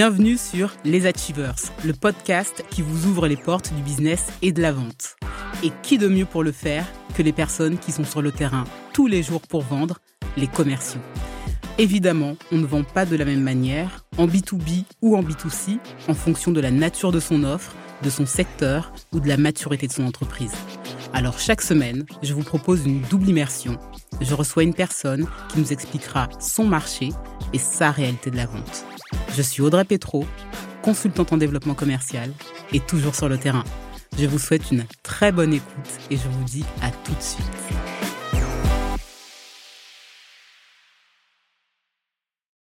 Bienvenue sur Les Achievers, le podcast qui vous ouvre les portes du business et de la vente. Et qui de mieux pour le faire que les personnes qui sont sur le terrain tous les jours pour vendre, les commerciaux? Évidemment, on ne vend pas de la même manière, en B2B ou en B2C, en fonction de la nature de son offre, de son secteur ou de la maturité de son entreprise. Alors chaque semaine, je vous propose une double immersion. Je reçois une personne qui nous expliquera son marché et sa réalité de la vente. Je suis Audrey Petro, consultante en développement commercial et toujours sur le terrain. Je vous souhaite une très bonne écoute et je vous dis à tout de suite.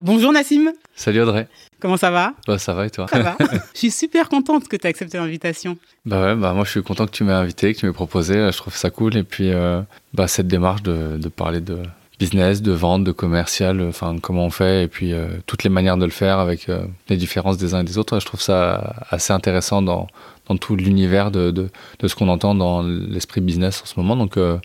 Bonjour Nassim. Salut Audrey. Comment ça va? Bah ça va et toi? Ça va. je suis super contente que tu aies accepté l'invitation. Bah ouais, bah moi je suis content que tu m'aies invité, que tu m'aies proposé, je trouve ça cool et puis euh, bah cette démarche de, de parler de business, de vente, de commercial, enfin comment on fait et puis euh, toutes les manières de le faire avec euh, les différences des uns et des autres. Je trouve ça assez intéressant dans, dans tout l'univers de, de, de, ce qu'on entend dans l'esprit business en ce moment. Donc, euh...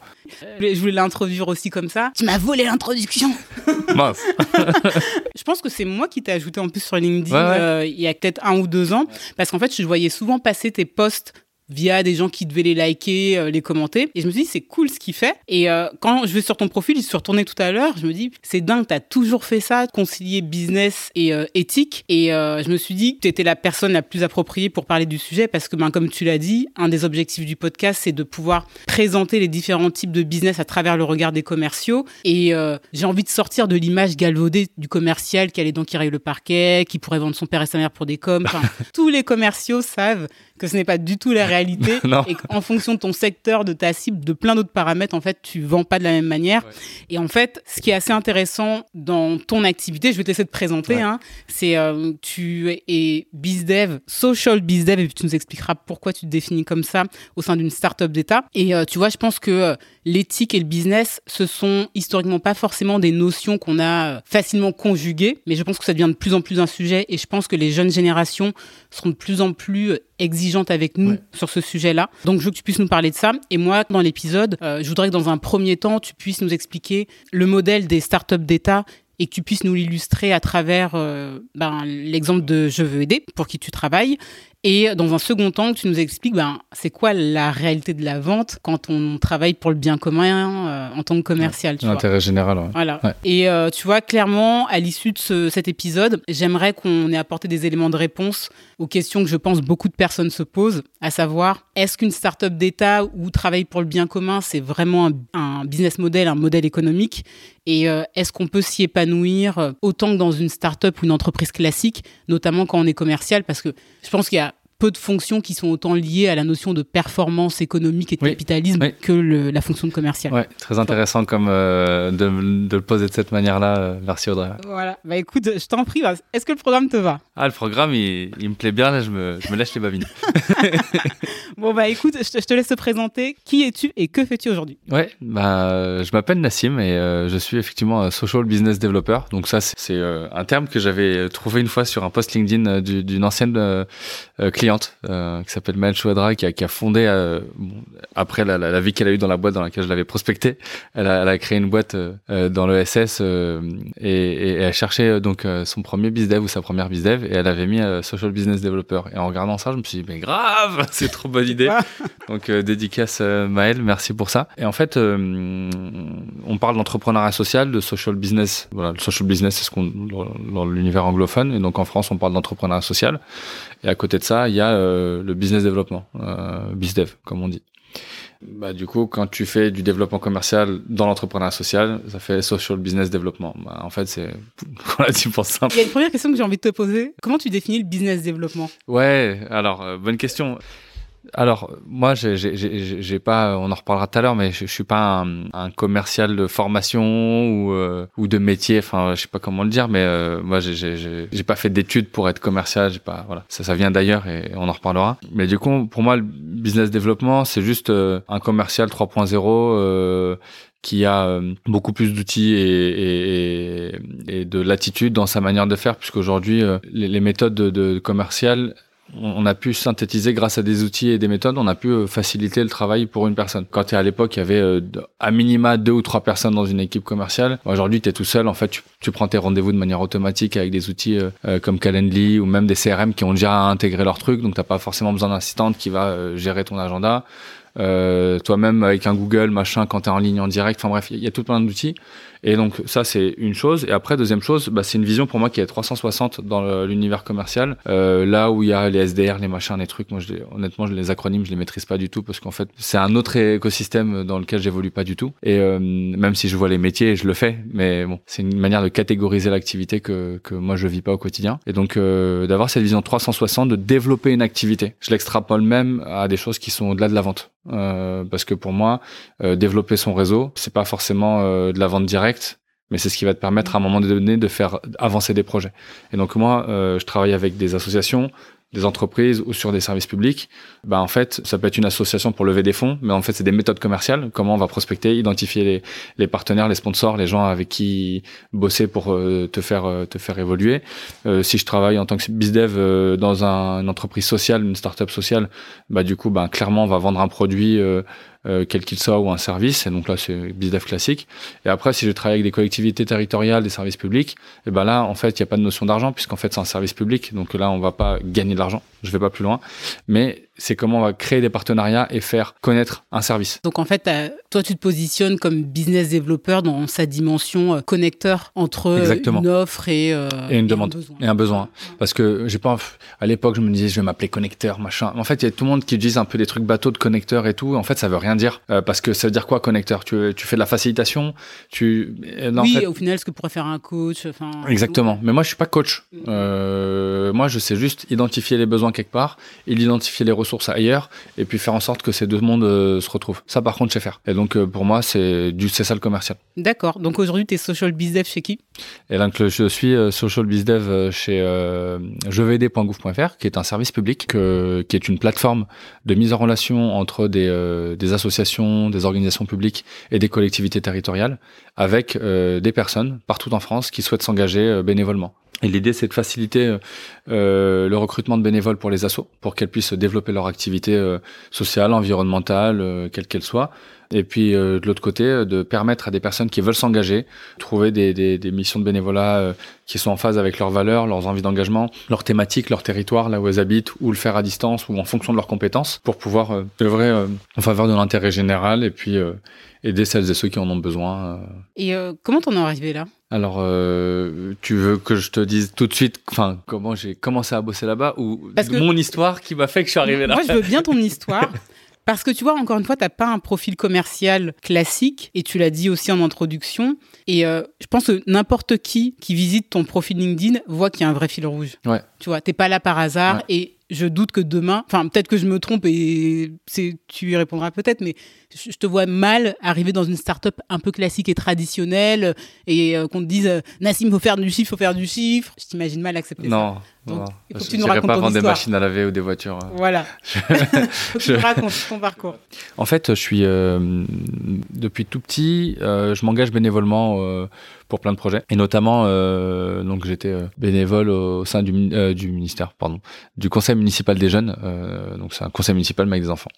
je voulais l'introduire aussi comme ça. Tu m'as volé l'introduction. Mince. je pense que c'est moi qui t'ai ajouté en plus sur LinkedIn ouais, ouais. Euh, il y a peut-être un ou deux ans, parce qu'en fait, je voyais souvent passer tes posts via des gens qui devaient les liker, euh, les commenter. Et je me suis dit, c'est cool ce qu'il fait. Et euh, quand je vais sur ton profil, je suis retourné tout à l'heure, je me dis, c'est dingue, t'as toujours fait ça, concilier business et euh, éthique. Et euh, je me suis dit que tu étais la personne la plus appropriée pour parler du sujet parce que, ben, comme tu l'as dit, un des objectifs du podcast, c'est de pouvoir présenter les différents types de business à travers le regard des commerciaux. Et euh, j'ai envie de sortir de l'image galvaudée du commercial qui a les dents qui le parquet, qui pourrait vendre son père et sa mère pour des coms. Enfin, tous les commerciaux savent que ce n'est pas du tout la réalité et qu'en fonction de ton secteur, de ta cible, de plein d'autres paramètres, en fait, tu vends pas de la même manière. Ouais. Et en fait, ce qui est assez intéressant dans ton activité, je vais te laisser te présenter, ouais. hein, c'est euh, tu es bizdev, social bizdev, et puis tu nous expliqueras pourquoi tu te définis comme ça au sein d'une startup d'État. Et euh, tu vois, je pense que euh, l'éthique et le business, ce sont historiquement pas forcément des notions qu'on a facilement conjuguées, mais je pense que ça devient de plus en plus un sujet et je pense que les jeunes générations seront de plus en plus exigeantes avec nous ouais. sur ce sujet-là. Donc je veux que tu puisses nous parler de ça. Et moi, dans l'épisode, euh, je voudrais que dans un premier temps, tu puisses nous expliquer le modèle des startups d'État et que tu puisses nous l'illustrer à travers euh, ben, l'exemple de Je veux aider pour qui tu travailles et dans un second temps, tu nous expliques ben, c'est quoi la réalité de la vente quand on travaille pour le bien commun euh, en tant que commercial. Ouais, L'intérêt général. Ouais. Voilà. Ouais. Et euh, tu vois, clairement, à l'issue de ce, cet épisode, j'aimerais qu'on ait apporté des éléments de réponse aux questions que je pense beaucoup de personnes se posent, à savoir, est-ce qu'une start-up d'État ou travail pour le bien commun, c'est vraiment un, un, business model, un modèle économique? Et euh, est-ce qu'on peut s'y épanouir autant que dans une start-up ou une entreprise classique, notamment quand on est commercial? Parce que je pense qu'il y a peu de fonctions qui sont autant liées à la notion de performance économique et de oui. capitalisme oui. que le, la fonction de commercial. Ouais, très intéressant comme euh, de, de, le poser de cette manière-là. Euh, merci Audrey. Voilà. Bah écoute, je t'en prie. Est-ce que le programme te va? Ah, le programme, il, il, me plaît bien. Là, je me, je me lâche les babines. bon bah écoute, je te, je te, laisse te présenter. Qui es-tu et que fais-tu aujourd'hui? Ouais, bah je m'appelle Nassim et euh, je suis effectivement social business developer. Donc ça, c'est euh, un terme que j'avais trouvé une fois sur un post LinkedIn d'une ancienne euh, cliente euh, qui s'appelle Mel Chouadra, qui a, qui a fondé, euh, après la, la, la vie qu'elle a eue dans la boîte dans laquelle je l'avais prospecté, elle a, elle a, créé une boîte euh, dans le SS et, et, elle cherchait donc son premier bizdev ou sa première bizdev et elle avait mis Social Business Developer. Et en regardant ça, je me suis dit, mais grave, c'est trop bonne idée. donc dédicace Maël, merci pour ça. Et en fait, on parle d'entrepreneuriat social, de social business. Voilà, le social business, c'est ce qu'on dans l'univers anglophone. Et donc en France, on parle d'entrepreneuriat social. Et à côté de ça, il y a euh, le business développement, euh, bizdev, comme on dit. Bah, du coup, quand tu fais du développement commercial dans l'entrepreneuriat social, ça fait social business développement. Bah, en fait, c'est relativement simple. Il y a une première question que j'ai envie de te poser. Comment tu définis le business développement? Ouais, alors, euh, bonne question. Alors moi, j'ai pas, on en reparlera tout à l'heure, mais je, je suis pas un, un, commercial de formation ou euh, ou de métier. Enfin, je sais pas comment le dire, mais euh, moi, j'ai pas fait d'études pour être commercial. J'ai pas, voilà, ça, ça vient d'ailleurs et on en reparlera. Mais du coup, pour moi, le business développement, c'est juste euh, un commercial 3.0 qui a beaucoup plus d'outils et, et, et, de latitude dans sa manière de faire, puisqu'aujourd'hui, les, les méthodes de, de commercial on a pu synthétiser grâce à des outils et des méthodes, on a pu euh, faciliter le travail pour une personne. Quand à l'époque, il y avait euh, à minima deux ou trois personnes dans une équipe commerciale. Aujourd'hui, tu es tout seul. En fait, tu, tu prends tes rendez-vous de manière automatique avec des outils euh, comme Calendly ou même des CRM qui ont déjà intégré leur truc. Donc, t'as pas forcément besoin d'assistante qui va gérer ton agenda. toi-même avec un Google, machin, quand tu es en ligne en direct. Enfin bref, il y, a tout plein d'outils. Et donc ça c'est une chose. Et après deuxième chose, bah, c'est une vision pour moi qui est 360 dans l'univers commercial. Euh, là où il y a les SDR, les machins, les trucs. Moi je les, honnêtement je les acronymes je les maîtrise pas du tout parce qu'en fait c'est un autre écosystème dans lequel j'évolue pas du tout. Et euh, même si je vois les métiers, je le fais. Mais bon, c'est une manière de catégoriser l'activité que, que moi je vis pas au quotidien. Et donc euh, d'avoir cette vision 360, de développer une activité. Je l'extrapole même à des choses qui sont au-delà de la vente. Euh, parce que pour moi, euh, développer son réseau, c'est pas forcément euh, de la vente directe, mais c'est ce qui va te permettre à un moment donné de faire avancer des projets. Et donc moi, je travaille avec des associations, des entreprises ou sur des services publics, bah en fait, ça peut être une association pour lever des fonds, mais en fait, c'est des méthodes commerciales. Comment on va prospecter, identifier les, les partenaires, les sponsors, les gens avec qui bosser pour euh, te faire euh, te faire évoluer. Euh, si je travaille en tant que bizdev dans un, une entreprise sociale, une startup sociale, bah du coup, bah clairement, on va vendre un produit euh, quel qu'il soit, ou un service. Et donc là, c'est BizDev classique. Et après, si je travaille avec des collectivités territoriales, des services publics, et ben là, en fait, il n'y a pas de notion d'argent, puisqu'en fait, c'est un service public. Donc là, on va pas gagner de l'argent. Je vais pas plus loin. Mais c'est comment on va créer des partenariats et faire connaître un service. Donc en fait, toi, tu te positionnes comme business développeur dans sa dimension euh, connecteur entre euh, une offre et, euh, et une demande et un besoin. Parce que j'ai pas à l'époque, je me disais je vais m'appeler connecteur, machin. En fait, il y a tout le monde qui utilise un peu des trucs bateaux de connecteur et tout. En fait, ça veut rien dire parce que ça veut dire quoi connecteur? Tu, tu fais de la facilitation, tu oui, au final, ce que pourrait faire un coach. Exactement. Mais moi, je suis pas coach. Mm. moi, je sais juste identifier les besoins quelque part et identifier les ressources ailleurs et puis faire en sorte que ces deux mondes euh, se retrouvent. Ça, par contre, je sais faire. Et donc, euh, pour moi, c'est du c'est ça le commercial. D'accord. Donc aujourd'hui, tu es social bizdev chez qui? Et donc, je suis euh, social bizdev chez jevd.gouv.fr, qui est un service public, qui est une plateforme de mise en relation entre des, des associations, des organisations publiques et des collectivités territoriales, avec des personnes partout en France qui souhaitent s'engager bénévolement. Et l'idée, c'est de faciliter euh, euh, le recrutement de bénévoles pour les assos, pour qu'elles puissent développer leur activité euh, sociale, environnementale, euh, quelle qu'elle soit. Et puis de l'autre côté, de permettre à des personnes qui veulent s'engager, trouver des, des, des, missions de bénévolat qui sont en phase avec leurs valeurs, leurs envies d'engagement, leurs thématiques, leur territoire, là où elles habitent, ou le faire à distance, ou en fonction de leurs compétences, pour pouvoir œuvrer en faveur de l'intérêt général et puis aider celles et ceux qui en ont besoin. Et comment t'en es arrivé là? Alors, euh, tu veux que je te dise tout de suite, enfin, comment j'ai commencé à bosser là-bas ou mon histoire qui m'a fait que je suis arrivé là Moi, je veux bien ton histoire. Parce que tu vois, encore une fois, tu n'as pas un profil commercial classique, et tu l'as dit aussi en introduction. Et euh, je pense que n'importe qui qui visite ton profil LinkedIn voit qu'il y a un vrai fil rouge. Ouais. Tu vois, t'es pas là par hasard. Et je doute que demain, enfin peut-être que je me trompe et tu y répondras peut-être, mais je te vois mal arriver dans une start-up un peu classique et traditionnelle et euh, qu'on te dise euh, Nassim, faut faire du chiffre, faut faire du chiffre. Je t'imagine mal accepter non, ça. Donc, non, il faut que tu nous racontes pas vendre des machines à laver ou des voitures. Hein. Voilà. faut que tu nous racontes ton parcours. En fait, je suis euh, depuis tout petit, je m'engage bénévolement pour plein de projets et notamment donc j'étais bénévole au sein du, du ministère, pardon, du conseil municipal des jeunes. donc c'est un conseil municipal mais avec des enfants.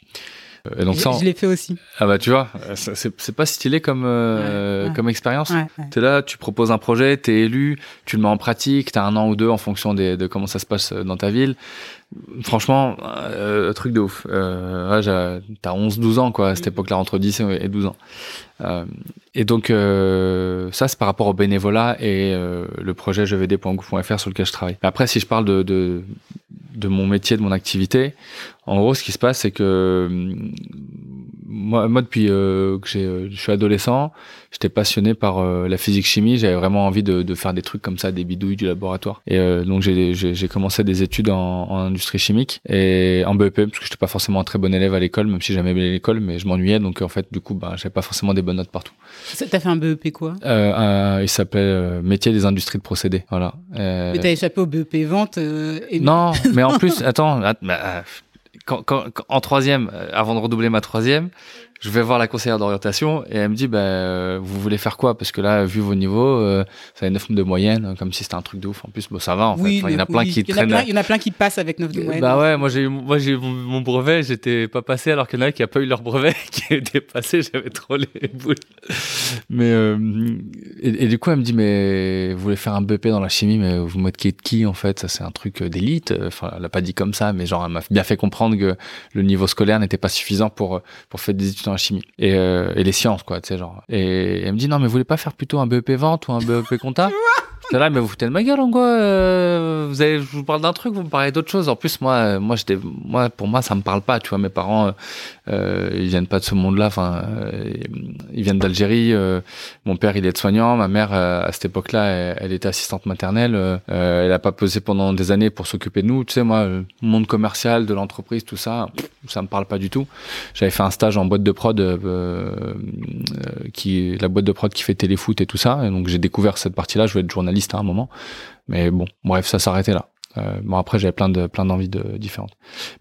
Et donc, je, ça, je l'ai fait aussi. Ah bah tu vois, c'est pas stylé comme euh, comme expérience. Ouais, T'es là, tu proposes un projet, t'es élu, tu le mets en pratique, t'as un an ou deux en fonction des, de comment ça se passe dans ta ville. Franchement, euh, truc de ouf. Euh, t'as 11-12 ans quoi à cette mm. époque-là, entre 10 et 12 ans. Euh, et donc euh, ça c'est par rapport au bénévolat et euh, le projet jevd.gouv.fr sur lequel je travaille. Après, si je parle de, de de mon métier, de mon activité. En gros, ce qui se passe, c'est que hum, moi, moi depuis euh, que euh, je suis adolescent, j'étais passionné par euh, la physique chimie. J'avais vraiment envie de, de, faire des trucs comme ça, des bidouilles du laboratoire. Et donc j'ai commencé des études en, en, industrie chimique et en BEP parce que j'étais pas forcément un très bon élève à l'école, même si j'aimais l'école, mais je m'ennuyais. Donc en fait, du coup, bah, j'avais pas forcément des bonnes notes partout. T'as fait un BEP quoi? Il s'appelait métier des industries de procédés. Voilà. mais t'as échappé au BEP vente et... Non, mais en plus, attends, bah, quand, quand, en troisième, euh, avant de redoubler ma troisième, je vais voir la conseillère d'orientation et elle me dit, bah, vous voulez faire quoi? Parce que là, vu vos niveaux, euh, ça a 9 de moyenne, comme si c'était un truc de ouf. En plus, bon, ça va, en fait. il y en a plein qui traînent. Il y en a plein qui passent avec 9 de moyenne. Bah ouais, moi, j'ai, moi, j'ai mon, brevet, j'étais pas passé, alors qu'il y en a qui n'ont pas eu leur brevet, qui étaient passés, j'avais trop les boules. Mais, euh, et, du coup, elle me dit, mais vous voulez faire un BP dans la chimie, mais vous moquez de qui, en fait? Ça, c'est un truc d'élite. Enfin, elle l'a pas dit comme ça, mais genre, elle m'a bien fait comprendre que le niveau scolaire n'était pas suffisant pour, pour faire des études en chimie. Et, euh, et les sciences, quoi, tu sais, genre. Et elle me dit, non, mais vous voulez pas faire plutôt un BEP vente ou un BEP compta J'étais là, mais vous foutez de ma gueule, en quoi euh, vous avez, Je vous parle d'un truc, vous me parlez d'autre chose. En plus, moi, euh, moi, j'étais, moi, pour moi, ça me parle pas. Tu vois, mes parents, euh, ils viennent pas de ce monde-là. Enfin, euh, ils viennent d'Algérie. Euh, mon père, il est soignant. Ma mère, à cette époque-là, elle, était assistante maternelle. elle a pas posé pendant des années pour s'occuper de nous. Tu sais, moi, le monde commercial, de l'entreprise, tout ça, ça me parle pas du tout. J'avais fait un stage en boîte de prod, qui, la boîte de prod qui fait téléfoot et tout ça. Et donc, j'ai découvert cette partie-là. Je voulais être journaliste à un moment. Mais bon, bref, ça s'arrêtait là. Euh, bon après j'avais plein de plein d'envies de, différentes.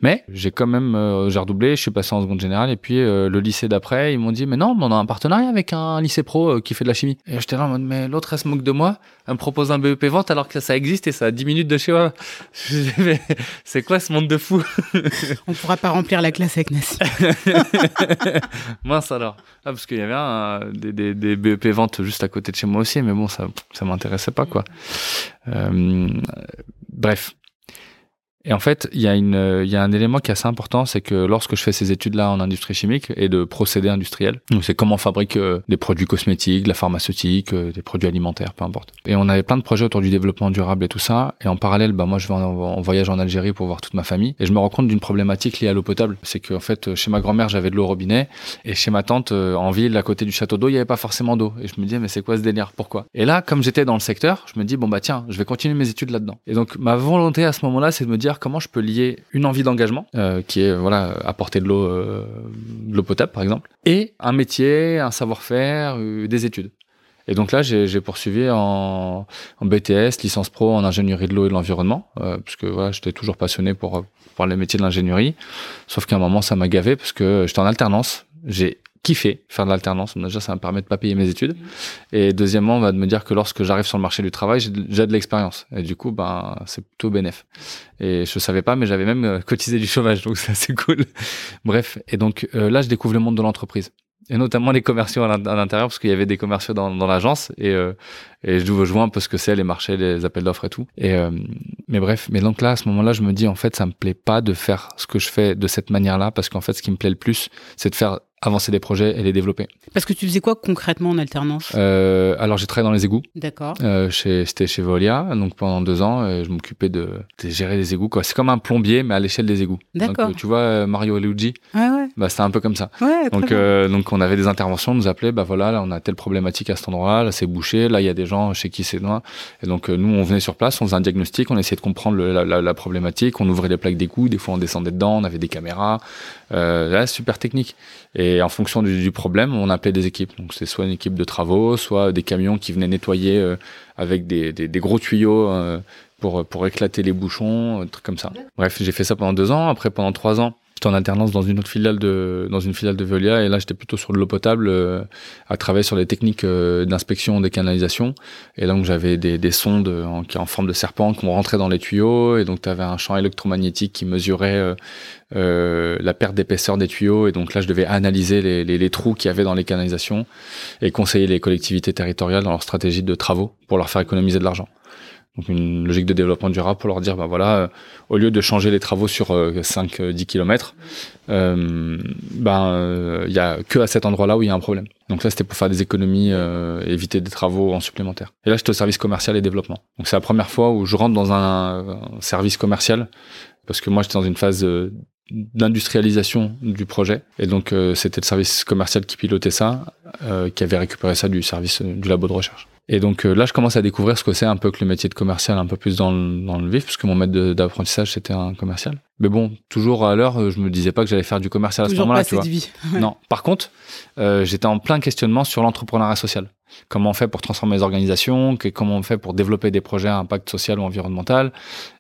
Mais j'ai quand même euh, j'ai redoublé, je suis passé en seconde générale et puis euh, le lycée d'après ils m'ont dit mais non on a un partenariat avec un lycée pro qui fait de la chimie. Et j'étais là en mode mais l'autre elle se moque de moi, elle me propose un BEP vente alors que ça existe et ça a 10 minutes de chez moi. c'est quoi ce monde de fou? On pourra pas remplir la classe avec Nassim. Mince alors. Ah, parce qu'il y avait un, des, des, des BEP vente juste à côté de chez moi aussi mais bon ça ça m'intéressait pas quoi. Bref, et en fait, il y, a il y a un élément qui est assez important, c'est que lorsque je fais ces études-là en industrie chimique et de procédés industriels, donc c'est comment on fabrique euh, des produits cosmétiques, de la pharmaceutique, euh, des produits alimentaires, peu importe. Et on avait plein de projets autour du développement durable et tout ça. Et en parallèle, bah moi, je vais en, voyage en Algérie pour voir toute ma famille. Et je me rends compte d'une problématique liée à l'eau potable. C'est qu'en fait, chez ma grand-mère, j'avais de l'eau au robinet. Et chez ma tante, euh, en ville, à côté du château d'eau, il n'y avait pas forcément d'eau. Et je me disais, mais c'est quoi ce délire? Pourquoi? Et là, comme j'étais dans le secteur, je me dis, bon bah tiens, je vais continuer mes études là-dedans. Et donc, ma volonté à ce moment-là, c'est de me dire comment je peux lier une envie d'engagement, euh, qui est voilà apporter de l'eau, euh, de l'eau potable par exemple, et un métier, un savoir-faire, euh, des études. Et donc là, j'ai poursuivi en, BTS, licence pro en ingénierie de l'eau et de l'environnement, euh, parce que voilà, j'étais toujours passionné pour, pour les métiers de l'ingénierie. Sauf qu'à un moment, ça m'a gavé parce que j'étais en alternance. Kiffé faire de l'alternance. Déjà, ça me permet de pas payer mes études. Et deuxièmement, va me dire que lorsque j'arrive sur le marché du travail, j'ai de l'expérience. Et du coup, ben, c'est plutôt bénéf. Et je savais pas, mais j'avais même euh, cotisé du chômage, donc c'est assez cool. Bref. Et donc, euh, là, je découvre le monde de l'entreprise et notamment les commerciaux à l'intérieur parce qu'il y avait des commerciaux dans, dans l'agence et euh, et je, je vois un peu ce que c'est les marchés les appels d'offres et tout et euh, mais bref mais donc là à ce moment-là je me dis en fait ça me plaît pas de faire ce que je fais de cette manière-là parce qu'en fait ce qui me plaît le plus c'est de faire avancer des projets et les développer. Parce que tu faisais quoi concrètement en alternance? Euh, Alors j'ai travaillé dans les égouts. D'accord. Euh, C'était chez Volia, donc pendant deux ans, euh, je m'occupais de, de, gérer les égouts. C'est comme un plombier, mais à l'échelle des égouts. D'accord. Donc, tu vois euh, Mario et Luigi? Ouais, ouais. Bah c'était un peu comme ça. Ouais, donc euh, donc on avait des interventions, on nous appelait, bah voilà, là on a telle problématique à cet endroit-là, là c'est bouché, là il y a des gens chez qui c'est noir. Et donc nous on venait sur place, on faisait un diagnostic, on essayait de comprendre le, la, la, la, problématique, on ouvrait les plaques d'égout, des fois on descendait dedans, on avait des caméras, là super technique. Et en fonction du, du, problème, on appelait des équipes. Donc c'est soit une équipe de travaux, soit des camions qui venaient nettoyer euh, avec des, des, des, gros tuyaux euh, pour, pour éclater les bouchons, trucs comme ça. Bref, j'ai fait ça pendant deux ans. Après, pendant trois ans, En alternance dans une autre filiale de dans une filiale de Veolia et là j'étais plutôt sur de l'eau potable euh, à travailler sur les techniques euh, d'inspection des canalisations. Et donc j'avais des, des sondes en, en forme de serpent qu'on rentrait dans les tuyaux. Et donc tu avais un champ électromagnétique qui mesurait euh, euh, la perte d'épaisseur des tuyaux. Et donc là je devais analyser les, les, les trous qu'il y avait dans les canalisations et conseiller les collectivités territoriales dans leur stratégie de travaux pour leur faire économiser de l'argent donc une logique de développement durable pour leur dire bah voilà euh, au lieu de changer les travaux sur 5 10 km euh, ben il y a que à cet endroit-là où il y a un problème. Donc là c'était pour faire des économies euh, éviter des travaux en supplémentaire. Et là j'étais au service commercial et développement. Donc c'est la première fois où je rentre dans un, service commercial parce que moi j'étais dans une phase d'industrialisation du projet et donc euh, c'était le service commercial qui pilotait ça euh, qui avait récupéré ça du service du labo de recherche et donc euh, là, je commence à découvrir ce que c'est un peu que le métier de commercial un peu plus dans le, dans le vif, parce que mon maître d'apprentissage, c'était un commercial. Mais bon, toujours à l'heure, je me disais pas que j'allais faire du commercial à ce moment-là, tu vois. Vie. Non. Par contre, euh, j'étais en plein questionnement sur l'entrepreneuriat social. Comment on fait pour transformer les organisations Comment on fait pour développer des projets à impact social ou environnemental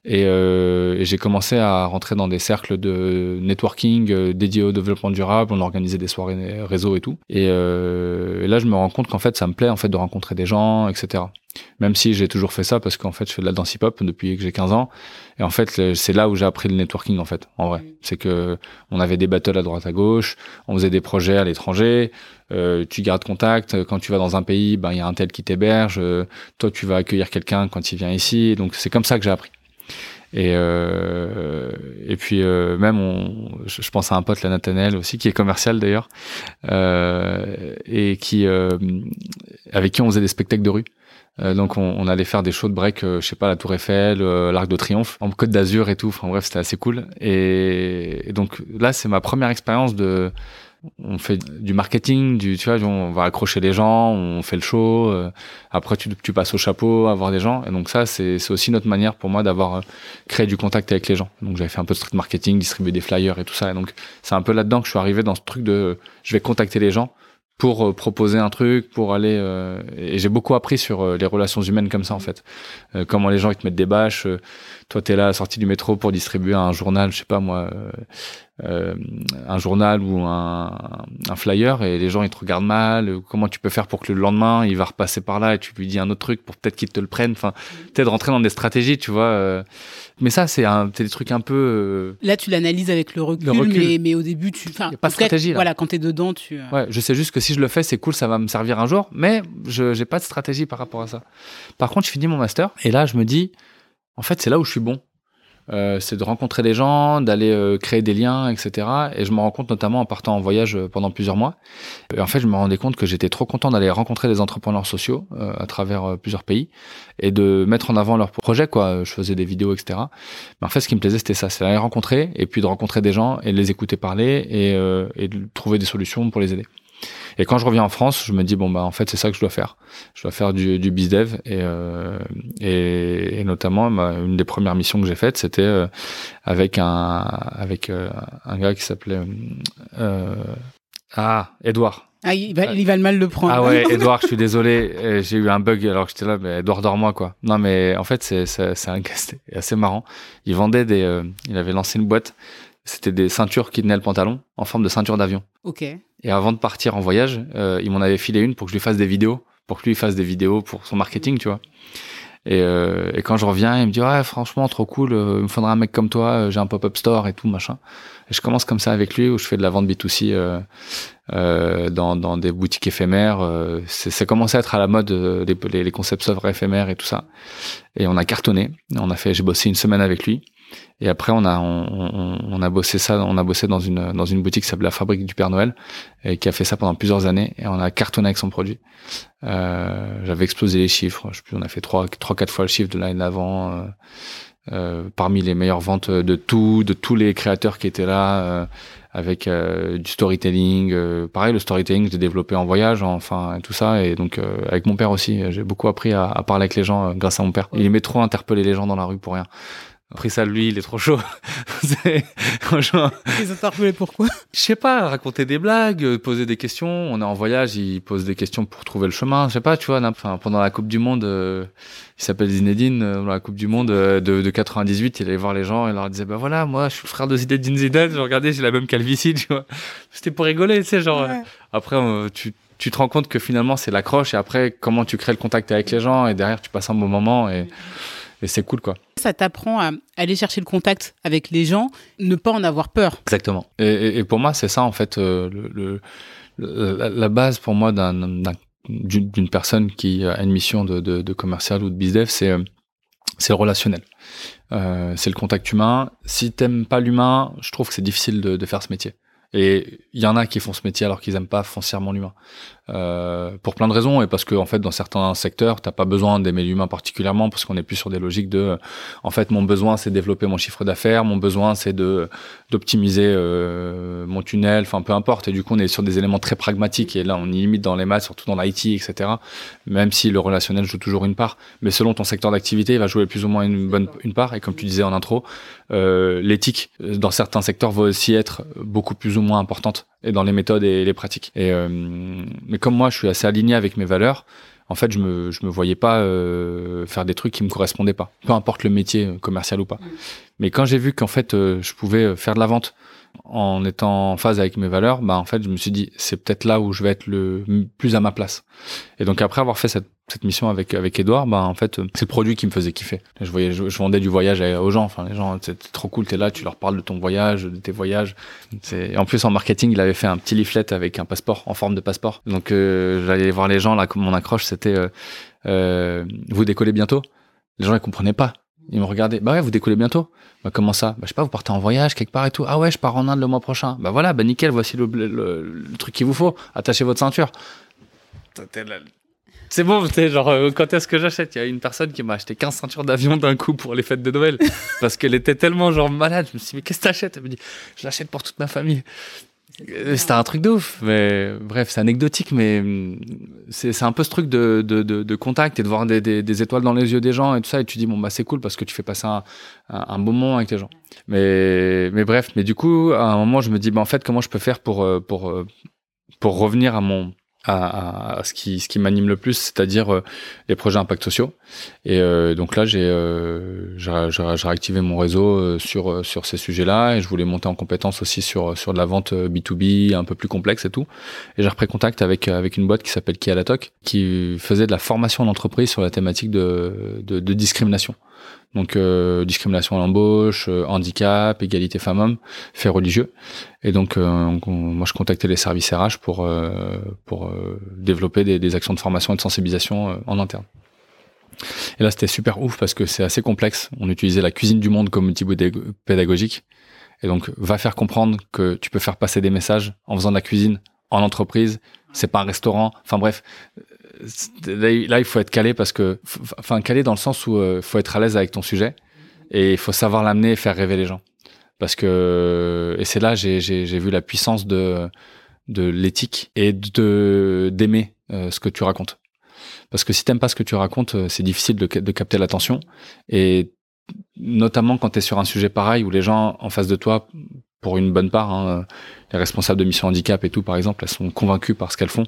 Et, euh, et j'ai commencé à rentrer dans des cercles de networking euh, dédiés au développement durable. On organisait des soirées réseau et tout. Et, euh, et là, je me rends compte qu'en fait, ça me plaît en fait de rencontrer des gens, etc. Même si j'ai toujours fait ça parce qu'en fait, je fais de la danse hip-hop depuis que j'ai 15 ans. Et en fait, c'est là où j'ai appris le networking, en fait, en vrai. Mm. C'est que on avait des battles à droite à gauche, on faisait des projets à l'étranger, euh, tu gardes contact. Quand tu vas dans un pays, ben, il y a un tel qui t'héberge. Euh, toi, tu vas accueillir quelqu'un quand il vient ici. Donc, c'est comme ça que j'ai appris. Et, euh, et puis euh, même, on, je, pense à un pote, la Nathaniel aussi, qui est commercial d'ailleurs, euh, et qui avec qui on faisait des spectacles de rue. Euh, donc on, on, allait faire des shows de break, euh, je sais pas, la Tour Eiffel, euh, l'Arc de Triomphe, en Côte d'Azur et tout. Enfin bref, c'était assez cool. Et, donc là, c'est ma première expérience de. On fait du marketing, du, tu vois, on va accrocher les gens, on fait le show. après, tu, tu passes au chapeau, avoir des gens. Et donc ça, c'est aussi notre manière pour moi d'avoir créé du contact avec les gens. Donc j'avais fait un peu de street marketing, distribuer des flyers et tout ça. Et donc c'est un peu là-dedans que je suis arrivé dans ce truc de, je vais contacter les gens pour euh, proposer un truc, pour aller. Euh, et j'ai beaucoup appris sur euh, les relations humaines comme ça en fait. comment les gens ils te mettent des bâches. Toi, t'es là à la sortie du métro pour distribuer un journal, je sais pas moi, un journal ou un, un, flyer, et les gens ils te regardent mal. Comment tu peux faire pour que le lendemain il va repasser par là et tu lui dis un autre truc pour peut-être qu'il te le prenne. Enfin, peut-être rentrer dans des stratégies, tu vois. Mais ça, c'est des trucs un peu. Euh, là, tu l'analyses avec le recul, Mais, mais, au début, tu. Enfin, pas de stratégie. Là. Voilà, quand t'es dedans, tu. Euh, ouais, je sais juste que si je le fais, c'est cool, ça va me servir un jour, mais je j'ai pas de stratégie par rapport à ça. Par contre, je finis mon master et là, je me dis, en fait, c'est là où je suis bon. Euh, c'est de rencontrer des gens, d'aller euh, créer des liens, etc. Et je me rends compte notamment en partant en voyage euh, pendant plusieurs mois. Et en fait, je me rendais compte que j'étais trop content d'aller rencontrer des entrepreneurs sociaux à travers plusieurs pays et de mettre en avant leurs projets. Quoi, je faisais des vidéos, etc. Mais en fait, ce qui me plaisait, c'était ça, c'est d'aller rencontrer et puis de rencontrer des gens et de les écouter parler et, et de trouver des solutions pour les aider. Et quand je reviens en France, je me dis bon bah en fait c'est ça que je dois faire. Je dois faire du, du bizdev et, euh, et, et notamment une des premières missions que j'ai faites c'était euh, avec un avec euh, un gars qui s'appelait ah Edouard. Ah, il va, il va le mal le prendre. Ah ouais, Edouard, je suis désolé, j'ai eu un bug alors que j'étais là, mais Edouard dors-moi quoi. Non mais en fait c'est c'est assez marrant. Il vendait des, il avait lancé une boîte c'était des ceintures qui tenaient le pantalon en forme de ceinture d'avion. Ok. Et avant de partir en voyage, euh, il m'en avait filé une pour que je lui fasse des vidéos, pour que lui fasse des vidéos pour son marketing, tu vois. Et, euh, et quand je reviens, il me dit ouais franchement trop cool, euh, il me faudra un mec comme toi, euh, j'ai un pop-up store et tout machin. Et je commence comme ça avec lui où je fais de la vente B2C euh, euh, dans, dans des boutiques éphémères. c'est commencé à être à la mode les, les, les concepts œuvres éphémères et tout ça. Et on a cartonné. On a fait, j'ai bossé une semaine avec lui. Et après, on a, on, on, a bossé ça, on a bossé dans une, dans une boutique qui s'appelle la Fabrique du Père Noël, et qui a fait ça pendant plusieurs années, et on a cartonné avec son produit. Euh, J'avais explosé les chiffres, je sais plus, on a fait trois, trois, quatre fois le chiffre de l'année d'avant, euh, euh, parmi les meilleures ventes de tout, de tous les créateurs qui étaient là, euh, avec euh, du storytelling. Pareil, le storytelling, je l'ai développé en voyage, enfin, tout ça, et donc avec mon père aussi, j'ai beaucoup appris à, à, parler avec les gens grâce à mon père. Il aimait trop interpeller les gens dans la rue pour rien pris ça lui, il est trop chaud. franchement. Ils ont pourquoi Je sais pas, raconter des blagues, euh, poser des questions. On est en voyage, il pose des questions pour trouver le chemin. Je sais pas, tu vois. Enfin, pendant la Coupe du Monde, euh, il s'appelle Zinedine. Euh, dans la Coupe du Monde de, de, 98, il allait voir les gens et leur disait, bah voilà, moi, je suis le frère de Zinedine Zidane. Je regardais, j'ai la même calvitie, tu vois. C'était pour rigoler, tu sais, genre. Après, tu tu te rends compte que finalement c'est l'accroche et après comment tu crées le contact avec les gens et derrière tu passes un bon moment et et c'est cool quoi. Ça t'apprend à aller chercher le contact avec les gens, ne pas en avoir peur. Exactement. Et, et, pour moi, c'est ça en fait euh, le, le, la, base pour moi d'une personne qui a une mission de, de, de commercial ou de business, c'est euh, c'est le relationnel. Euh, c'est le contact humain. Si t'aimes pas l'humain, je trouve que c'est difficile de, de, faire ce métier. Et il y en a qui font ce métier alors qu'ils aiment pas foncièrement l'humain. Euh, pour plein de raisons et parce que en fait dans certains secteurs t'as pas besoin d'aimer l'humain particulièrement parce qu'on est plus sur des logiques de en fait mon besoin c'est de développer mon chiffre d'affaires mon besoin c'est de d'optimiser euh, mon tunnel enfin peu importe. Et du coup on est sur des éléments très pragmatiques et là on y limite dans les maths surtout dans l'IT etc même si le relationnel joue toujours une part. Mais selon ton secteur d'activité il va jouer plus ou moins une bonne une part. Et comme tu disais en intro euh, l'éthique dans certains secteurs va aussi être beaucoup plus ou moins importante et dans les méthodes et les pratiques. Euh, comme moi, je suis assez aligné avec mes valeurs. En fait, je me je me voyais pas euh, faire des trucs qui me correspondaient pas, peu importe le métier euh, commercial ou pas. Mm. Mais quand j'ai vu qu'en fait je pouvais faire de la vente en étant en phase avec mes valeurs, bah en fait je me suis dit c'est peut-être là où je vais être le plus à ma place. Et donc après avoir fait cette cette mission avec avec Edouard, bah en fait c'est le produit qui me faisait kiffer. Je voyais, je, vendais du voyage aux gens. Enfin les gens, c'est trop cool. T'es là, tu leur parles de ton voyage, de tes voyages. C'est en plus en marketing, il avait fait un petit leaflet avec un passeport en forme de passeport. Donc euh, j'allais voir les gens là. Mon accroche c'était euh, euh, vous décollez bientôt. Les gens ils comprenaient pas. Ils me regardaient. Bah ouais, vous décollez bientôt. Bah comment ça? Bah je sais pas, vous partez en voyage quelque part et tout. Ah ouais, je pars en Inde le mois prochain. Bah voilà, bah nickel, voici le, le truc qu'il vous faut. Attachez votre ceinture c'est bon, tu genre, euh, quand est-ce que j'achète? Il y a une personne qui m'a acheté 15 ceintures d'avion d'un coup pour les fêtes de Noël. parce qu'elle était tellement, genre, malade. Je me suis dit, mais qu'est-ce que t'achètes? Elle me dit, je l'achète pour toute ma famille. Euh, c'était un truc de ouf, mais bref, c'est anecdotique, mais c'est un peu ce truc de, de, de, contact et de voir des, des, étoiles dans les yeux des gens et tout ça, et tu dis bon bah c'est cool parce que tu fais passer un, un, bon moment avec les gens. Mais mais bref, mais du coup à un moment je me dis bah en fait comment je peux faire pour euh, pour pour revenir à mon à, à, ce qui, ce qui m'anime le plus, c'est-à-dire euh, les projets impact sociaux. Et euh, donc là, j'ai euh, réactivé mon réseau euh, sur sur ces sujets-là et je voulais monter en compétence aussi sur sur de la vente B2B un peu plus complexe et tout. Et j'ai repris contact avec avec une boîte qui s'appelle Kialatok qui faisait de la formation d'entreprise sur la thématique de, de, de discrimination. Donc euh, discrimination à l'embauche, euh, handicap, égalité femmes-hommes, fait religieux. Et donc euh, moi je contactais les services RH pour pour développer des, des, actions de formation et de sensibilisation en interne. Et là c'était super ouf parce que c'est assez complexe. On utilisait la cuisine du monde comme outil pédagogique. Et donc va faire comprendre que tu peux faire passer des messages en faisant de la cuisine en entreprise. C'est pas un restaurant. Enfin bref, là, il faut être calé parce que, enfin, calé dans le sens où il euh, faut être à l'aise avec ton sujet et il faut savoir l'amener et faire rêver les gens. Parce que, et c'est là, j'ai, j'ai, vu la puissance de, l'éthique et d'aimer euh, ce que tu racontes. Parce que si t'aimes pas ce que tu racontes, euh, c'est difficile de, de capter l'attention. Et notamment quand tu es sur un sujet pareil où les gens en face de toi, pour une bonne part, hein, les responsables de mission handicap et tout, par exemple, elles sont convaincues par ce qu'elles font.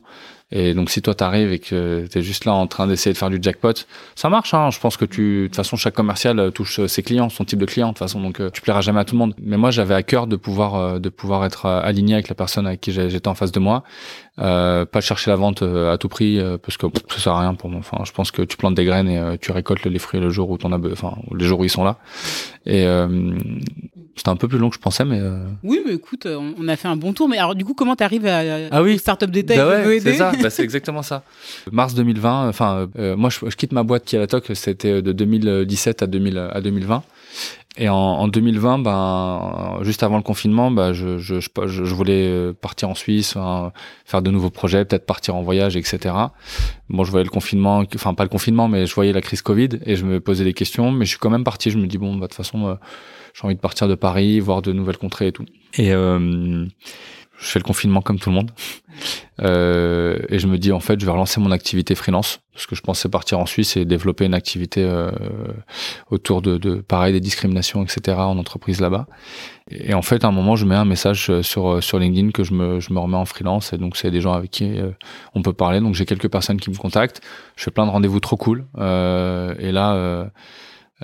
Et donc si toi t'arrives et que t'es juste là en train d'essayer de faire du jackpot, ça marche. Hein. Je pense que tu, de toute façon, chaque commercial euh, touche euh, ses clients, son type de client. De toute façon, donc euh, tu plairas jamais à tout le monde. Mais moi, j'avais à cœur de pouvoir, de pouvoir être aligné avec la personne avec qui j'étais en face de moi, euh, pas chercher la vente à tout prix parce que ça sert à rien pour moi. Enfin, je pense que tu plantes des graines et tu récoltes les fruits le jour où t'en as, enfin, les jours où ils sont là. Et c'était un peu plus long que je pensais, mais. Oui, mais écoute, on a fait un bon tour. Mais alors, du coup, comment t'arrives à ah oui. Startup Détail bah ouais, C'est ça. Bah, c'est exactement ça. Mars 2020, enfin, euh, moi, je, quitte ma boîte qui est à la TOC, c'était de 2017 à, 2000, à 2020. Et en, en, 2020, ben, juste avant le confinement, ben, je, je, je, je voulais partir en Suisse, faire de nouveaux projets, peut-être partir en voyage, etc. Bon, je voyais le confinement, enfin pas le confinement, mais je voyais la crise Covid et je me posais des questions. Mais je suis quand même parti. Je me dis bon, bah, de toute façon, euh, j'ai envie de partir de Paris, voir de nouvelles contrées et tout. Et euh, je fais le confinement comme tout le monde. Euh, et je me dis, en fait, je vais relancer mon activité freelance, parce que je pensais partir en Suisse et développer une activité euh, autour de, de, pareil, des discriminations, etc., en entreprise là-bas. Et en fait, à un moment, je mets un message sur, sur LinkedIn que je me, je me remets en freelance, et donc c'est des gens avec qui euh, on peut parler. Donc j'ai quelques personnes qui me contactent. Je fais plein de rendez-vous trop cool. Euh, et là...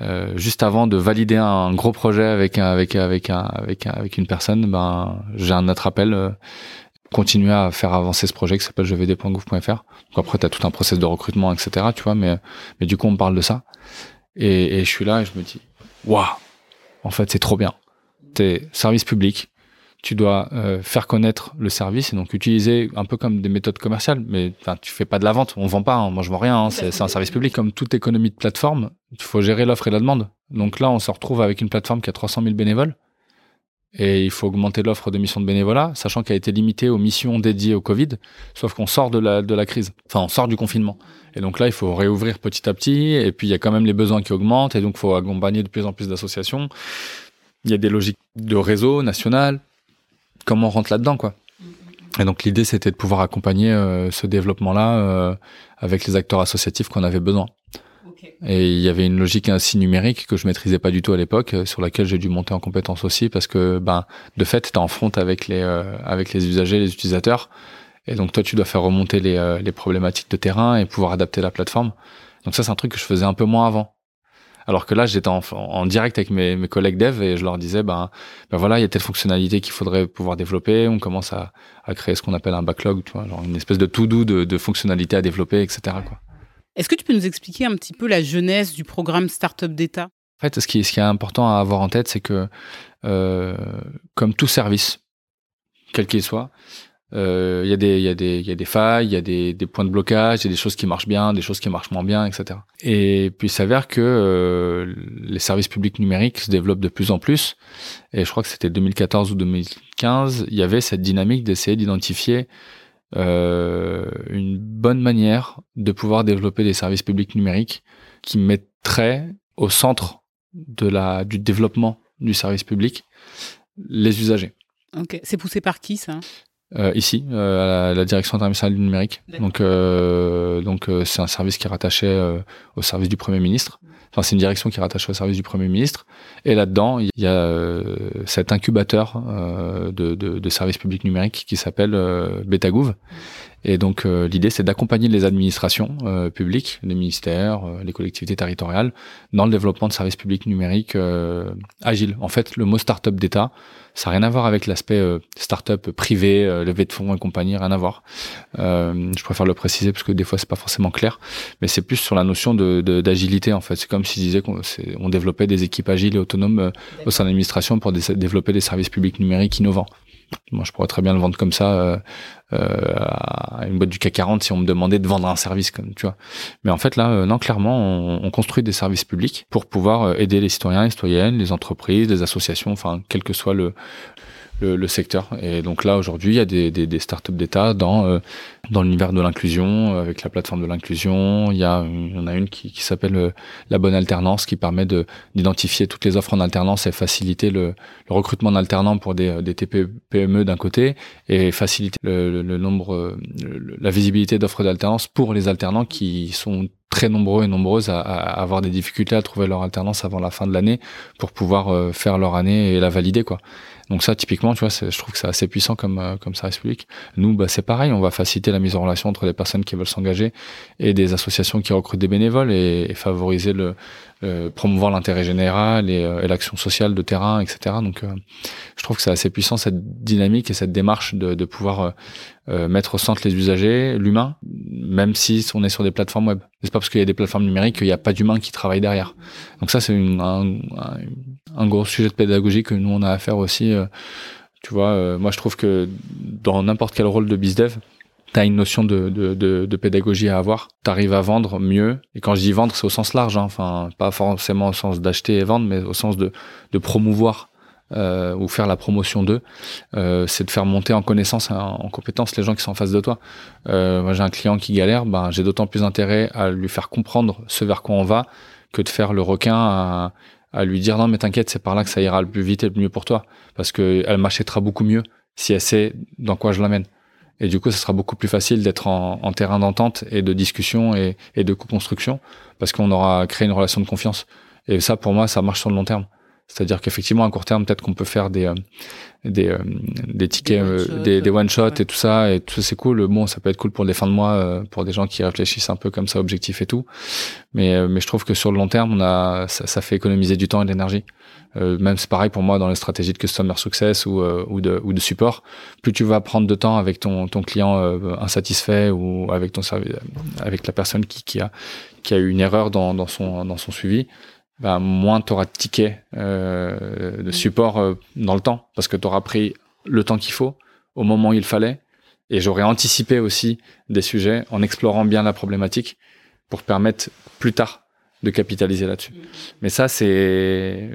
Euh, juste avant de valider un gros projet avec avec un, avec avec une personne, ben j'ai un autre appel. Euh, continuer à faire avancer ce projet qui s'appelle jevd.gouv.fr. Donc après, tu as tout un process de recrutement, etc. Tu vois, mais mais du coup, on me parle de ça. Et, et je suis là et je me dis, waouh, en fait, c'est trop bien. T'es service public, tu dois euh, faire connaître le service et donc utiliser un peu comme des méthodes commerciales. Mais tu fais pas de la vente, on vend pas, hein, moi je vends rien, hein, c'est un service public. Comme toute économie de plateforme, il faut gérer l'offre et la demande. Donc là, on se retrouve avec une plateforme qui a 300 000 bénévoles. et il faut augmenter l'offre de missions de bénévolat, sachant qu'elle a été limitée aux missions dédiées au Covid, sauf qu'on sort de la, de la crise, enfin on sort du confinement. Et donc là, il faut réouvrir petit à petit, et puis il y a quand même les besoins qui augmentent, et donc il faut accompagner de plus en plus d'associations. Il y a des logiques de réseau national. Comment on rentre là-dedans, quoi Et donc l'idée, c'était de pouvoir accompagner euh, ce développement-là euh, avec les acteurs associatifs qu'on avait besoin. Et il y avait une logique ainsi numérique que je maîtrisais pas du tout à l'époque, euh, sur laquelle j'ai dû monter en compétence aussi, parce que ben de fait, tu en front avec les euh, avec les usagers, les utilisateurs, et donc toi tu dois faire remonter les, euh, les problématiques de terrain et pouvoir adapter la plateforme. Donc ça c'est un truc que je faisais un peu moins avant. Alors que là, j'étais en, en, direct avec mes, mes, collègues dev et je leur disais, ben, ben voilà, il y a telle fonctionnalité qu'il faudrait pouvoir développer. On commence à, à créer ce qu'on appelle un backlog, tu vois, genre une espèce de to-do de, de fonctionnalités à développer, etc. Quoi. Est-ce que tu peux nous expliquer un petit peu la jeunesse du programme Startup d'État En fait, ce qui, ce qui est important à avoir en tête, c'est que, euh, comme tout service, quel qu'il soit, il y, y, y, y, a des failles, il y a des, des, points de blocage, il y a des choses qui marchent bien, des choses qui marchent moins bien, etc. Et puis il s'avère que euh, les services publics numériques se développent de plus en plus. Et je crois que c'était 2014 ou 2015, il y avait cette dynamique d'essayer d'identifier euh, une bonne manière de pouvoir développer des services publics numériques qui mettraient au centre de la, du développement du service public les usagers. Ok, c'est poussé par qui ça? Euh, ici, euh, à la, direction internationale du numérique. Donc, euh, donc euh, c'est un service qui est rattaché euh, au service du Premier ministre. Enfin, c'est une direction qui est rattachée au service du Premier ministre. Et là-dedans, il y a euh, cet incubateur de, de, de, services publics numériques qui s'appelle Betagouv. Et donc, l'idée, c'est d'accompagner les administrations publiques, les ministères, les collectivités territoriales, dans le développement de services publics numériques agiles. En fait, le mot start-up d'État, ça n'a rien à voir avec l'aspect euh, start-up privé, euh, levée de fonds et compagnie, rien à voir. Euh, je préfère le préciser parce que des fois c'est pas forcément clair, mais c'est plus sur la notion de d'agilité en fait. C'est comme si je disais qu'on on développait des équipes agiles et autonomes euh, au sein de l'administration pour développer des services publics numériques innovants. Moi, je pourrais très bien le vendre comme ça euh, euh, à une boîte du CAC 40 si on me demandait de vendre un service, comme tu vois. Mais en fait, là, euh, non, clairement, on, on, construit des services publics pour pouvoir euh, aider les citoyens, les citoyennes, les entreprises, les associations, enfin, quel que soit le, le, secteur. Et donc là, aujourd'hui, il y a des, startups d'État dans, euh, dans l'univers de l'inclusion, euh, avec la plateforme de l'inclusion. Il y, a, il en a une qui, s'appelle euh, la bonne alternance, qui permet d'identifier toutes les offres en alternance et faciliter le, le recrutement d'alternants pour des, des TPE d'un côté et faciliter le, le nombre, la visibilité d'offres d'alternance pour les alternants qui sont très nombreux et nombreuses à, à, avoir des difficultés à trouver leur alternance avant la fin de l'année pour pouvoir faire leur année et la valider quoi. Donc ça, typiquement, tu vois, je trouve que c'est assez puissant comme euh, comme service public. Nous, bah, c'est pareil, on va faciliter la mise en relation entre les personnes qui veulent s'engager et des associations qui recrutent des bénévoles et, et favoriser le euh, promouvoir l'intérêt général et, euh, et l'action sociale de terrain, etc. Donc, euh, je trouve que c'est assez puissant cette dynamique et cette démarche de, de pouvoir mettre au centre les usagers, l'humain, même si on est sur des plateformes web. C'est pas parce qu'il y a des plateformes numériques qu'il n'y a pas d'humain qui travaille derrière. Donc ça, c'est un, un, un, gros sujet de pédagogie que nous on a à faire aussi. tu vois, moi je trouve que dans n'importe quel rôle de bizdev, tu as une notion de, pédagogie à avoir. Tu arrives à vendre mieux. Et quand je dis vendre, c'est au sens large. Hein. Enfin, pas forcément au sens d'acheter et vendre, mais au sens de, promouvoir euh, ou faire la promotion d'eux. Euh, c'est de faire monter en connaissance, en, en compétence les gens qui sont en face de toi. Euh, moi, j'ai un client qui galère, ben, j'ai d'autant plus intérêt à lui faire comprendre ce vers quoi on va que de faire le requin à, à lui dire non mais t'inquiète c'est par là que ça ira le plus vite et le mieux pour toi parce que elle m'achètera beaucoup mieux si elle sait dans quoi je l'amène. Et du coup, ça sera beaucoup plus facile d'être en, en, terrain d'entente et de discussion et, et de co-construction parce qu'on aura créé une relation de confiance. Et ça, pour moi, ça marche sur le long terme. C'est-à-dire qu'effectivement, à court terme, peut-être qu'on peut faire des, euh, des, euh, des tickets, des, des one-shots ouais. et tout ça, et tout ça, c'est cool. Bon, ça peut être cool pour des fins de mois, euh, pour des gens qui réfléchissent un peu comme ça, objectif et tout. Mais, mais je trouve que sur le long terme, on a, ça, ça fait économiser du temps et de l'énergie. Euh, même c'est pareil pour moi dans les stratégies de customer success ou, euh, ou, de, ou de support. Plus tu vas prendre de temps avec ton, ton client euh, insatisfait ou avec ton service, avec la personne qui, qui, a, qui a eu une erreur dans, dans, son, dans son suivi, ben, moins tu auras de tickets euh, de support euh, dans le temps parce que tu auras pris le temps qu'il faut au moment où il fallait et j'aurais anticipé aussi des sujets en explorant bien la problématique pour permettre plus tard de capitaliser là-dessus. Mais ça, c'est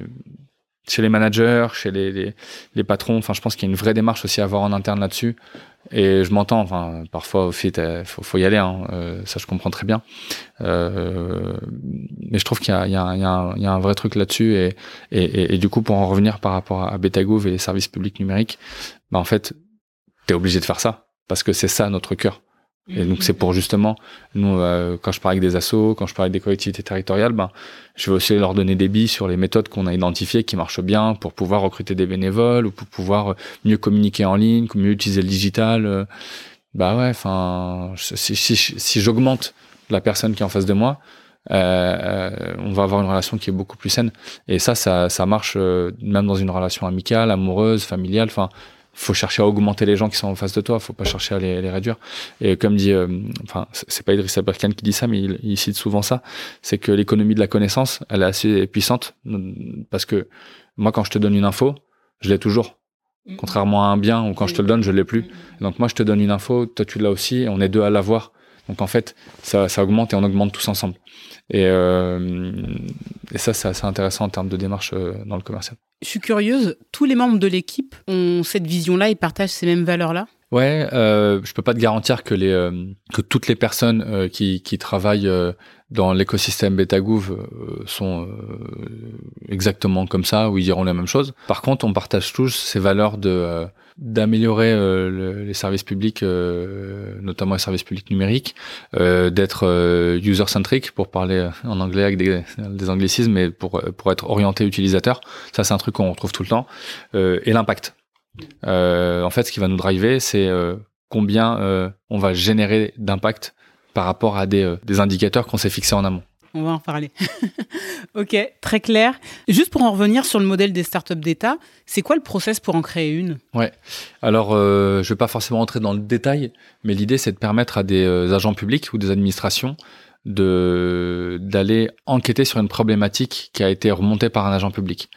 chez les managers, chez les, les, les patrons. Enfin, je pense qu'il y a une vraie démarche aussi à avoir en interne là-dessus. Et je m'entends, enfin, parfois, au fit, faut, faut y aller, hein, euh, ça je comprends très bien. Euh, mais je trouve qu'il y y, a, un, vrai truc là-dessus. Et, du coup, pour en revenir par rapport à Betagouv et les services publics numériques, bah, en fait, t'es obligé de faire ça. Parce que c'est ça notre cœur. Et donc c'est pour justement, nous, euh, quand je parle avec des assos, quand je parle avec des collectivités territoriales, ben, je vais aussi leur donner des billes sur les méthodes qu'on a identifiées qui marchent bien pour pouvoir recruter des bénévoles ou pour pouvoir mieux communiquer en ligne, mieux utiliser le digital. Euh. bah ouais, enfin, si, si, si j'augmente la personne qui est en face de moi, euh, on va avoir une relation qui est beaucoup plus saine. Et ça, ça, ça marche même dans une relation amicale, amoureuse, familiale. Enfin, faut chercher à augmenter les gens qui sont en face de toi, faut pas chercher à les, les réduire. Et comme dit, euh, enfin, c'est pas Idriss Aberkan qui dit ça, mais il, cite souvent ça, c'est que l'économie de la connaissance, elle est assez puissante parce que moi, quand je te donne une info, je l'ai toujours. Mm. Contrairement à un bien où quand je te le donne, je l'ai plus. Donc moi, je te donne une info, toi tu l'as aussi, on est deux à l'avoir. Donc en fait, ça, augmente et on augmente tous ensemble. Et, euh, et ça, c'est assez intéressant en termes de démarche euh, dans le commercial. Je suis curieuse, tous les membres de l'équipe ont cette vision-là et partagent ces mêmes valeurs-là? Ouais, euh, je peux pas te garantir que les euh, que toutes les personnes euh, qui, qui travaillent euh, dans l'écosystème BetaGouv sont exactement comme ça ou ils diront la même chose. Par contre, on partage tous ces valeurs de d'améliorer euh, les services publics, euh, notamment les services publics numériques, euh, d'être user-centric pour parler en anglais avec des, des, anglicismes, mais pour, pour être orienté utilisateur. Ça, c'est un truc qu'on retrouve tout le temps. et l'impact. En fait, ce qui va nous driver, c'est combien on va générer d'impact par rapport à des, des indicateurs qu'on s'est fixés en amont. On va en parler. ok, très clair. Juste pour en revenir sur le modèle des startups d'État, c'est quoi le process pour en créer une? Ouais. Alors, euh, je vais pas forcément entrer dans le détail, mais l'idée c'est de permettre à des euh, agents publics ou des administrations de d'aller enquêter sur une problématique qui a été remontée par un agent public.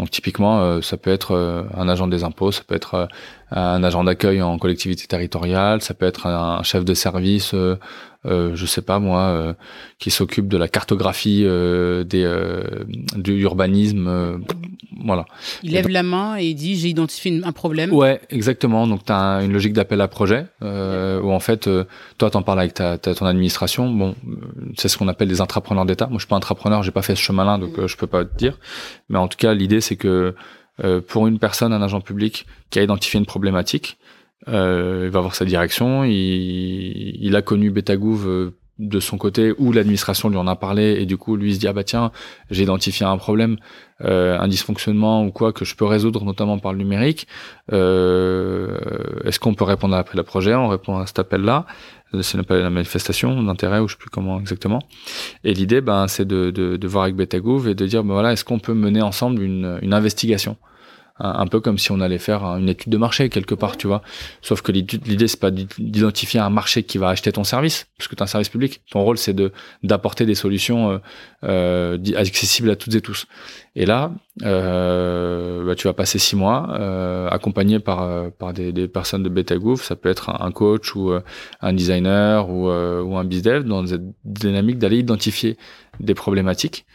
Donc typiquement, euh, ça peut être euh, un agent des impôts, ça peut être euh, un agent d'accueil en collectivité territoriale, ça peut être un, chef de service, euh, je sais pas moi, qui s'occupe de la cartographie des de l'urbanisme, voilà. Il lève la main et il dit j'ai identifié un problème. Ouais, exactement. Donc tu as une logique d'appel à projet où en fait toi t'en parles avec ta, ton administration. Bon, c'est ce qu'on appelle des intrapreneurs d'État. Moi je suis pas entrepreneur, j'ai pas fait ce chemin-là, donc je peux pas te dire. Mais en tout cas l'idée c'est que euh, pour une personne, un agent public qui a identifié une problématique, euh, il va avoir sa direction. Il, il a connu Betagouv euh, de son côté ou l'administration lui en a parlé. Et du coup lui se dit ah bah tiens j'ai identifié un problème euh, un dysfonctionnement ou quoi que je peux résoudre notamment par le numérique. Euh, est-ce qu'on peut répondre à le projet? On répond à cet appel là c'est l'appel la manifestation d'intérêt ou je sais plus comment exactement. Et l'idée ben c'est de, de, de, voir avec Betagouv et de dire ben voilà est-ce qu'on peut mener ensemble une, une investigation? Un, peu comme si on allait faire une étude de marché quelque part, tu vois. Sauf que l'idée c'est pas d'identifier un marché qui va acheter ton service, parce que tu un service public. Ton rôle c'est de d'apporter des solutions euh, euh, accessibles à toutes et tous. Et là, euh, bah, tu vas passer six mois euh, accompagné par euh, par des, des personnes de BetaGouv. Ça peut être un coach ou un designer ou, ou un bizdev dans cette dynamique d'aller identifier des problématiques,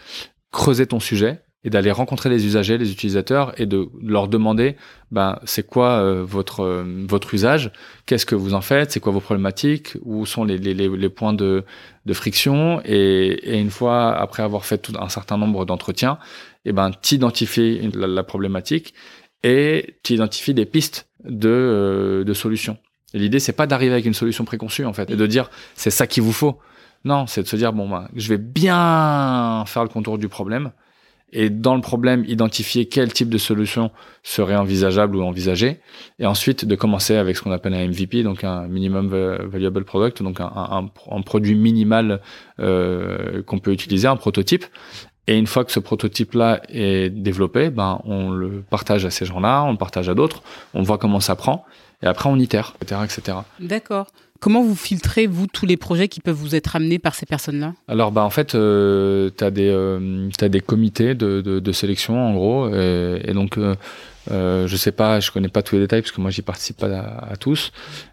creuser ton sujet et d'aller rencontrer les usagers, les utilisateurs et de leur demander ben c'est quoi euh, votre euh, votre usage, qu'est-ce que vous en faites, c'est quoi vos problématiques, où sont les, les, les points de, de friction? Et, et, une fois après avoir fait tout un certain nombre d'entretiens, et ben t'identifier la, la, problématique et t'identifier des pistes de euh, de solutions. L'idée c'est pas d'arriver avec une solution préconçue en fait et de dire c'est ça qu'il vous faut. Non, c'est de se dire bon ben je vais bien faire le contour du problème et dans le problème, identifier quel type de solution serait envisageable ou envisagé, et ensuite de commencer avec ce qu'on appelle un MVP, donc un minimum valuable product, donc un produit minimal euh, qu'on peut utiliser, un prototype. Et une fois que ce prototype-là est développé, ben on le partage à ces gens-là, on le partage à d'autres, on voit comment ça prend, et après on itère, etc., etc. D'accord. Comment vous filtrez, vous, tous les projets qui peuvent vous être amenés par ces personnes-là? Alors, bah, en fait, euh, tu as, euh, des comités de, de, sélection, en gros. Et, et donc, euh, euh, je sais pas, je connais pas tous les détails parce que moi, j'y participe pas à, tous.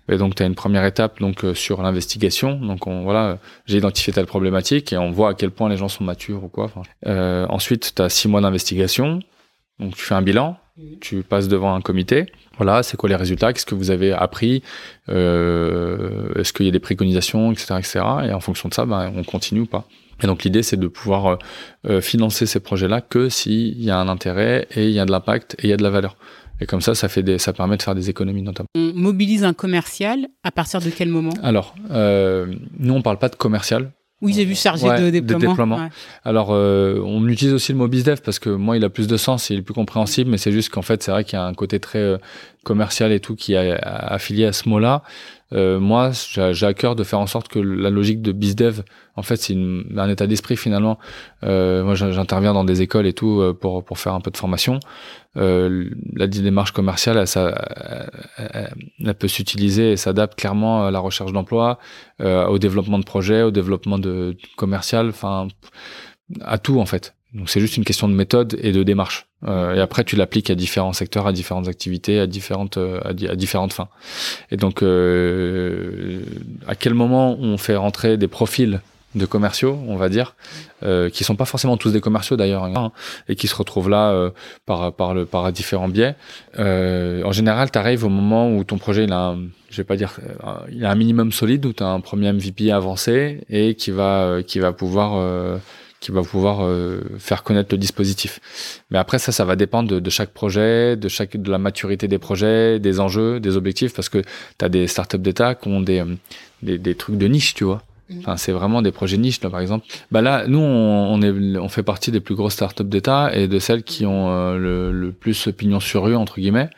Et donc, tu as une première étape donc euh, sur l'investigation. Donc, on, voilà, j'ai identifié telle problématique et on voit à quel point les gens sont matures ou quoi. Ensuite, tu as six mois d'investigation Donc tu fais un bilan. Tu passes devant un comité. Voilà, c'est quoi les résultats? Qu'est-ce que vous avez appris? Euh, Est-ce qu'il y a des préconisations, etc., etc. Et en fonction de ça, ben, on continue ou pas. Et donc l'idée, c'est de pouvoir euh, financer ces projets-là que s'il y a un intérêt et il y a de l'impact et il y a de la valeur. Et comme ça, ça, fait des, ça permet de faire des économies notamment. On mobilise un commercial à partir de quel moment? Alors, euh, nous, on parle pas de commercial. Oui, j'ai vu chargé Ouais, de de déploiement. déploiement. Ouais. Alors, euh, on utilise aussi le mot bizdev parce que moi, il a plus de sens, il est plus compréhensible, mais c'est juste qu'en fait, c'est vrai qu'il y a un côté très euh, commercial et tout qui est affilié à ce mot-là. Euh, moi, j'ai à cœur de faire en sorte que la logique de bizdev, en fait, c'est un état d'esprit finalement. Euh, moi, j'in- j'interviens dans des écoles et tout euh, pour pour faire un peu de formation. Euh, la démarche commerciale, elle, ça, elle- elle peut s'utiliser et s'adapte clairement à la recherche d'emploi, euh, au développement de projets, au développement de commercial, enfin à tout en fait. Donc c'est juste une question de méthode et de démarche. Euh, et après tu l'appliques à différents secteurs, à différentes activités, à différentes euh, à, di- à différentes fins. Et donc euh, à quel moment on fait rentrer des profils de commerciaux, on va dire, euh, qui sont pas forcément tous des commerciaux d'ailleurs, hein, et qui se retrouvent là euh, par par le par différents biais. Euh, en général, tu arrives au moment où ton projet il a un, je vais pas dire euh, il a un minimum solide où tu as un premier MVP avancé et qui va euh, qui va pouvoir qui va pouvoir euh, faire connaître le dispositif. Mais après ça, ça va dépendre de, de chaque projet, de chaque de la maturité des projets, des enjeux, des objectifs, parce que tu as des startups d'État qui ont des, euh, des des trucs de niche, tu vois. Enfin, c'est vraiment des projets niches, là, par exemple. Bah là, nous, on, on est, on fait partie des plus grosses startups d'État et de celles qui ont euh, le, le plus pignon sur rue, entre guillemets.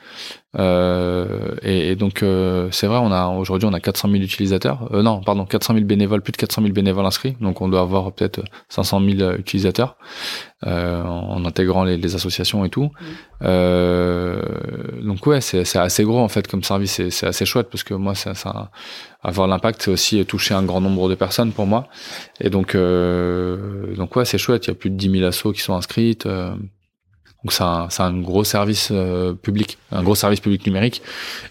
Euh, et, et donc, euh, c'est vrai, on a aujourd'hui, on a 400 000 utilisateurs. Euh, non, pardon, 400 000 bénévoles, plus de 400 000 bénévoles inscrits. Donc, on doit avoir peut-être 500 000 utilisateurs euh, en intégrant les, les associations et tout. Euh, donc, ouais, c'est c'est assez gros en fait comme service. C'est c'est assez chouette parce que moi, ça, ça avoir l'impact, c'est aussi toucher un grand nombre de personnes pour moi. Et donc, euh, donc ouais, c'est chouette. Il y a plus de 10 000 assos qui sont inscrites. Donc c'est un, gros service euh, public, un gros service public numérique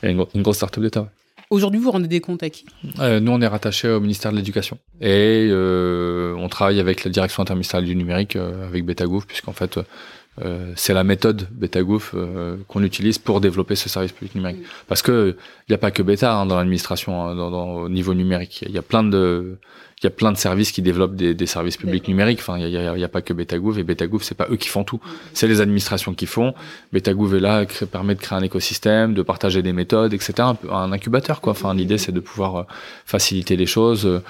et une, gro- une grosse startup d'État. ouais. Aujourd'hui, vous rendez des comptes à qui? Euh, nous, on est rattaché au ministère de l'Éducation et euh, on travaille avec la direction interministérielle du numérique, avec Betagouv, puisqu'en fait, euh, c'est la méthode Betagouv euh, qu'on utilise pour développer ce service public numérique. Parce que il n'y a pas que Beta hein, dans l'administration, hein, dans, dans- au niveau numérique. Il y a plein de il y a plein de services qui développent des, des services publics numériques. Enfin, il y a, a pas que Betagouv et Betagouv, c'est pas eux qui font tout. C'est les administrations qui font. Betagouv est là, crée- permet de créer un écosystème, de partager des méthodes, etc. Un, un incubateur, quoi. Enfin, l'idée, c'est de pouvoir euh, faciliter les choses, euh,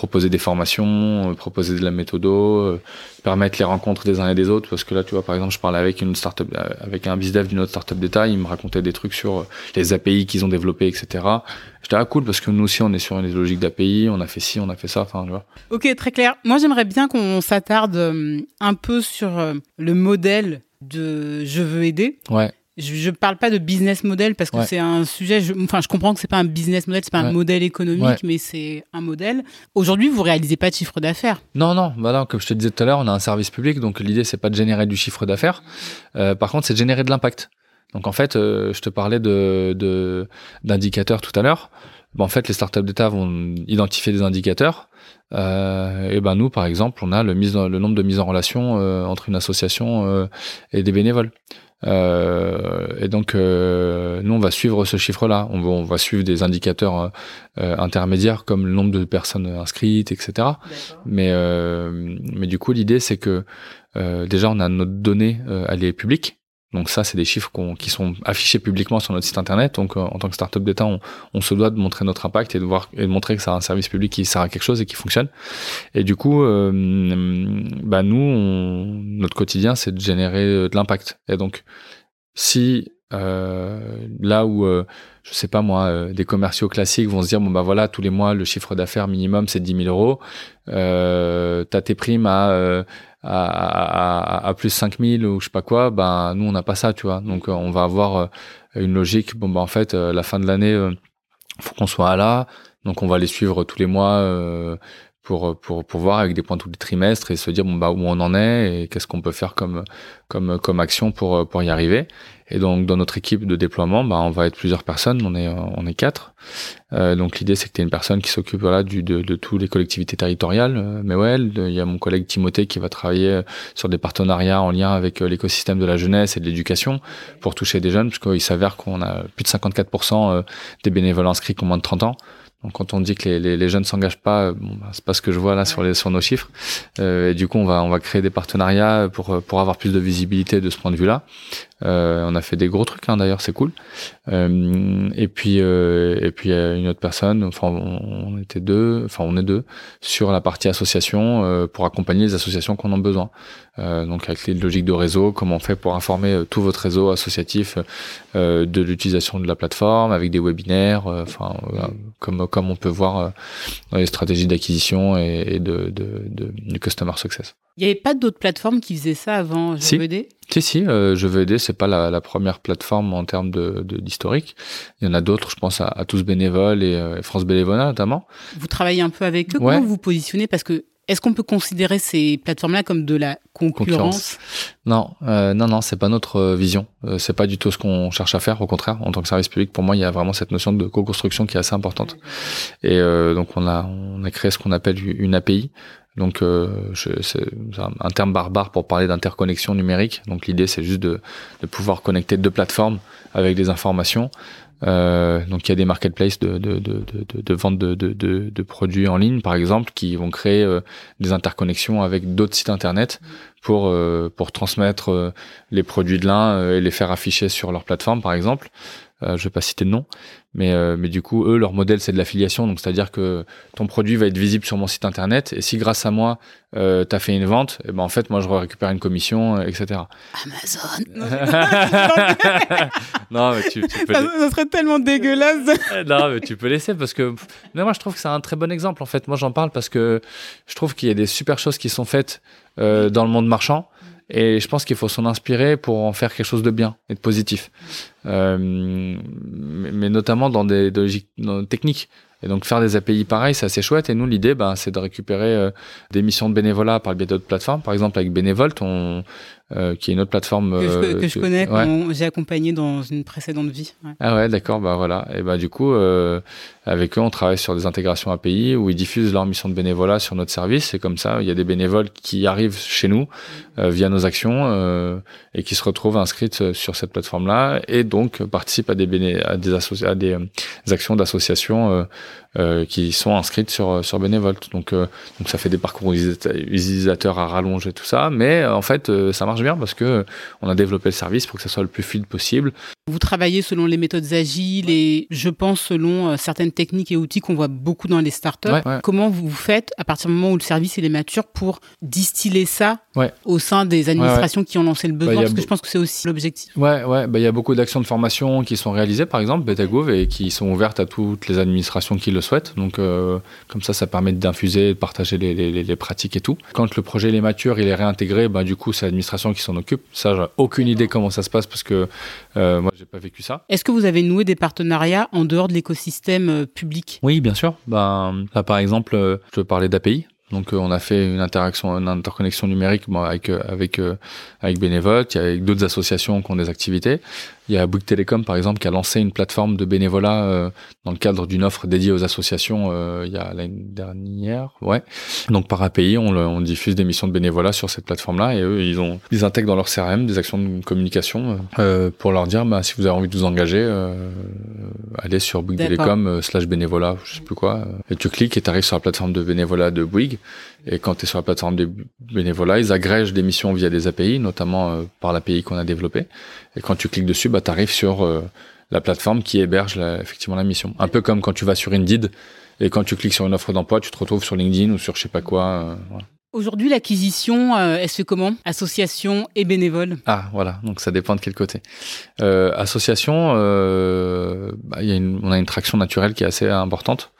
proposer des formations, euh, proposer de la méthodo, euh, permettre les rencontres des uns et des autres. Parce que là, tu vois, par exemple, je parlais avec une startup, euh, avec un bizdev d'une autre startup d'État, il me racontait des trucs sur euh, les API qu'ils ont développés, etc. J'étais ah cool parce que nous aussi, on est sur une logique d'API, on a fait ci, on a fait ça. Enfin, tu vois. Ok, très clair. Moi, j'aimerais bien qu'on s'attarde euh, un peu sur euh, le modèle de je veux aider. Ouais. Je, je parle pas de business model parce que Ouais. c'est un sujet. je- enfin, je comprends que c'est pas un business model, c'est pas un modèle économique, Ouais. mais c'est un modèle. Aujourd'hui, vous réalisez pas de chiffre d'affaires. Non, non, bah comme je te disais tout à l'heure, on a un service public, donc l'idée, c'est pas de générer du chiffre d'affaires. Euh, par contre, c'est de générer de l'impact. Donc en fait, euh, je te parlais de d'indicateurs tout à l'heure. Bah, en fait, les startups d'État vont identifier des indicateurs. Euh, et ben nous, par exemple, on a le, mise en- le nombre de mises en relation euh, entre une association euh, et des bénévoles. Euh, et donc, euh, nous, on va suivre ce chiffre-là. On va, on va suivre des indicateurs euh, euh, intermédiaires comme le nombre de personnes inscrites, etc. Mais, euh, mais du coup, l'idée, c'est que euh, déjà, on a notre donnée, euh, elle est publique. Donc ça, c'est des chiffres qui sont affichés publiquement sur notre site internet. Donc euh, en tant que startup d'État, on, on se doit de montrer notre impact et de voir et de montrer que ça a un service public qui sert à quelque chose et qui fonctionne. Et du coup, euh, bah nous, on- notre quotidien, c'est de générer euh, de l'impact. Et donc, si euh, là où euh, je sais pas moi, euh, des commerciaux classiques vont se dire bon bah voilà tous les mois le chiffre d'affaires minimum c'est 10 000 euros, euh, t'as tes primes à, à, à, à- à plus 5 000 ou je sais pas quoi, ben nous on n'a pas ça tu vois, donc euh, on va avoir euh, une logique bon bah en fait euh, la fin de l'année faut qu'on soit là, donc on va les suivre tous les mois. pour, pour, pour voir avec des points tous les trimestres et se dire bon, bah, où on en est et qu'est-ce qu'on peut faire comme, comme, comme action pour, pour y arriver. Et donc dans notre équipe de déploiement, bah, on va être plusieurs personnes, on est on est quatre. Euh, donc l'idée c'est que tu une personne qui s'occupe voilà du de, de toutes les collectivités territoriales. Euh, mais ouais, il y a mon collègue Timothée qui va travailler euh, sur des partenariats en lien avec euh, l'écosystème de la jeunesse et de l'éducation pour toucher des jeunes, puisqu'il s'avère qu'on a plus de 54% des bénévoles inscrits qui ont moins de 30 ans. Donc quand on dit que les, les, les jeunes s'engagent pas, bon, bah, c'est pas ce que je vois là sur, les, sur nos chiffres. Euh, et du coup, on va on va créer des partenariats pour pour avoir plus de visibilité de ce point de vue-là. Euh, on a fait des gros trucs hein, d'ailleurs, c'est cool. Euh, et puis euh, et puis une autre personne, enfin on, était deux, enfin on est deux sur la partie association euh, pour accompagner les associations qu'on a besoin. Euh, donc avec les logiques de réseau, comment on fait pour informer tout votre réseau associatif de l'utilisation de la plateforme avec des webinaires, enfin comme comme on peut voir dans les stratégies d'acquisition et, et de, de, de, du customer success. Il n'y avait pas d'autres plateformes qui faisaient ça avant Je veux aider? Si, si, euh, Je veux aider, c'est pas la, la, première plateforme en termes de, d'historique. Il y en a d'autres, je pense à, à Tous Bénévoles et euh, France Bénévolat notamment. Vous travaillez un peu avec eux? Comment vous vous positionnez? Parce que est-ce qu'on peut considérer ces plateformes-là comme de la concurrence, Non, euh, non, non, c'est pas notre euh, vision. Euh, c'est pas du tout ce qu'on cherche à faire. Au contraire, en tant que service public, pour moi, il y a vraiment cette notion de co-construction qui est assez importante. Et euh, donc, on a, on a créé ce qu'on appelle une API. Donc, euh, c'est un terme barbare pour parler d'interconnexion numérique. Donc, l'idée, c'est juste de, de pouvoir connecter deux plateformes avec des informations euh, donc il y a des marketplaces de, de, de, de, vente de, produits en ligne, par exemple, qui vont créer euh, des interconnexions avec d'autres sites internet pour pour transmettre les produits de l'un et les faire afficher sur leur plateforme, par exemple. Euh, je vais pas citer de nom, mais euh, mais du coup eux leur modèle c'est de l'affiliation, donc c'est-à-dire que ton produit va être visible sur mon site internet et si grâce à moi euh, tu as fait une vente, et eh ben en fait moi je récupère une commission, euh, etc. Amazon. non mais tu, tu peux. Ça, ça, serait tellement dégueulasse. non mais tu peux laisser parce que mais moi je trouve que c'est un très bon exemple en fait. Moi j'en parle parce que je trouve qu'il y a des super choses qui sont faites euh, dans le monde marchand et je pense qu'il faut s'en inspirer pour en faire quelque chose de bien et de positif. Euh, mais notamment dans des, des logiques techniques. Et donc faire des API pareils, c'est assez chouette. Et nous, l'idée, ben, c'est de récupérer euh, des missions de bénévolat par le biais d'autres plateformes. Par exemple, avec Bénévolte, on, euh, qui est une autre plateforme que je, que je euh, connais, ouais. j'ai accompagné dans une précédente vie. Ouais. Ah ouais, d'accord, bah voilà. Et bah du coup, avec eux, on travaille sur des intégrations API où ils diffusent leur mission de bénévolat sur notre service. Et comme ça, il y a des bénévoles qui arrivent chez nous via nos actions et qui se retrouvent inscrites sur cette plateforme-là et donc participent à des à des, des actions d'associations euh, qui sont inscrites sur sur Bénévolte. Donc donc ça fait des parcours utilisateurs à rallonger tout ça, mais en fait ça marche bien parce que on a développé le service pour que ça soit le plus fluide possible. Vous travaillez selon les méthodes agiles et je pense selon euh, certaines techniques et outils qu'on voit beaucoup dans les startups. Ouais, ouais. Comment vous faites à partir du moment où le service est mature pour distiller ça ouais. au sein des administrations qui ont lancé le besoin? bah, Parce que je pense que c'est aussi l'objectif. Ouais, ouais. Bah, il y a beaucoup d'actions de formation qui sont réalisées, par exemple, BetaGov, et qui sont ouvertes à toutes les administrations qui le souhaitent. Donc, euh, comme ça, ça permet d'infuser, de partager les, les, les, pratiques et tout. Quand le projet est mature, il est réintégré, bah, du coup, c'est l'administration qui s'en occupe. Ça, j'ai aucune idée comment ça se passe parce que euh, moi, j'ai pas vécu ça. Est-ce que vous avez noué des partenariats en dehors de l'écosystème euh, public? Oui, bien sûr. Ben, là, par exemple, je veux parler d'API. Donc, euh, on a fait une interaction, une interconnexion numérique bon, avec euh, avec euh, avec Bénévolte, avec d'autres associations qui ont des activités. Il y a Bouygues Télécom, par exemple, qui a lancé une plateforme de bénévolat euh, dans le cadre d'une offre dédiée aux associations euh, il y a l'année dernière. Ouais. Donc par API, on, le, on, diffuse des missions de bénévolat sur cette plateforme-là et eux, ils ont ils intègrent dans leur CRM des actions de communication euh, pour leur dire, bah, si vous avez envie de vous engager, euh, allez sur Bouygues Télécom slash bénévolat, je sais plus quoi, et tu cliques et tu arrives sur la plateforme de bénévolat de Bouygues. Et quand tu es sur la plateforme des bénévolats, ils agrègent des missions via des API, notamment euh, par l'API qu'on a développé. Et quand tu cliques dessus, bah, tu arrives sur euh, la plateforme qui héberge la, effectivement la mission. Un peu comme quand tu vas sur Indeed et quand tu cliques sur une offre d'emploi, tu te retrouves sur LinkedIn ou sur je sais pas quoi. Euh, voilà. Aujourd'hui, l'acquisition, elle se fait comment? Association et bénévole Ah, voilà. Donc, ça dépend de quel côté. Euh, association, euh, bah, y a une, on a une traction naturelle qui est assez importante.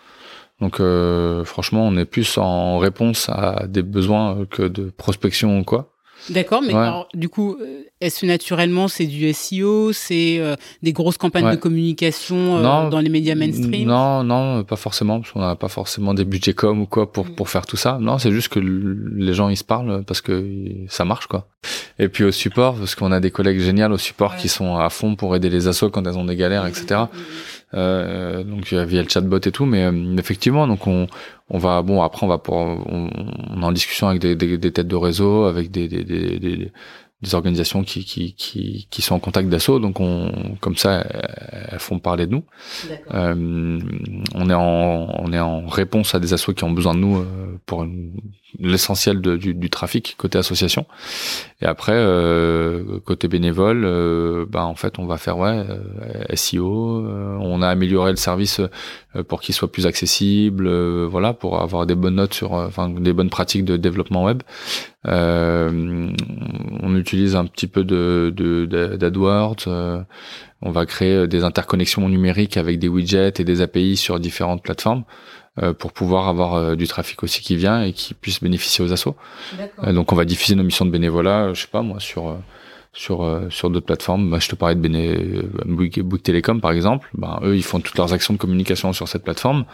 Donc, euh, franchement, on est plus en réponse à des besoins que de prospection ou quoi. D'accord, mais alors, du coup, euh, est-ce naturellement c'est du SEO, c'est euh, des grosses campagnes de communication euh, dans les médias mainstream? Non, non, pas forcément, parce qu'on n'a pas forcément des budgets com ou quoi pour, mm. pour faire tout ça. Non, c'est juste que les gens ils se parlent parce que ça marche quoi. Et puis au support, parce qu'on a des collègues géniaux au support qui sont à fond pour aider les assos quand elles ont des galères, etc. Euh, donc via le chatbot et tout, mais effectivement, donc on, on va bon après on va pour on, on est en discussion avec des, des, des, têtes de réseau avec des, des, des, des organisations qui, qui, qui, qui, sont en contact d'assaut, donc on, comme ça, elles font parler de nous. Euh, on est en, on est en réponse à des assauts qui ont besoin de nous euh, pour l'essentiel du, du, trafic côté association. Et après, euh, côté bénévole, euh, bah, en fait, on va faire ouais euh, SEO. on a amélioré le service pour qu'il soit plus accessible, voilà, pour avoir des bonnes notes sur, enfin, des bonnes pratiques de développement web. Euh, on utilise un petit peu de d'AdWords. Euh, on va créer des interconnexions numériques avec des widgets et des API sur différentes plateformes euh, pour pouvoir avoir du trafic aussi qui vient et qui puisse bénéficier aux assos. donc on va diffuser nos missions de bénévolat, je sais pas moi, sur sur sur d'autres plateformes. Bah, je te parlais de Béné Bouygues Télécom par exemple. Ben, eux, ils font toutes leurs actions de communication sur cette plateforme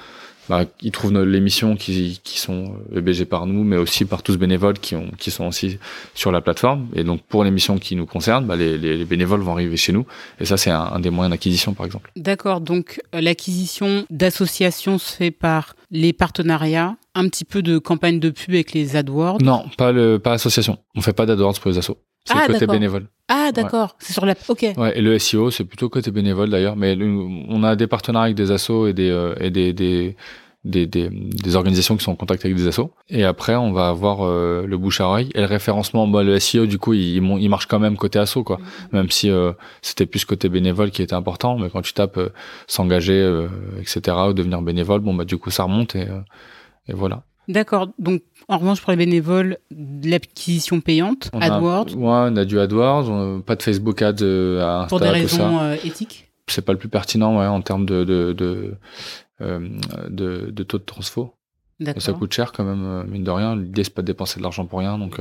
bah, ils trouvent l'émission qui, qui sont hébergées par nous, mais aussi par tous les bénévoles qui, ont, qui sont aussi sur la plateforme. Et donc, pour l'émission qui nous concerne, bah, les, les, bénévoles vont arriver chez nous. Et ça, c'est un, des moyens d'acquisition, par exemple. D'accord. Donc, euh, l'acquisition d'associations se fait par les partenariats, un petit peu de campagne de pub avec les AdWords. Non, pas le, pas association. On fait pas d'AdWords pour les assos. C'est ah, côté bénévole. Ah, d'accord. C'est sur la. Ok. Ouais, et le SEO, c'est plutôt côté bénévole d'ailleurs. Mais on a des partenariats avec des assos et des, euh, et des, des, des, des, des, organisations qui sont en contact avec des assos. Et après, on va avoir euh, le bouche à oreille et le référencement. Bah, le SEO, du coup, il, il marche quand même côté asso, quoi. Mm-hmm. Même si euh, c'était plus côté bénévole qui était important. Mais quand tu tapes s'engager, etc., ou devenir bénévole, bon, bah, du coup, ça remonte et, et voilà. D'accord. Donc, en revanche, pour les bénévoles, l'acquisition payante, AdWords. ouais, on a du AdWords, pas de Facebook Ads euh, à Pour des raisons euh, éthiques C'est pas le plus pertinent ouais, en termes de, de, de, euh, de, de taux de transfo. Ça coûte cher quand même, mine de rien. L'idée, c'est pas de dépenser de l'argent pour rien. Donc,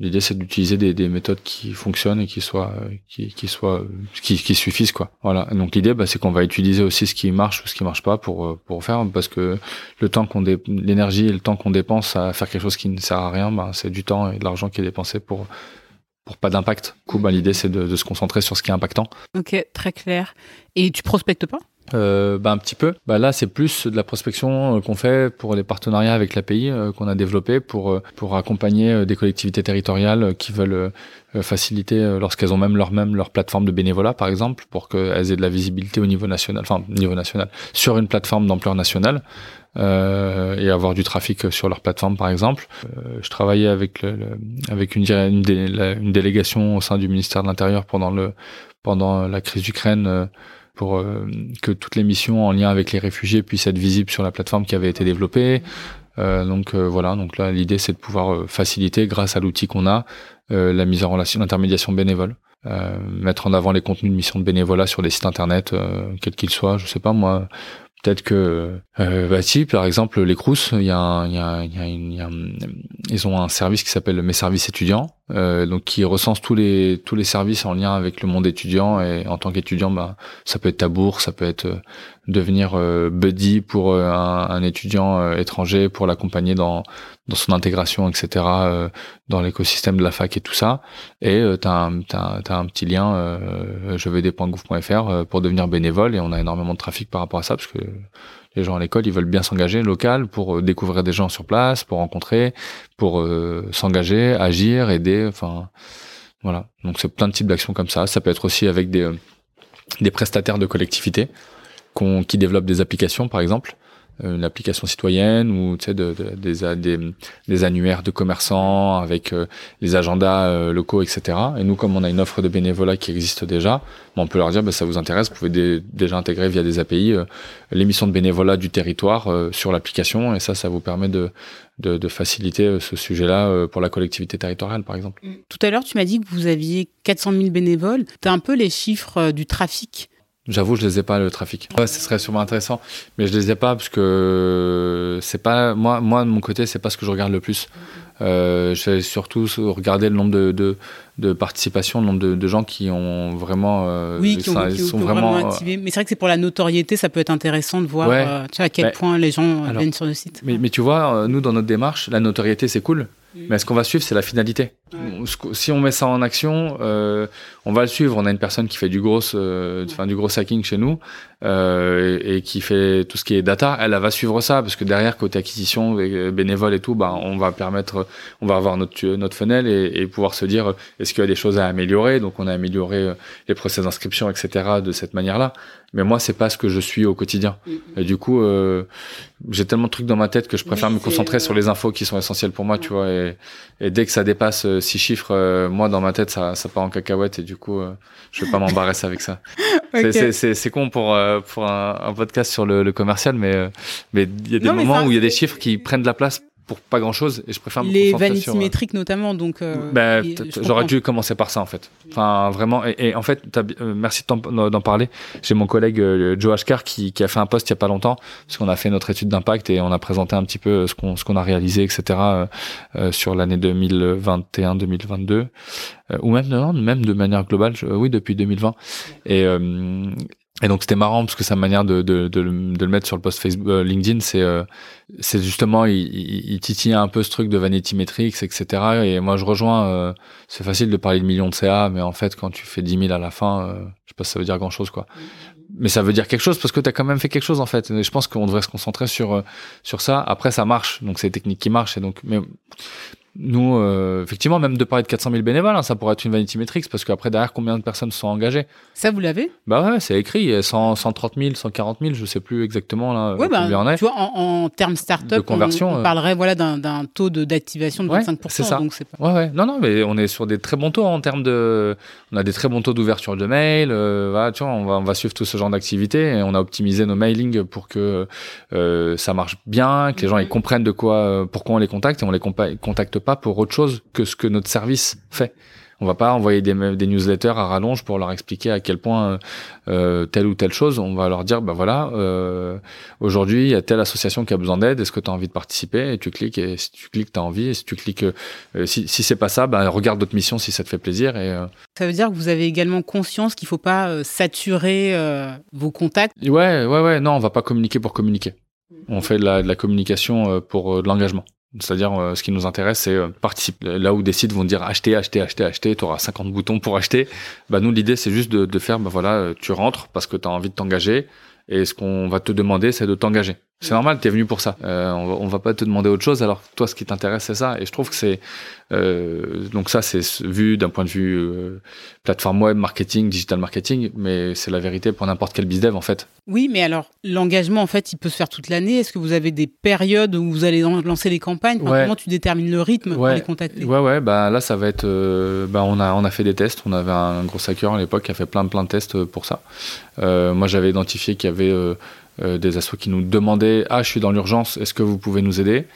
L'idée, c'est d'utiliser des, des, méthodes qui fonctionnent et qui soient, qui, qui soient, qui, qui suffisent, quoi. Voilà. Donc l'idée, bah, c'est qu'on va utiliser aussi ce qui marche ou ce qui marche pas pour pour faire, parce que le temps qu'on l'énergie et le temps qu'on dépense à faire quelque chose qui ne sert à rien, bah, c'est du temps et de l'argent qui est dépensé pour pour pas d'impact. Du coup, bah, l'idée, c'est de, de se concentrer sur ce qui est impactant. Ok, très clair. Et tu prospectes pas? Euh, bah, un petit peu. Bah, là, c'est plus de la prospection euh, qu'on fait pour les partenariats avec l'API euh, qu'on a développé pour pour accompagner des collectivités territoriales qui veulent faciliter lorsqu'elles ont même leur même leur plateforme de bénévolat, par exemple, pour qu'elles aient de la visibilité au niveau national, enfin niveau national, sur une plateforme d'ampleur nationale. Euh, et avoir du trafic sur leur plateforme par exemple. Euh, je travaillais avec le, avec une, une, délégation au sein du ministère de l'Intérieur pendant le pendant la crise d'Ukraine pour euh, que toutes les missions en lien avec les réfugiés puissent être visibles sur la plateforme qui avait été développée. Euh, donc euh, voilà, donc là l'idée c'est de pouvoir faciliter grâce à l'outil qu'on a la mise en relation, l'intermédiation bénévole, mettre en avant les contenus de missions de bénévolat sur les sites internet, quels qu'ils soient. Je sais pas moi, Peut-être que, euh, bah si, par exemple, les Crous, il y a, ils ont un service qui s'appelle Mes services étudiants, euh, donc qui recense tous les tous les services en lien avec le monde étudiant et en tant qu'étudiant, bah ça peut être ta bourse, ça peut être euh, devenir euh, buddy pour euh, un, un, étudiant étranger pour l'accompagner dans dans son intégration, etc., dans l'écosystème de la fac et tout ça. Et tu as, as, un petit lien, euh, je vais des pour devenir bénévole et on a énormément de trafic par rapport à ça parce que les gens à l'école, ils veulent bien s'engager local pour euh, découvrir des gens sur place, pour rencontrer, pour euh, s'engager, agir, aider. Enfin, voilà. Donc c'est plein de types d'actions comme ça. Ça peut être aussi avec des, euh, des prestataires de collectivités qui développent des applications, par exemple une application citoyenne ou tu sais de, des, des, annuaires de commerçants avec euh, les agendas euh, locaux etc et nous comme on a une offre de bénévolat qui existe déjà on peut leur dire bah, ça vous intéresse vous pouvez déjà intégrer via des API euh, l'émission de bénévolat du territoire sur l'application et ça ça vous permet de de, de faciliter ce sujet-là pour la collectivité territoriale, par exemple. Tout à l'heure, tu m'as dit que vous aviez 400 000 bénévoles. Tu as un peu les chiffres du trafic J'avoue, je les ai pas le trafic. Ouais, ce serait sûrement intéressant, mais je les ai pas parce que c'est pas moi, moi de mon côté, c'est pas ce que je regarde le plus. Euh, je vais surtout regarder le nombre de, de, de participation, le nombre de, de, gens qui ont vraiment. Euh, oui, qui, ont, qui, sont vraiment, activé. Mais c'est vrai que c'est pour la notoriété, ça peut être intéressant de voir euh, tu à quel point les gens viennent sur le site. Mais, mais tu vois, nous, dans notre démarche, la notoriété, c'est cool. Mais ce qu'on va suivre, c'est la finalité. Si on met ça en action, euh, on va le suivre. On a une personne qui fait du gros, euh, enfin, du gros hacking chez nous euh, et, qui fait tout ce qui est data. Elle, elle va suivre ça parce que derrière, côté acquisition, bénévole et tout, bah, on va permettre, on va avoir notre notre funnel et, et pouvoir se dire est-ce qu'il y a des choses à améliorer? Donc, on a amélioré les process d'inscription, etc. de cette manière-là. Mais moi, c'est pas ce que je suis au quotidien. Et du coup, euh, j'ai tellement de trucs dans ma tête que je préfère me concentrer sur les infos qui sont essentielles pour moi, tu vois. Et, et, dès que ça dépasse euh, six chiffres, euh, moi, dans ma tête, ça, ça part en cacahuète et du coup, euh, je vais pas m'embarrasser avec ça. okay. C'est con pour, pour un, un, podcast sur le, le commercial, mais mais il y a des moments où il y a des chiffres qui prennent de la place pour pas grand chose et je préfère me les vanity métriques notamment donc euh, bah, j'aurais dû commencer par ça en fait. Enfin vraiment et, et en fait euh, merci d'en parler. J'ai mon collègue euh, Joe Ashkar qui, qui, a fait un post il y a pas longtemps parce qu'on a fait notre étude d'impact et on a présenté un petit peu ce qu'on ce qu'on a réalisé etc euh, sur l'année 2021 2022 ou même non, même de manière globale oui depuis 2020 et et donc c'était marrant parce que sa manière de, de, de, de, le mettre sur le post Facebook, euh, LinkedIn, c'est euh, justement il, il, titille un peu ce truc de vanity metrics, etc. Et moi je rejoins. Euh, c'est facile de parler de millions de CA, mais en fait quand tu fais 10 000 à la fin, je sais pas si ça veut dire grand chose quoi. Mais ça veut dire quelque chose parce que tu as quand même fait quelque chose en fait. Et je pense qu'on devrait se concentrer sur sur ça. Après ça marche, donc c'est des techniques qui marchent. Et donc mais nous, euh, effectivement, même de parler de 400 000 bénévoles, hein, ça pourrait être une vanity metrics parce qu'après, derrière, combien de personnes sont engagées? Ça, vous l'avez? Bah ouais, c'est écrit. 100, 130 000, 140 000, je sais plus exactement là, ouais, bah, combien on est. Tu vois, en, en termes start-up, conversion, on, euh. parlerait voilà, d'un taux d'activation de, 25%. c'est ça. Donc pas... Ouais, ouais. Non, non, mais on est sur des très bons taux en termes de. On a des très bons taux d'ouverture de mail. Euh, voilà, tu vois, on va, on va suivre tout ce genre d'activité et on a optimisé nos mailings pour que euh, ça marche bien, que les gens ils comprennent de quoi, pourquoi on les contacte et on les contacte pas pour autre chose que ce que notre service fait. On va pas envoyer des, des newsletters à rallonge pour leur expliquer à quel point euh, telle ou telle chose. On va leur dire, bah voilà, euh, aujourd'hui il y a telle association qui a besoin d'aide. Est-ce que tu as envie de participer? Et tu cliques. Et si tu cliques, tu as envie. Et si tu cliques, euh, si, si c'est pas ça, bah regarde d'autres missions si ça te fait plaisir. Et euh, ça veut dire que vous avez également conscience qu'il faut pas euh, saturer vos contacts? Ouais, ouais, ouais. Non, on va pas communiquer pour communiquer. On fait de la, de la communication pour de l'engagement. C'est-à-dire, euh, ce qui nous intéresse, c'est euh, participer. Là où des sites vont dire acheter, acheter, acheter, acheter, tu auras 50 boutons pour acheter. Bah, nous, l'idée, c'est juste de, faire, bah voilà, euh, tu rentres parce que tu as envie de t'engager. Et ce qu'on va te demander, c'est de t'engager. C'est normal, tu es venu pour ça. Euh, on, va, on va pas te demander autre chose. Alors toi, ce qui t'intéresse, c'est ça. Et je trouve que c'est euh, donc ça, c'est vu d'un point de vue euh, plateforme web, marketing, digital marketing, mais c'est la vérité pour n'importe quel bizdev en fait. Oui, mais alors l'engagement en fait, il peut se faire toute l'année. Est-ce que vous avez des périodes où vous allez lancer les campagnes? Comment tu détermines le rythme pour les contacter? Ouais, ouais. Bah là, ça va être. Bah on a on a fait des tests. On avait un gros hacker à l'époque qui a fait plein plein de tests pour ça. Moi, j'avais identifié qu'il y avait des assos qui nous demandaient ah je suis dans l'urgence est-ce que vous pouvez nous aider?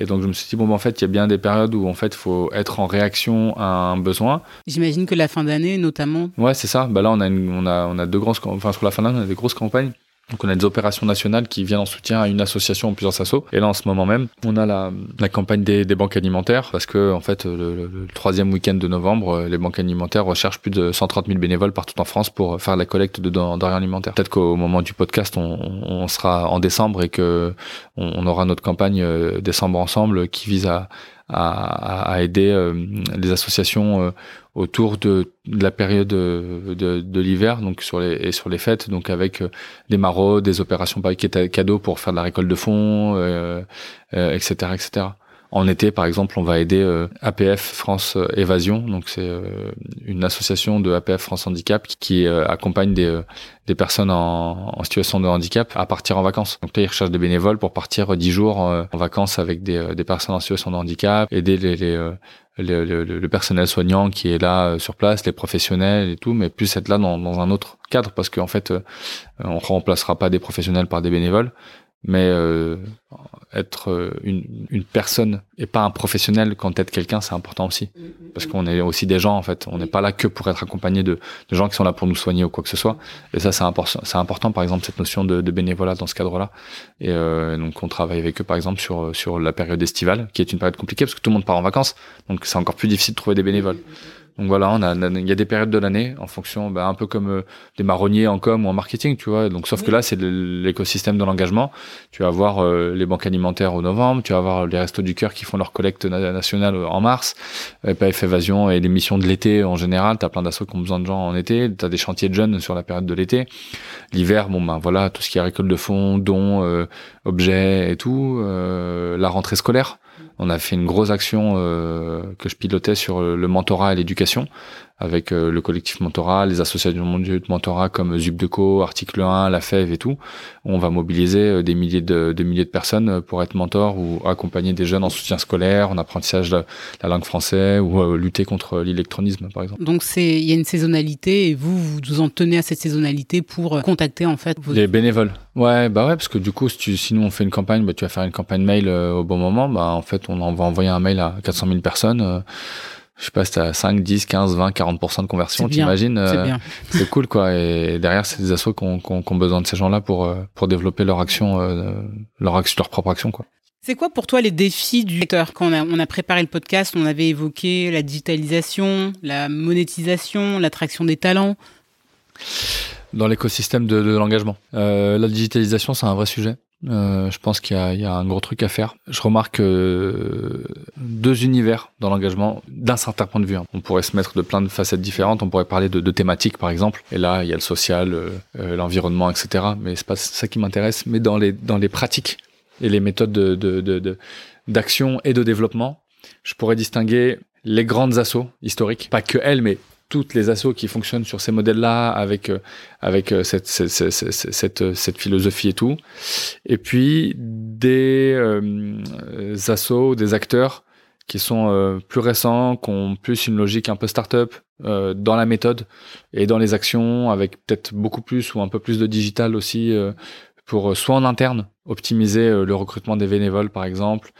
Et donc je me suis dit bon ben, en fait il y a bien des périodes où en fait il faut être en réaction à un besoin. J'imagine que la fin d'année notamment. Ouais c'est ça. Bah là on a on a on a deux grosses enfin sur la fin d'année on a des grosses campagnes donc on a des opérations nationales qui viennent en soutien à une association en plusieurs assos. Et là en ce moment même, on a la, campagne des, banques alimentaires parce que en fait le, troisième week-end de novembre, euh, les banques alimentaires recherchent plus de 130 000 bénévoles partout en France pour faire la collecte de denrées alimentaires. Peut-être qu'au moment du podcast, on, sera en décembre et que on, aura notre campagne euh, décembre ensemble qui vise à, à, à aider euh, les associations autour de, de la période de, de, de l'hiver, donc sur les et sur les fêtes, donc avec euh, des maraudes, des opérations paquets cadeaux pour faire de la récolte de fonds, euh, euh, etc., etc. En été, par exemple, on va aider euh, APF France Évasion, donc c'est euh, une association de APF France Handicap qui accompagne des, personnes en, situation de handicap à partir en vacances. Donc là, ils recherchent des bénévoles pour partir 10 jours en vacances avec des, personnes en situation de handicap, aider les, les le, personnel soignant qui est là euh, sur place, les professionnels et tout, mais plus être là dans, dans un autre cadre parce qu'en fait, euh, on remplacera pas des professionnels par des bénévoles. Mais euh, être euh, une, une, personne et pas un professionnel quand être quelqu'un, c'est important aussi. Parce qu'on est aussi des gens, en fait. On n'est pas là que pour être accompagné de, de, gens qui sont là pour nous soigner ou quoi que ce soit. Et ça, c'est important, c'est important, par exemple, cette notion de, de bénévolat dans ce cadre-là. Et euh, donc, on travaille avec eux, par exemple, sur, sur la période estivale, qui est une période compliquée parce que tout le monde part en vacances. Donc, c'est encore plus difficile de trouver des bénévoles. Donc voilà, on a, il y a des périodes de l'année en fonction, bah, un peu comme euh, des marronniers en com ou en marketing, tu vois. Donc sauf que là, c'est l'écosystème de l'engagement. Tu vas avoir euh, les banques alimentaires au novembre, tu vas avoir les restos du cœur qui font leur collecte nationale en mars, PF Évasion et les missions de l'été en général. T'as plein d'assauts qui ont besoin de gens en été. T'as des chantiers de jeunes sur la période de l'été. L'hiver, bon ben voilà, tout ce qui est récolte de fonds, dons, euh, objets et tout. la rentrée scolaire on a fait une grosse action euh, que je pilotais sur le mentorat et l'éducation avec euh, le collectif mentorat, les associations mondiales de mentorat comme Zubdeco, Article 1, La Fève et tout. On va mobiliser euh, des milliers de, milliers de personnes pour être mentor ou accompagner des jeunes en soutien scolaire, en apprentissage de la langue française ou lutter contre l'électronisme par exemple. Donc c'est il y a une saisonnalité et vous vous en tenez à cette saisonnalité pour contacter en fait vos... les bénévoles. Ouais, bah ouais parce que du coup si tu, sinon on fait une campagne, bah tu vas faire une campagne mail au bon moment, bah en fait on va envoyer un mail à 400 000 personnes je sais pas, si t'as 5, 10, 15, 20, 40% de conversion, t'imagines euh, C'est cool, quoi. Et derrière, c'est des assos qui ont, qui, ont, besoin de ces gens-là pour, euh, pour développer leur action, euh, leur, action, leur propre action, quoi. C'est quoi pour toi les défis du secteur? Quand on a, on a préparé le podcast, on avait évoqué la digitalisation, la monétisation, l'attraction des talents. Dans l'écosystème de, de l'engagement. Euh, la digitalisation, c'est un vrai sujet. Euh, je pense qu'il y, a un gros truc à faire. Je remarque euh, deux univers dans l'engagement d'un certain point de vue. Hein. On pourrait se mettre de plein de facettes différentes. On pourrait parler de, thématiques, par exemple. Et là, il y a le social, euh, l'environnement, etc. Mais c'est pas ça qui m'intéresse. Mais dans les dans les pratiques et les méthodes de, de, d'action et de développement, je pourrais distinguer les grandes assauts historiques, pas que elles, mais toutes les assos qui fonctionnent sur ces modèles-là avec euh, avec euh, cette, cette, cette, cette, philosophie et tout. Et puis des euh, assos, des acteurs qui sont euh, plus récents, qui ont plus une logique un peu start-up euh, dans la méthode et dans les actions, avec peut-être beaucoup plus ou un peu plus de digital aussi pour soit en interne optimiser le recrutement des bénévoles par exemple,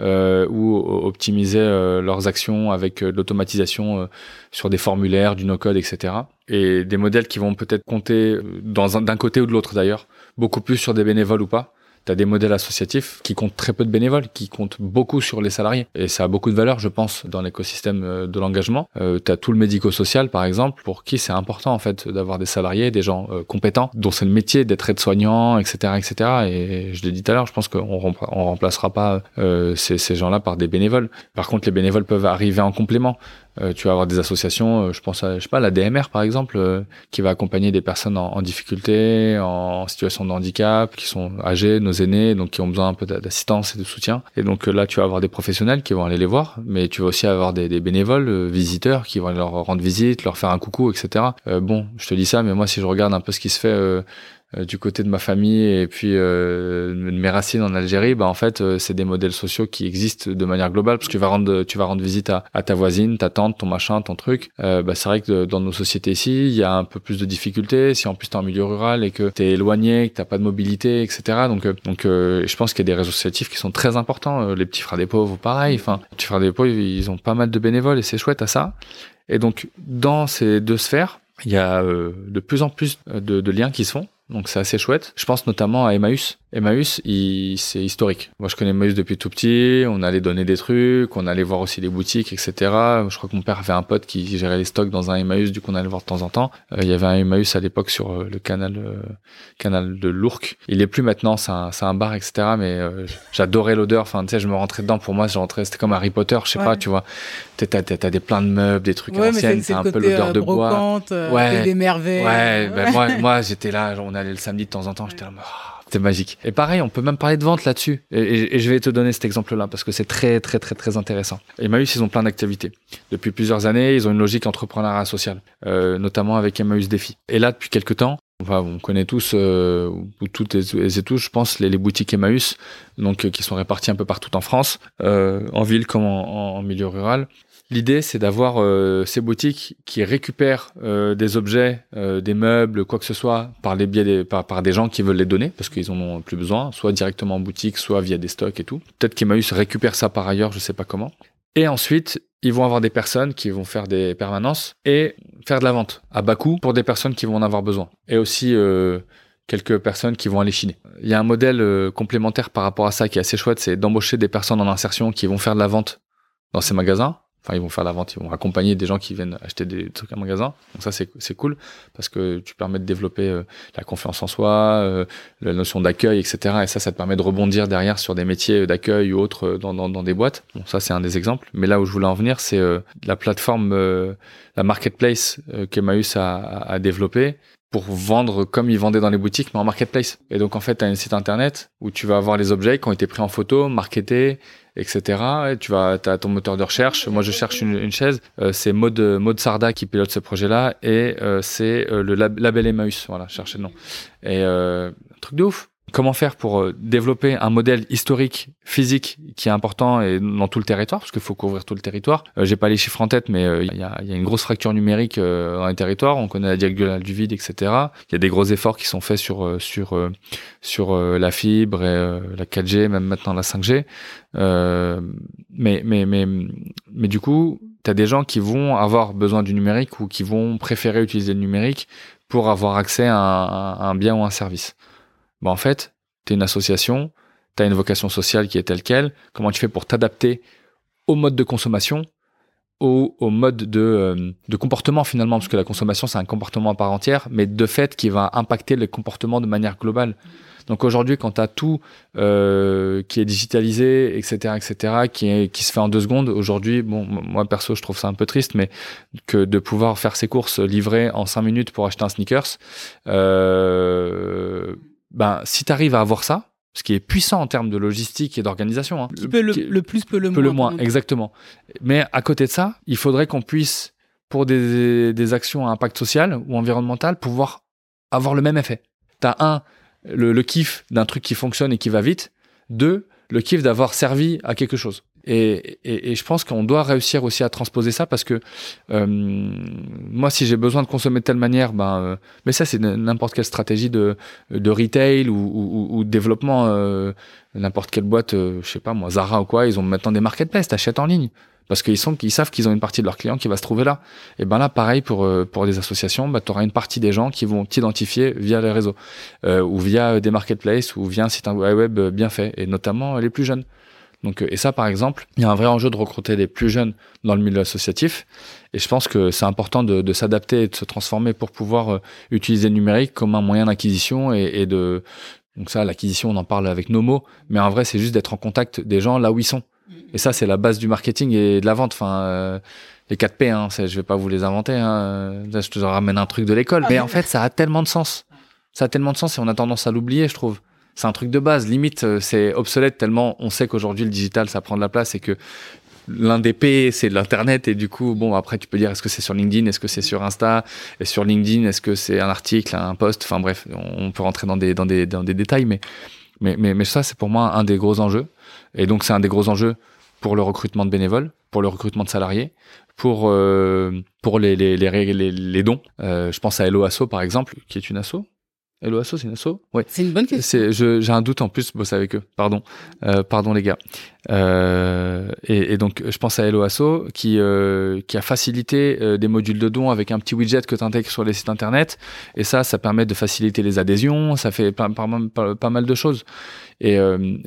euh, ou optimiser euh, leurs actions avec euh, l'automatisation sur des formulaires, du no-code, etc. Et des modèles qui vont peut-être compter d'un côté ou de l'autre d'ailleurs, beaucoup plus sur des bénévoles ou pas, tu as des modèles associatifs qui comptent très peu de bénévoles, qui comptent beaucoup sur les salariés. Et ça a beaucoup de valeur, je pense, dans l'écosystème euh, de l'engagement. Euh, tu tout le médico-social, par exemple, pour qui c'est important, en fait, d'avoir des salariés, des gens euh, compétents, dont c'est le métier d'être aide-soignant, etc., etc. Et je l'ai dit tout à l'heure, je pense qu'on on remplacera pas euh, ces gens-là par des bénévoles. Par contre, les bénévoles peuvent arriver en complément. Euh, tu vas avoir des associations, euh, je pense à, je sais pas, la DMR par exemple, euh, qui va accompagner des personnes en, en, difficulté, en situation de handicap, qui sont âgées, nos aînés, donc qui ont besoin un peu d'assistance et de soutien. Et donc là, tu vas avoir des professionnels qui vont aller les voir, mais tu vas aussi avoir des, des bénévoles, visiteurs, qui vont leur rendre visite, leur faire un coucou, etc. bon, je te dis ça, mais moi, si je regarde un peu ce qui se fait euh, du côté de ma famille et puis euh, de mes racines en Algérie, bah en fait euh, c'est des modèles sociaux qui existent de manière globale parce que tu vas rendre tu vas rendre visite à, à ta voisine, ta tante, ton machin, ton truc. Euh, bah, c'est vrai que dans nos sociétés ici, il y a un peu plus de difficultés. Si en plus t'es en milieu rural et que t'es éloigné, que t'as pas de mobilité, etc. Donc donc je pense qu'il y a des réseaux associatifs qui sont très importants. les petits frères des pauvres, pareil. Enfin, les petits frères des pauvres, ils ont pas mal de bénévoles et c'est chouette à ça. Et donc dans ces deux sphères, il y a de plus en plus de liens qui se font donc c'est assez chouette. Je pense notamment à Emmaüs. Emmaüs, c'est historique. Moi, je connais Emmaüs depuis tout petit. On allait donner des trucs, on allait voir aussi les boutiques, etc. Je crois que mon père avait un pote qui gérait les stocks dans un Emmaüs, du coup on allait voir de temps en temps. Euh, il y avait un Emmaüs à l'époque sur euh, le canal euh, canal de l'Ourcq. Il est plus maintenant, c'est un, un, bar, etc. Mais j'adorais l'odeur. Enfin, tu sais, je me rentrais dedans. Pour moi, je rentrais, c'était comme Harry Potter, je sais pas, tu vois. T'as as, des pleins de meubles, des trucs ouais, anciennes, c'est un peu l'odeur de bois. Ouais, des merveilles. Ouais, ben moi, moi j'étais là, on le samedi de temps en temps, j'étais là. Oh, c'était magique. Et pareil, on peut même parler de vente là-dessus. Et, je vais te donner cet exemple-là parce que c'est très, très, très, très intéressant. Emmaüs, ils ont plein d'activités. Depuis plusieurs années, ils ont une logique entrepreneuriat sociale, euh, notamment avec Emmaüs Défi. Et là, depuis quelques temps, on connaît tous, euh, ou toutes et, tous, je pense, les, boutiques Emmaüs, donc euh, qui sont réparties un peu partout en France, en ville comme en, milieu rural. L'idée, c'est d'avoir ces boutiques qui récupèrent des objets, des meubles, quoi que ce soit, par les biais des, par, des gens qui veulent les donner parce qu'ils en ont plus besoin, soit directement en boutique, soit via des stocks et tout. Peut-être qu'Emmaüs récupère ça par ailleurs, je sais pas comment. Et ensuite, ils vont avoir des personnes qui vont faire des permanences et faire de la vente à bas coût pour des personnes qui vont en avoir besoin. Et aussi euh, quelques personnes qui vont aller chiner. Il y a un modèle euh, complémentaire par rapport à ça qui est assez chouette, c'est d'embaucher des personnes en insertion qui vont faire de la vente dans ces magasins Enfin, ils vont faire la vente, ils vont accompagner des gens qui viennent acheter des trucs à magasin. Donc ça, c'est cool parce que tu permets de développer euh, la confiance en soi, euh, la notion d'accueil, etc. Et ça, ça te permet de rebondir derrière sur des métiers d'accueil ou autres euh, dans, dans, dans, des boîtes. Bon, ça, c'est un des exemples. Mais là où je voulais en venir, c'est la plateforme, la marketplace qu'Emmaüs a, a développé pour vendre comme ils vendaient dans les boutiques, mais en marketplace. Et donc, en fait, tu as un site internet où tu vas avoir les objets qui ont été pris en photo, marketés, etc. Et tu vas, as ton moteur de recherche. Moi, je cherche une, une chaise. Euh, c'est Maud, Maud Sarda qui pilote ce projet-là et euh, c'est euh, le label Emmaüs. Voilà, cherchez le nom. Et un truc de ouf. Comment faire pour euh, développer un modèle historique, physique, qui est important et dans tout le territoire, parce qu'il faut couvrir tout le territoire. Euh, J'ai pas les chiffres en tête, mais euh, il y, a, une grosse fracture numérique euh, dans les territoires. On connaît la diagonale du vide, etc. Il y a des gros efforts qui sont faits sur la fibre la 4G, même maintenant la 5G. mais du coup, tu des gens qui vont avoir besoin du numérique ou qui vont préférer utiliser le numérique pour avoir accès à un bien ou un service. Bah, en fait, tu es une association, tu as une vocation sociale qui est telle qu'elle. Comment tu fais pour t'adapter au mode de consommation, au, au mode de, euh, de, comportement finalement, parce que la consommation, c'est un comportement à part entière, mais de fait qui va impacter le comportement de manière globale. Donc aujourd'hui, quand tu as tout euh, qui est digitalisé, etc., etc., qui, est, qui se fait en deux secondes, aujourd'hui, bon, moi perso, je trouve ça un peu triste, mais que de pouvoir faire ses courses livrées en cinq minutes pour acheter un sneakers, euh, ben, si tu arrives à avoir ça, ce qui est puissant en termes de logistique et d'organisation. Hein, le, le, plus peut le moins. le moins, exactement. Mais à côté de ça, il faudrait qu'on puisse, pour des, des, actions à impact social ou environnemental, pouvoir avoir le même effet. Tu as un, le, le kiff d'un truc qui fonctionne et qui va vite. Deux, le kiff d'avoir servi à quelque chose. Et, et, et, je pense qu'on doit réussir aussi à transposer ça parce que euh, moi, si j'ai besoin de consommer de telle manière, ben, euh, mais ça, c'est n'importe quelle stratégie de, de retail ou, ou, ou de développement. Euh, n'importe quelle boîte, euh, je sais pas moi, Zara ou quoi, ils ont maintenant des marketplaces, t'achètes en ligne parce qu'ils sont, ils savent qu'ils ont une partie de leurs clients qui va se trouver là. Et ben là, pareil pour euh, pour des associations, bah, tu auras une partie des gens qui vont t'identifier via les réseaux ou via des marketplaces ou via un site web bien fait, et notamment les plus jeunes. Donc, euh, et ça, par exemple, il y a un vrai enjeu de recruter des plus jeunes dans le milieu associatif. Et je pense que c'est important de, de s'adapter et de se transformer pour pouvoir euh, utiliser le numérique comme un moyen d'acquisition et, et, de. Donc ça, l'acquisition, on en parle avec nos mots, mais en vrai, c'est juste d'être en contact des gens là où ils sont. Mm. Et ça, c'est la base du marketing et de la vente. Enfin, euh, les 4 P, hein, je vais pas vous les inventer. Hein. je te ramène un truc de l'école, mais en fait, ça a tellement de sens. Ça a tellement de sens et on a tendance à l'oublier, je trouve c'est un truc de base. Limite, euh, c'est obsolète tellement on sait qu'aujourd'hui le digital ça prend de la place et que l'un des P c'est l'internet. Et du coup bon après tu peux dire est-ce que c'est sur LinkedIn, est-ce que c'est sur Insta, et sur LinkedIn est-ce que c'est un article, un post, enfin bref on peut rentrer dans des dans des dans des détails mais mais ça c'est pour moi un des gros enjeux. Et donc c'est un des gros enjeux pour le recrutement de bénévoles, pour le recrutement de salariés, pour euh, pour les les, les, les, les dons. Euh, je pense à Hello Asso par exemple, qui est une asso Hello Asso, c'est une asso? Ouais. C'est une bonne question. J'ai un doute en plus bosser avec eux. Pardon. Euh, pardon les gars. Euh, et, donc, je pense à Hello Asso qui, euh, a facilité euh, des modules de dons avec un petit widget que tu intègres sur les sites internet. Et ça, ça permet de faciliter les adhésions. Ça fait pas, mal de choses. Et,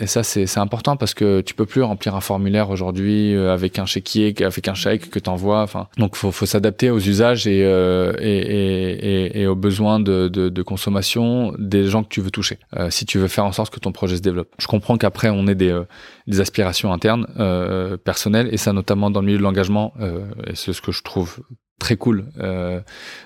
ça, c'est important parce que tu peux plus remplir un formulaire aujourd'hui avec un chéquier, avec un chèque que tu envoies. Donc, faut, faut s'adapter aux usages et, aux besoins de, consommation des gens que tu veux toucher. si tu veux faire en sorte que ton projet se développe. Je comprends qu'après, on ait des aspirations interne, euh, personnelle, et ça notamment dans le milieu de l'engagement, euh, et c'est ce que je trouve très cool euh,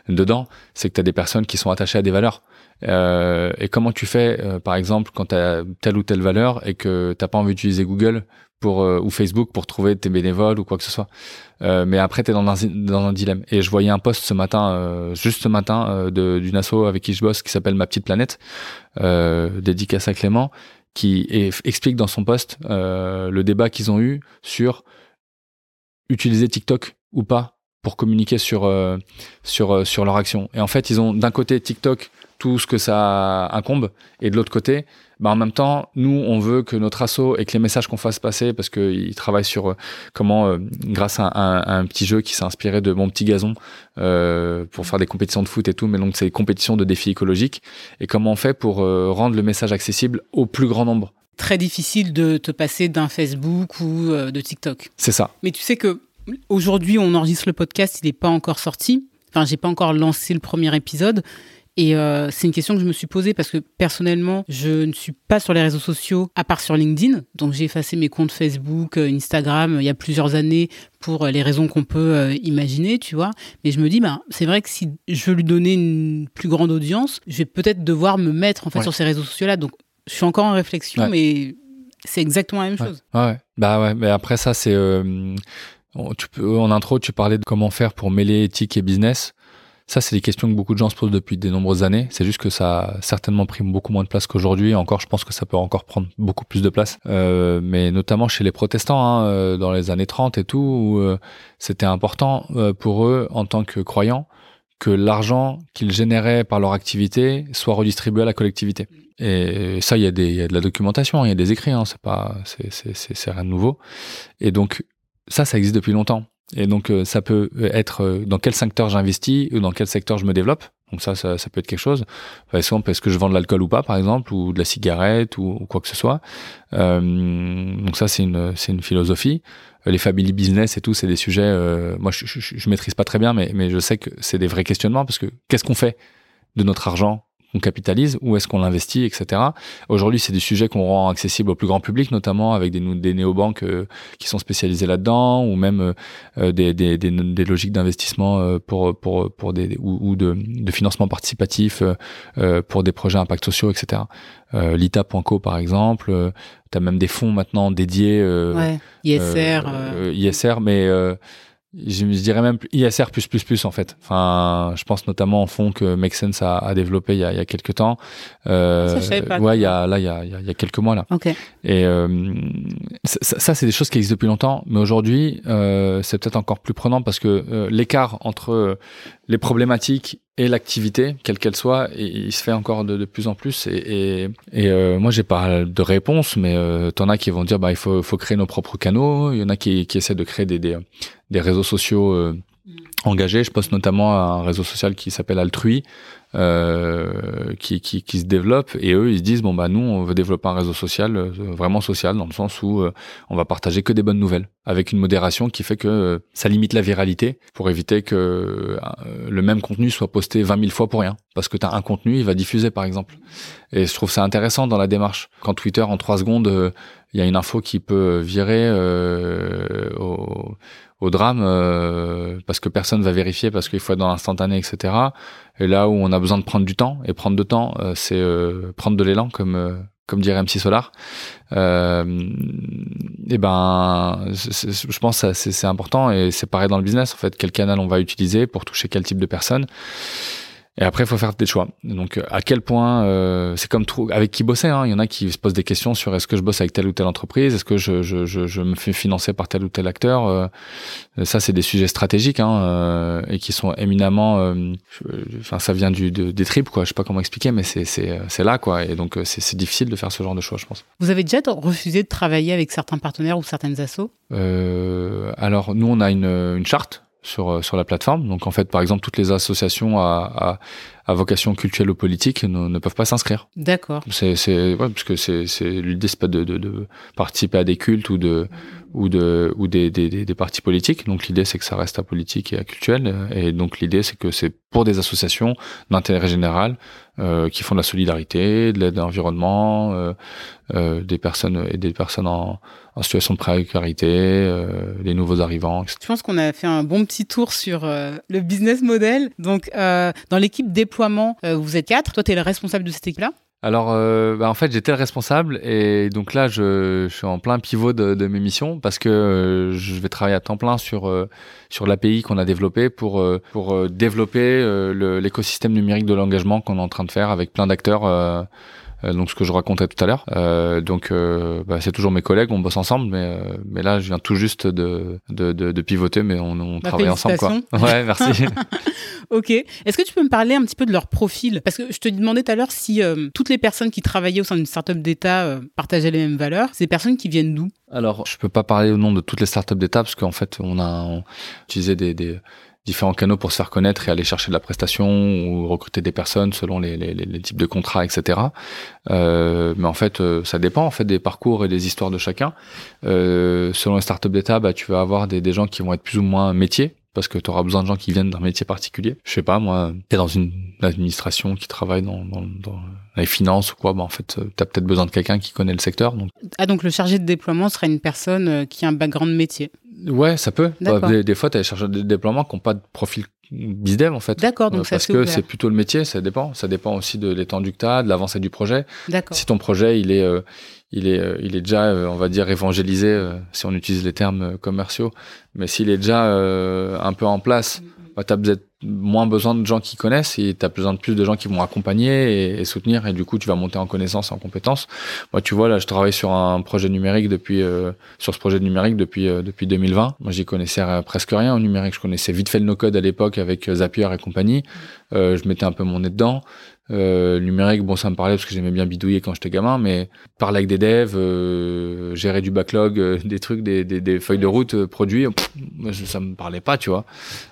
dedans, c'est que tu as des personnes qui sont attachées à des valeurs. Et comment tu fais, par exemple, quand tu as telle ou telle valeur et que t'as pas envie d'utiliser Google pour ou Facebook pour trouver tes bénévoles ou quoi que ce soit. mais après, tu es dans un, dans un dilemme. Et je voyais un post ce matin, juste ce matin, d'une asso avec qui je bosse qui s'appelle Ma Petite Planète, dédicace à Clément, qui explique dans son post le débat qu'ils ont eu sur utiliser TikTok ou pas pour communiquer sur, euh, sur, euh, sur leur action. Et en fait, ils ont d'un côté TikTok, tout ce que ça incombe, et de l'autre côté, bah en même temps, nous, on veut que notre assaut et que les messages qu'on fasse passer, parce qu'ils travaillent sur euh, comment, grâce à un, petit jeu qui s'est inspiré de Mon Petit Gazon, pour faire des compétitions de foot et tout, mais donc c'est des compétitions de défis écologiques, et comment on fait pour rendre le message accessible au plus grand nombre très difficile de te passer d'un Facebook ou de TikTok. C'est ça. Mais tu sais que Aujourd'hui, on enregistre le podcast, il n'est pas encore sorti. Enfin, j'ai pas encore lancé le premier épisode. Et euh, c'est une question que je me suis posée parce que personnellement, je ne suis pas sur les réseaux sociaux à part sur LinkedIn. Donc j'ai effacé mes comptes Facebook, euh, Instagram il y a plusieurs années pour les raisons qu'on peut euh, imaginer, tu vois. Mais je me dis, bah, c'est vrai que si je veux lui donner une plus grande audience, je vais peut-être devoir me mettre en fait sur ces réseaux sociaux-là. Donc je suis encore en réflexion, mais c'est exactement la même chose. Ouais. Bah ouais, mais après ça, c'est tu peux, en intro, tu parlais de comment faire pour mêler éthique et business. Ça, c'est des questions que beaucoup de gens se posent depuis de nombreuses années. C'est juste que ça a certainement pris beaucoup moins de place qu'aujourd'hui. Encore, je pense que ça peut encore prendre beaucoup plus de place. Euh, mais notamment chez les protestants, hein, euh, dans les années 30 et tout, où euh, c'était important euh, pour eux, en tant que croyants, que l'argent qu'ils généraient par leur activité soit redistribué à la collectivité. Et ça, il y, a des, y a de la documentation, il y a des écrits, hein, c'est pas, c'est rien de nouveau. Et donc, ça, ça existe depuis longtemps. Et donc, euh, ça peut être euh, dans quel secteur j'investis ou dans quel secteur je me développe. Donc ça, ça, peut être quelque chose. Par exemple, est-ce que je vends de l'alcool ou pas, par exemple, ou de la cigarette ou, quoi que ce soit. Euh, donc ça, c'est une, c'est une philosophie. Les family business et tout, c'est des sujets. moi, je, je, je, maîtrise pas très bien, mais, mais je sais que c'est des vrais questionnements parce que qu'est-ce qu'on fait de notre argent on capitalise, où est-ce qu'on l'investit, etc. Aujourd'hui, c'est des sujets qu'on rend accessibles au plus grand public, notamment avec des, des néobanques euh, qui sont spécialisées là-dedans, ou même euh, euh, des, des, des, logiques d'investissement pour, pour, pour des, ou, de, de, financement participatif pour des projets impact sociaux, etc. L'ITA.co, par exemple, tu as même des fonds maintenant dédiés. Ouais, ISR. ISR, mais je, je dirais même ISR plus plus plus en fait. Enfin, je pense notamment en fond que Make Sense a, a développé il y a, il y a quelques temps. Euh, ça, pas ouais, il y a là il y a, il y a quelques mois là. Okay. Et euh, ça, ça c'est des choses qui existent depuis longtemps, mais aujourd'hui euh, c'est peut-être encore plus prenant parce que euh, l'écart entre les problématiques et l'activité, quelle qu'elle soit, il se fait encore de, de plus en plus. Et, et, et euh, moi, j'ai pas de réponse, mais euh, t'en as qui vont dire, bah, il faut, faut créer nos propres canaux. Il y en a qui, qui essaient de créer des, des, des réseaux sociaux euh, mm. engagés. Je pense notamment à un réseau social qui s'appelle Altrui, qui, qui, qui, se développent et eux ils se disent bon bah nous on veut développer un réseau social euh, vraiment social dans le sens où euh, on va partager que des bonnes nouvelles avec une modération qui fait que ça limite la viralité pour éviter que le même contenu soit posté 20 000 fois pour rien. Parce que tu as un contenu il va diffuser par exemple. Et je trouve ça intéressant dans la démarche. Quand Twitter en trois secondes il y a une info qui peut virer au au drame euh, parce que personne va vérifier parce qu'il faut être dans l'instantané etc et là où on a besoin de prendre du temps et prendre de temps euh, c'est euh, prendre de l'élan comme comme dirait MC Solar. Et ben je pense que c'est important et c'est pareil dans le business en fait. Quel canal on va utiliser pour toucher quel type de personnes et après, il faut faire des choix. Donc, à quel point, euh, c'est comme tout, avec qui bosser. Hein. Il y en a qui se posent des questions sur est-ce que je bosse avec telle ou telle entreprise, est-ce que je, je, je, je, me fais financer par tel ou tel acteur. Euh, ça, c'est des sujets stratégiques hein, euh, et qui sont éminemment. Euh, enfin, ça vient du de, des tripes, quoi. Je sais pas comment expliquer, mais c'est c'est c'est là, quoi. Et donc, c'est difficile de faire ce genre de choix, je pense. Vous avez déjà refusé de travailler avec certains partenaires ou certaines assos? Alors, nous, on a une, une charte sur, euh, sur la plateforme. Donc en fait, par exemple, toutes les associations à, à, à vocation culturelle ou politique ne, ne peuvent pas s'inscrire. D'accord. C'est, c'est, ouais, parce que c'est, c'est l'idée, c'est pas de, de, de, participer à des cultes ou de, ou de, ou des, des, des, partis politiques. Donc l'idée, c'est que ça reste à politique et à culturel. Et donc l'idée, c'est que c'est pour des associations d'intérêt général euh, qui font de la solidarité, de l'aide à l'environnement, euh, euh, des personnes et des personnes en, en situation de précarité, euh, les nouveaux arrivants. Etc. Je pense qu'on a fait un bon petit tour sur euh, le business model. Donc dans l'équipe déploiement, vous êtes quatre. Toi, tu es le responsable de cette équipe-là Alors, euh, bah, en fait, j'étais le responsable et donc là, je, suis en plein pivot de, mes missions parce que euh, je vais travailler à temps plein sur euh, sur l'API qu'on a développé pour euh, pour développer l'écosystème numérique de l'engagement qu'on est en train de faire avec plein d'acteurs euh, donc ce que je racontais tout à l'heure. Euh, donc euh, bah, c'est toujours mes collègues, on bosse ensemble, mais mais là je viens tout juste de de, de, de pivoter, mais on, on bah, travaille ensemble quoi. Ouais, merci. ok. Est-ce que tu peux me parler un petit peu de leur profil? Parce que je te demandais tout à l'heure si toutes les personnes qui travaillaient au sein d'une startup d'État partageaient les mêmes valeurs. Ces personnes qui viennent d'où? Alors, je peux pas parler au nom de toutes les startups d'État parce qu'en fait, on a utilisé des, des différents canaux pour se faire connaître et aller chercher de la prestation ou recruter des personnes selon les, les, les types de contrats, etc. Euh, mais en fait, euh, ça dépend en fait des parcours et des histoires de chacun. Euh, selon les startups d'État, bah, tu vas avoir des, des gens qui vont être plus ou moins métiers parce que tu auras besoin de gens qui viennent d'un métier particulier. Je sais pas, moi, tu es dans une administration qui travaille dans, dans, dans les finances ou quoi, bah en fait, tu as peut-être besoin de quelqu'un qui connaît le secteur. Donc... Ah, donc le chargé de déploiement sera une personne euh, qui a un background métier Ouais, ça peut. Bah, des, fois, tu as des chargés de déploiement qui n'ont pas de profil bizdev en fait. D'accord, donc euh, Parce que c'est plutôt le métier, ça dépend. Ça dépend aussi de l'étendue que tu as, de l'avancée du projet. D'accord. Si ton projet, il est, euh, il est, euh, il est déjà, on va dire, évangélisé, si on utilise les termes commerciaux, mais s'il est déjà un peu en place, mm. Bah, tu as peut-être moins besoin de gens qui connaissent et tu as besoin de plus de gens qui vont accompagner et, soutenir et du coup tu vas monter en connaissances et en compétences. Moi tu vois là je travaille sur un projet numérique depuis euh, sur ce projet numérique depuis euh, depuis 2020. Moi j'y connaissais presque rien au numérique, je connaissais vite fait le no code à l'époque avec euh, Zapier et compagnie. je mettais un peu mon nez dedans. Euh, numérique, bon, ça me parlait parce que j'aimais bien bidouiller quand j'étais gamin, mais parler avec des devs, euh, gérer du backlog, euh, des trucs, des, des, des, feuilles de route euh, produits, ça me parlait pas, tu vois.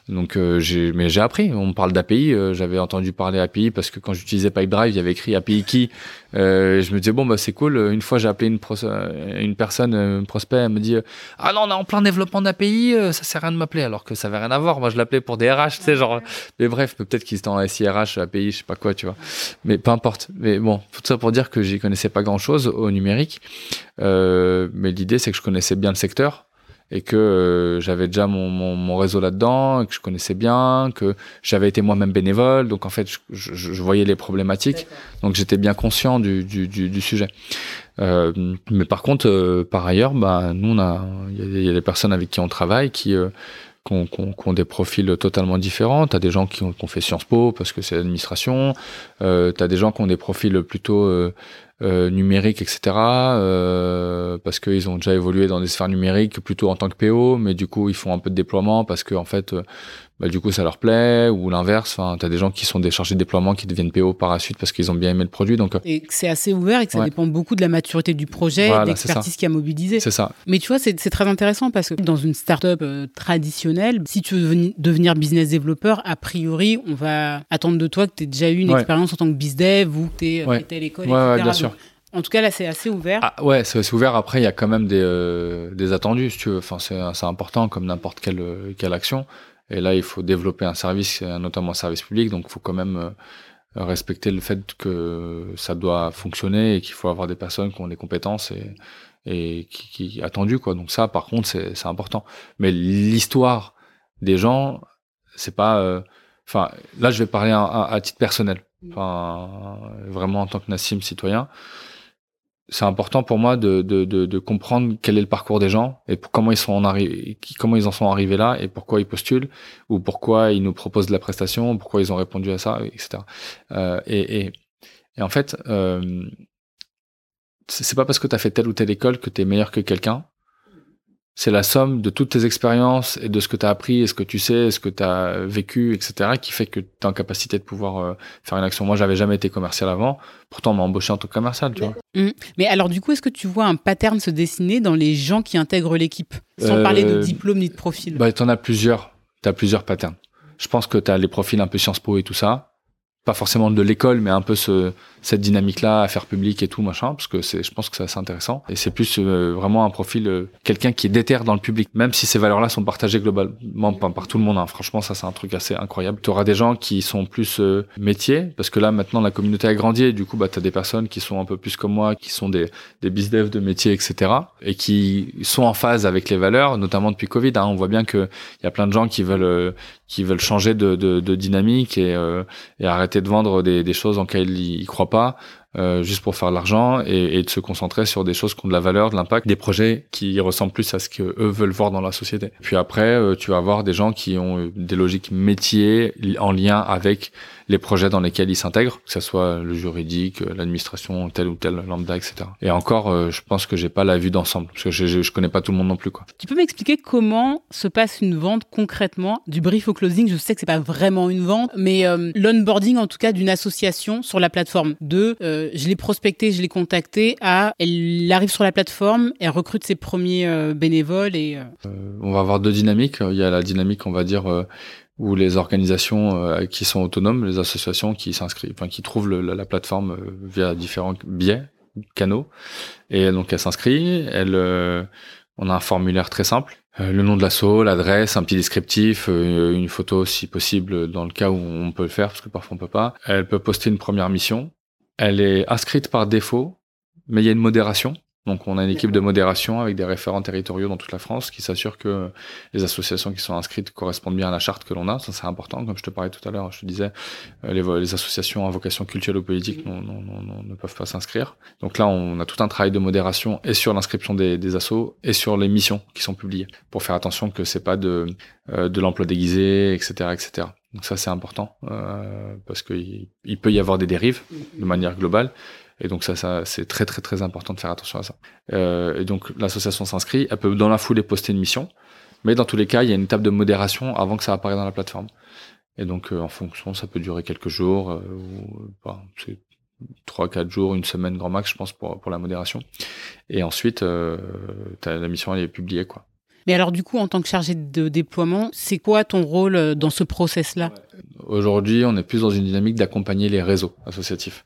Donc, j'ai, mais j'ai appris. On me parle d'API. j'avais entendu parler API parce que quand j'utilisais Pipedrive, il y avait écrit API Key. Je me disais bon bah c'est cool. Une fois, j'ai appelé une, une personne, un prospect, elle me dit ah non, on est en plein développement d'API, ça sert à rien de m'appeler, alors que ça avait rien à voir. Moi, je l'appelais pour des RH, tu sais, genre. Mais bref, peut-être qu'ils étaient en SIRH, API, je sais pas quoi, tu vois mais peu importe. Mais bon, tout ça pour dire que j'y connaissais pas grand-chose au numérique. Euh, mais l'idée, c'est que je connaissais bien le secteur et que euh, j'avais déjà mon, mon, mon réseau là-dedans, que je connaissais bien, que j'avais été moi-même bénévole. Donc en fait, je, je, je voyais les problématiques. Donc j'étais bien conscient du, du, du, du sujet. Euh, mais par contre, euh, par ailleurs, bah, nous, on a, il y, y, a des personnes avec qui on travaille qui qui ont, des profils totalement différents. Tu as des gens qui ont, qui ont, fait Sciences Po parce que c'est l'administration. Euh, tu as des gens qui ont des profils plutôt euh, euh, numériques, etc. Euh, parce qu'ils ont déjà évolué dans des sphères numériques plutôt en tant que PO, mais du coup ils font un peu de déploiement parce que en fait bah, du coup ça leur plaît ou l'inverse. Enfin, tu as des gens qui sont des chargés de déploiement qui deviennent PO par la suite parce qu'ils ont bien aimé le produit. Donc, euh, et c'est assez ouvert et que ça dépend beaucoup de la maturité du projet, de l'expertise qui a mobilisé. C'est ça. Mais tu vois, c'est très intéressant parce que dans une startup euh, traditionnelle, si tu veux devenir business développeur, a priori, on va attendre de toi que tu aies déjà eu une expérience en tant que business dev ou que tu aies été à l'école, etc. bien sûr. En tout cas, là, c'est assez ouvert. Ah, ouais, c'est ouvert. Après, il y a quand même des, euh, des attendus, si tu veux. Enfin, c'est important comme n'importe quelle, quelle action. Et là, il faut développer un service, notamment un service public, donc il faut quand même euh, respecter le fait que ça doit fonctionner et qu'il faut avoir des personnes qui ont des compétences et, et qui, qui attendues quoi. Donc ça, par contre, c'est important. Mais l'histoire des gens, c'est pas. Euh, enfin, là, je vais parler à, à, titre personnel. Enfin, vraiment en tant que Nassim citoyen c'est important pour moi de, de, de, de, comprendre quel est le parcours des gens et pour, comment ils sont en comment ils en sont arrivés là et pourquoi ils postulent ou pourquoi ils nous proposent de la prestation, pourquoi ils ont répondu à ça, etc. Euh, et, et, et, en fait, euh, c'est pas parce que tu as fait telle ou telle école que tu es meilleur que quelqu'un c'est la somme de toutes tes expériences et de ce que tu as appris et ce que tu sais, et ce que tu as vécu, etc., qui fait que tu es en capacité de pouvoir euh, faire une action. Moi, j'avais jamais été commercial avant, pourtant on m'a embauché en tant que commercial, tu vois. Mmh. Mais alors, du coup, est-ce que tu vois un pattern se dessiner dans les gens qui intègrent l'équipe, sans euh, parler de diplôme ni de profil bah, Tu en as plusieurs. Tu as plusieurs patterns. Je pense que tu as les profils un peu Sciences Po et tout ça pas forcément de l'école, mais un peu ce, cette dynamique-là, affaires publiques et tout, machin, parce que c'est, je pense que c'est assez intéressant. Et c'est plus euh, vraiment un profil, euh, quelqu'un qui est déter dans le public, même si ces valeurs-là sont partagées globalement par, tout le monde. Hein. Franchement, ça, c'est un truc assez incroyable. Tu auras des gens qui sont plus euh, métiers, parce que là, maintenant, la communauté a grandi, et du coup, bah, tu as des personnes qui sont un peu plus comme moi, qui sont des, des business de métiers, etc., et qui sont en phase avec les valeurs, notamment depuis Covid. Hein. On voit bien qu'il y a plein de gens qui veulent, qui veulent changer de, de, de dynamique et, et arrêter de vendre des, choses en lesquelles ils, croient pas. Euh, juste pour faire de l'argent et, de se concentrer sur des choses qui ont de la valeur, de l'impact, des projets qui ressemblent plus à ce que eux veulent voir dans la société. Puis après, euh, tu vas avoir des gens qui ont des logiques métiers en lien avec les projets dans lesquels ils s'intègrent, que ce soit le juridique, euh, l'administration, tel ou tel lambda, etc. Et encore, euh, je pense que j'ai pas la vue d'ensemble, parce que je, je, connais pas tout le monde non plus. Quoi. Tu peux m'expliquer comment se passe une vente concrètement, du brief au closing? Je sais que c'est pas vraiment une vente, mais euh, l'onboarding en tout cas d'une association sur la plateforme. De, je l'ai prospecté, je l'ai contacté, à elle arrive sur la plateforme, elle recrute ses premiers bénévoles et. on va avoir deux dynamiques. Il y a la dynamique, on va dire ou les organisations euh, qui sont autonomes, les associations qui s'inscrivent, enfin qui trouvent la, plateforme euh, via différents biais, canaux, et donc elle s'inscrit, elle, euh, on a un formulaire très simple, le nom de l'assaut, l'adresse, un petit descriptif, une photo si possible dans le cas où on peut le faire parce que parfois on peut pas. Elle peut poster une première mission. Elle est inscrite par défaut, mais il y a une modération. Donc on a une équipe de modération avec des référents territoriaux dans toute la France qui s'assurent que les associations qui sont inscrites correspondent bien à la charte que l'on a. Ça c'est important. Comme je te parlais tout à l'heure, je te disais, euh, les, les, associations à vocation culturelle ou politique non, non, non, ne peuvent pas s'inscrire. Donc là on a tout un travail de modération et sur l'inscription des, des assos et sur les missions qui sont publiées pour faire attention que c'est pas de, euh, de l'emploi déguisé, etc., etc. Donc ça c'est important euh, parce qu'il il peut y avoir des dérives de manière globale et donc ça, ça c'est très très très important de faire attention à ça. Euh, et donc l'association s'inscrit, elle peut dans la foulée poster une mission, mais dans tous les cas, il y a une étape de modération avant que ça apparaisse dans la plateforme. Et donc euh, en fonction, ça peut durer quelques jours, euh, ou, bah, c'est trois quatre jours, une semaine grand max, je pense pour pour la modération. Et ensuite, euh, la mission elle est publiée quoi. Mais alors du coup, en tant que chargé de déploiement, c'est quoi ton rôle euh, dans ce process-là? Aujourd'hui, on est plus dans une dynamique d'accompagner les réseaux associatifs.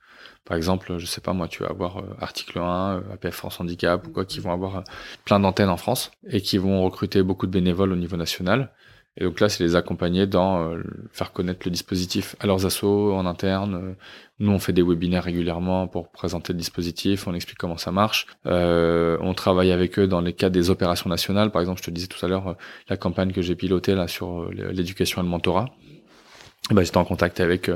Par exemple, je sais pas moi, tu vas avoir euh, Article 1, euh, APF France Handicap ou quoi, qui vont avoir euh, plein d'antennes en France et qui vont recruter beaucoup de bénévoles au niveau national. Et donc là, c'est les accompagner dans faire connaître le dispositif à leurs assos en interne. Nous, on fait des webinaires régulièrement pour présenter le dispositif, on explique comment ça marche. Euh, on travaille avec eux dans les cas des opérations nationales. Par exemple, je te disais tout à l'heure la campagne que j'ai pilotée là sur l'éducation et le mentorat. Ben, j'étais en contact avec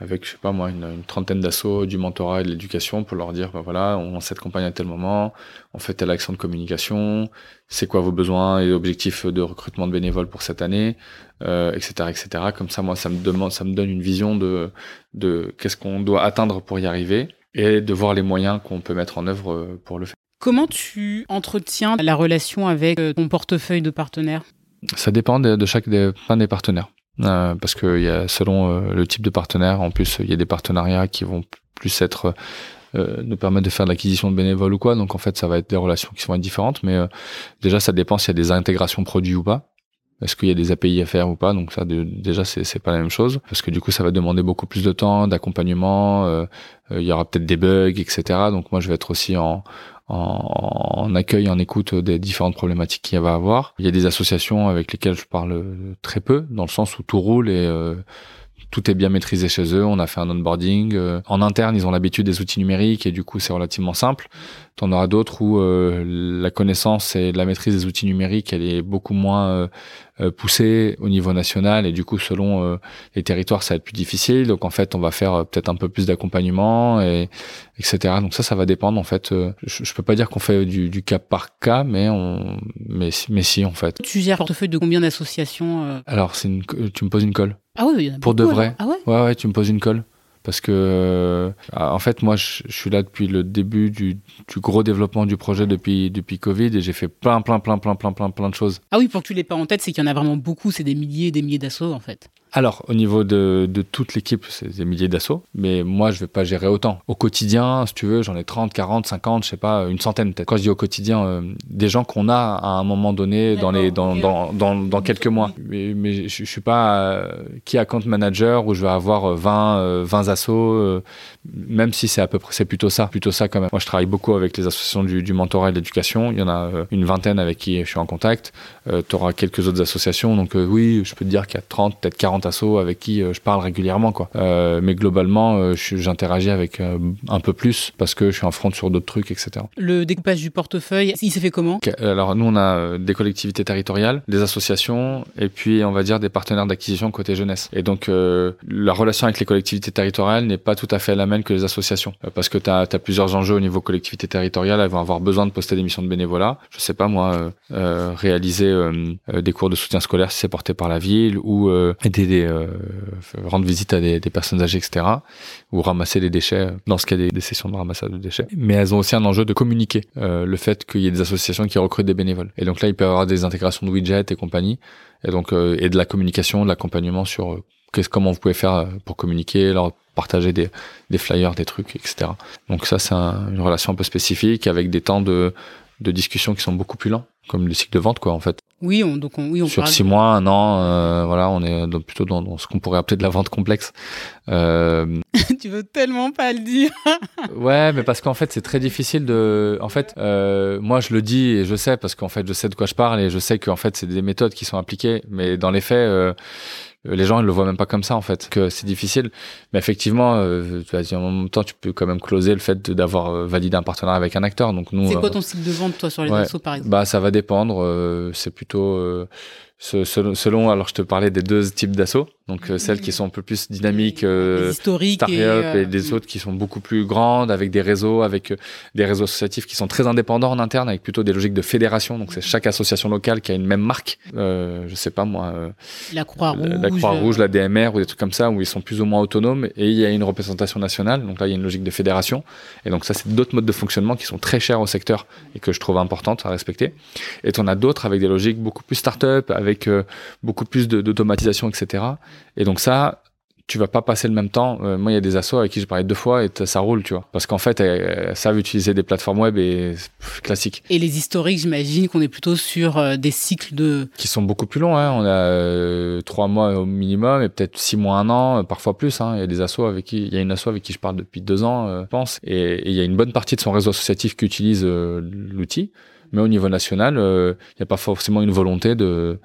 avec, je sais pas moi, une, une trentaine d'assauts du mentorat et de l'éducation pour leur dire, ben voilà, on cette campagne à tel moment, on fait telle action de communication, c'est quoi vos besoins et objectifs de recrutement de bénévoles pour cette année, euh, etc., etc. Comme ça, moi, ça me demande, ça me donne une vision de, de qu'est-ce qu'on doit atteindre pour y arriver et de voir les moyens qu'on peut mettre en œuvre euh, pour le faire. Comment tu entretiens la relation avec euh, ton portefeuille de partenaires? Ça dépend de, de chaque des, des partenaires. Euh, parce que y a, selon euh, le type de partenaire, en plus, il y a des partenariats qui vont plus être euh, nous permettre de faire de l'acquisition de bénévoles ou quoi. Donc en fait, ça va être des relations qui vont être différentes. Mais déjà, ça dépend s'il y a des intégrations produits ou pas. Est-ce qu'il y a des API à faire ou pas Donc ça, déjà, c'est pas la même chose parce que du coup, ça va demander beaucoup plus de temps, d'accompagnement. il y aura peut-être des bugs, etc. Donc moi, je vais être aussi en en, accueil, en écoute des différentes problématiques qu'il va avoir. Il y a des associations avec lesquelles je parle très peu, dans le sens où tout roule et euh, tout est bien maîtrisé chez eux. On a fait un onboarding. Euh, en interne, ils ont l'habitude des outils numériques et du coup, c'est relativement simple. T'en auras d'autres où euh, la connaissance et la maîtrise des outils numériques, elle est beaucoup moins euh, poussée au niveau national et du coup, selon les territoires, ça va être plus difficile. Donc, en fait, on va faire peut-être un peu plus d'accompagnement et etc. Donc ça, ça va dépendre. En fait, je, je peux pas dire qu'on fait du, du, cas par cas, mais on, mais, mais si en fait. Tu gères portefeuille de combien d'associations Alors, c'est une, tu me poses une colle. Ah oui, il y en a Pour de vrai. Ah ouais Ouais, ouais, tu me poses une colle. Parce que, euh, en fait, moi, je, je, suis là depuis le début du, du, gros développement du projet depuis, depuis Covid et j'ai fait plein, plein, plein, plein, plein, plein, plein de choses. Ah oui, pour que tu l'aies pas en tête, c'est qu'il y en a vraiment beaucoup, c'est des milliers et des milliers d'assauts, en fait. Alors, au niveau de, de toute l'équipe, c'est des milliers d'assauts, mais moi, je vais pas gérer autant. Au quotidien, si tu veux, j'en ai 30, 40, 50, je sais pas, une centaine peut-être. Quand je dis au quotidien, euh, des gens qu'on a à un moment donné dans, les, dans, dans, dans, dans, quelques mois. Mais, mais je, je suis pas euh, qui account manager où je vais avoir 20, euh, 20 assauts, euh, même si c'est à peu près, c'est plutôt ça, plutôt ça quand même. Moi, je travaille beaucoup avec les associations du, du mentorat et de l'éducation. Il y en a euh, une vingtaine avec qui je suis en contact. tu auras quelques autres associations, donc oui, je peux te dire qu'il y a 30, peut-être 40 différentes assos avec qui je parle régulièrement, quoi. mais globalement, j'interagis avec un peu plus parce que je suis en front sur d'autres trucs, etc. Le découpage du portefeuille, il s'est fait comment? Alors nous, on a des collectivités territoriales, des associations, et puis on va dire des partenaires d'acquisition côté jeunesse. Et donc la relation avec les collectivités territoriales n'est pas tout à fait la même que les associations, parce que tu as, as, plusieurs enjeux au niveau collectivité territoriale. Elles vont avoir besoin de poster des missions de bénévolat. Je sais pas moi, euh, réaliser euh, des cours de soutien scolaire si c'est porté par la ville, ou aider des, rendre visite à des, des, personnes âgées, etc. Ou ramasser des déchets dans ce cas des, des sessions de ramassage de déchets. Mais elles ont aussi un enjeu de communiquer le fait qu'il y ait des associations qui recrutent des bénévoles. Et donc là, il peut y avoir des intégrations de widgets et compagnie, et donc et de la communication, de l'accompagnement sur comment vous pouvez faire pour communiquer, leur partager des, des flyers, des trucs, etc. Donc ça, c'est une relation un peu spécifique avec des temps de, de discussion qui sont beaucoup plus lents, comme le cycle de vente, quoi, en fait. Oui, on, donc on, oui, on sur six mois, un an, euh, voilà, on est plutôt dans, ce qu'on pourrait appeler de la vente complexe. Euh... tu veux tellement pas le dire. ouais, mais parce qu'en fait, c'est très difficile de. En fait, euh, moi, je le dis et je sais parce qu'en fait, je sais de quoi je parle et je sais qu'en fait, c'est des méthodes qui sont appliquées, mais dans les faits. Euh, euh, les gens ils le voient même pas comme ça en fait que c'est difficile. Mais effectivement euh, tu en même temps tu peux quand même closer le fait d'avoir euh, validé un partenariat avec un acteur. Donc nous c'est quoi ton cycle de vente toi sur les ouais, par exemple? Bah ça va dépendre c'est plutôt selon alors je te parlais des deux types d'assauts donc euh, celles qui sont un peu plus dynamiques, euh, historiques et, euh, et, des autres qui sont beaucoup plus grandes, avec des réseaux, avec des réseaux associatifs qui sont très indépendants en interne, avec plutôt des logiques de fédération. Donc c'est chaque association locale qui a une même marque. Euh, je sais pas moi. la Croix Rouge. La, Croix Rouge, la DMR ou des trucs comme ça où ils sont plus ou moins autonomes. Et il y a une représentation nationale. Donc là il y a une logique de fédération. Et donc ça c'est d'autres modes de fonctionnement qui sont très chers au secteur et que je trouve importantes à respecter. Et on a d'autres avec des logiques beaucoup plus start-up, avec beaucoup plus d'automatisation, etc. Et donc ça, tu vas pas passer le même temps. Euh, moi, il y a des assos avec qui j'ai parlé deux fois et ça roule, tu vois. Parce qu'en fait, elles, savent utiliser des plateformes web et classiques. Et les historiques, j'imagine qu'on est plutôt sur euh, des cycles de... Qui sont beaucoup plus longs, hein. On a euh, trois mois au minimum et peut-être six mois, un an, parfois plus, hein. Il y a des assos avec qui... Il y a une asso avec qui je parle depuis deux ans, je pense. Et, il y a une bonne partie de son réseau associatif qui utilise l'outil. Mais au niveau national, il n'y a pas forcément une volonté de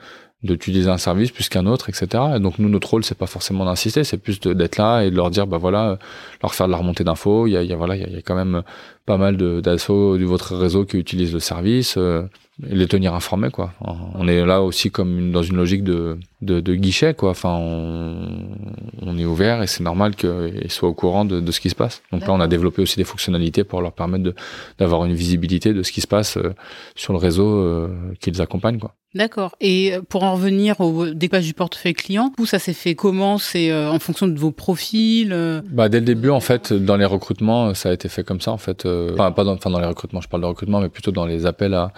d'utiliser un service plus qu'un autre, etc. Et donc nous, notre rôle, c'est pas forcément d'insister, c'est plus d'être là et de leur dire, bah voilà, leur faire de la remontée d'infos. Il y a, y a voilà, il y a, quand même pas mal d'assauts de, votre réseau qui utilisent le service, euh, et les tenir informés, quoi. On est là aussi comme dans une logique de, de, de, guichet, quoi. Enfin, on, on est ouvert et c'est normal qu'ils soient au courant de, de, ce qui se passe. Donc là, on a développé aussi des fonctionnalités pour leur permettre d'avoir une visibilité de ce qui se passe euh, sur le réseau euh, qu'ils accompagnent, quoi. D'accord. Et euh, pour en revenir au découpage du portefeuille client, où ça s'est fait? Comment C'est euh, en fonction de vos profils euh? Bah dès le début en fait, dans les recrutements, ça a été fait comme ça en fait. Enfin pas dans, enfin, dans les recrutements, je parle de recrutement, mais plutôt dans les appels à,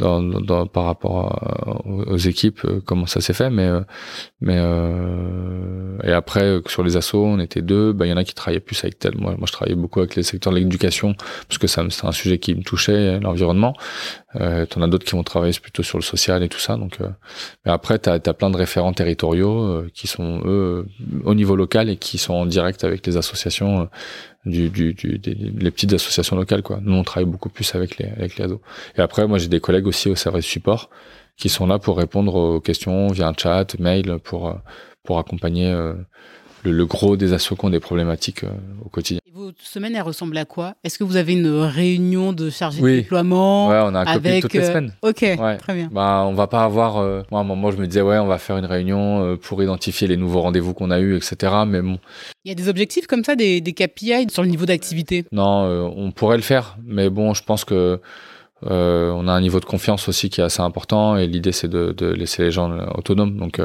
dans, dans, par rapport aux équipes, comment ça s'est fait. Mais mais et après sur les assos, on était deux. Bah il y en a qui travaillaient plus avec tel. Moi moi je travaillais beaucoup avec les secteurs de l'éducation parce que ça c'est un sujet qui me touchait, l'environnement. Euh, T'en as d'autres qui vont travailler plutôt sur le social et tout ça. Donc, euh, mais après, tu as, plein de référents territoriaux euh, qui sont eux au niveau local et qui sont en direct avec les associations, euh, du, du, du des, les petites associations locales. Quoi. Nous, on travaille beaucoup plus avec les avec les ados. Et après, moi, j'ai des collègues aussi au service support qui sont là pour répondre aux questions via un chat, mail, pour pour accompagner le, le, gros des assos qui ont des problématiques euh, au quotidien. Et votre semaine, elle ressemble à quoi? Est-ce que vous avez une réunion de chargé de déploiement Ouais, on a un avec... toutes les euh, semaines. Ok, ouais. très bien. Bah, on va pas avoir. Euh... Moi, à un moment, je me disais, ouais, on va faire une réunion pour identifier les nouveaux rendez-vous qu'on a eus, etc. Mais bon. Il y a des objectifs comme ça, des, des KPI sur le niveau d'activité? Non, on pourrait le faire, mais bon, je pense que. Euh, on a un niveau de confiance aussi qui est assez important et l'idée c'est de, de, laisser les gens autonomes. Donc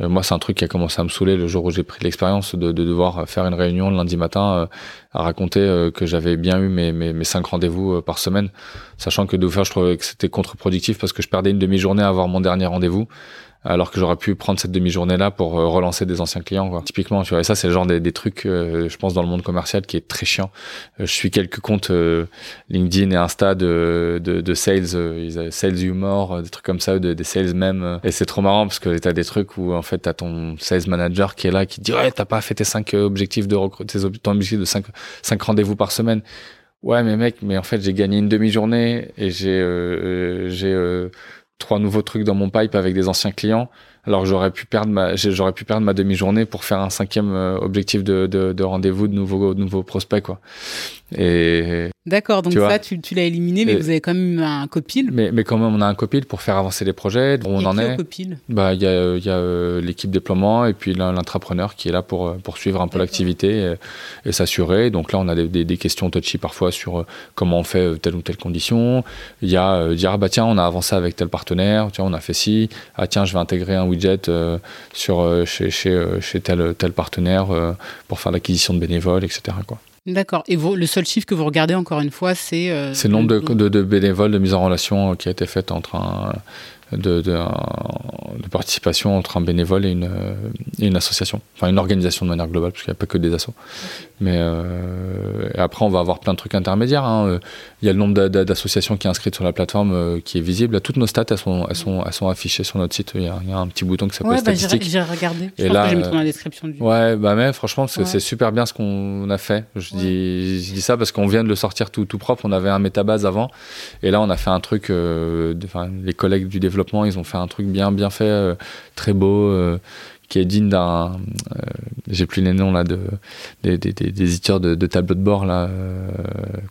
moi, c'est un truc qui a commencé à me saouler le jour où j'ai pris l'expérience de, de, devoir faire une réunion le lundi matin euh, à raconter euh, que j'avais bien eu mes, mes, cinq rendez-vous par semaine, sachant que de faire, je trouvais que c'était contre-productif parce que je perdais une demi-journée à avoir mon dernier rendez-vous alors que j'aurais pu prendre cette demi-journée-là pour euh, relancer des anciens clients. Quoi. Typiquement, tu vois, et ça, c'est le genre des, trucs, euh, je pense, dans le monde commercial qui est très chiant. Euh, je suis quelques comptes LinkedIn et Insta de, de, de sales, sales humor, des trucs comme ça, de, des sales même. Et c'est trop marrant parce que t'as des trucs où, en fait, t'as ton sales manager qui est là, qui te dit, ouais, t'as pas fait tes cinq objectifs de recruter, ton objectif de cinq, cinq rendez-vous par semaine. Ouais, mais mec, mais en fait, j'ai gagné une demi-journée et j'ai, j'ai, trois nouveaux trucs dans mon pipe avec des anciens clients. Alors j'aurais pu perdre ma, j'aurais pu perdre ma demi-journée pour faire un cinquième euh, objectif de, de, de rendez-vous de nouveaux, de nouveaux prospects, quoi. Et D'accord, donc ça, tu, tu l'as éliminé, mais vous avez quand même un copil. Mais, mais quand même, on a un copil pour faire avancer les projets. Où on en est. copil Bah, il y a, y a euh, l'équipe déploiement et puis l'intrapreneur qui est là pour, pour suivre un peu l'activité et, s'assurer. Donc là, on a des, des, questions touchy parfois sur euh, comment on fait telle ou telle condition. Il y a dire, ah bah tiens, on a avancé avec tel partenaire, tiens, on a fait ci. Ah tiens, je vais intégrer un widget euh, sur, chez, chez, chez tel, tel partenaire pour faire l'acquisition de bénévoles, etc. Quoi. D'accord. Et vous, le seul chiffre que vous regardez, encore une fois, c'est... Euh, c'est le nombre de, de, de, bénévoles de mise en relation qui a été fait entre un, de, de, de, participation entre un bénévole et une, et une association, enfin une organisation de manière globale, parce qu'il n'y a pas que des assos. Mais euh, après, on va avoir plein de trucs intermédiaires. Hein. Il y a le nombre d'associations qui est inscrite sur la plateforme euh, qui est visible. Toutes nos stats, elles sont, elles sont, elles sont affichées sur notre site. Il y a, il y a un petit bouton qui s'appelle ouais, bah, J'ai regardé. Je et là, que je vais mettre dans la description du. Ouais, bah mais franchement, c'est super bien ce qu'on a fait. Je, dis, je dis ça parce qu'on vient de le sortir tout, tout propre. On avait un métabase avant, et là, on a fait un truc. Euh, les collègues du développement ils ont fait un truc bien, bien fait, euh, très beau, euh, qui est digne d'un. Euh, j'ai plus les noms là de des, des, des éditeurs de, de tableaux de bord là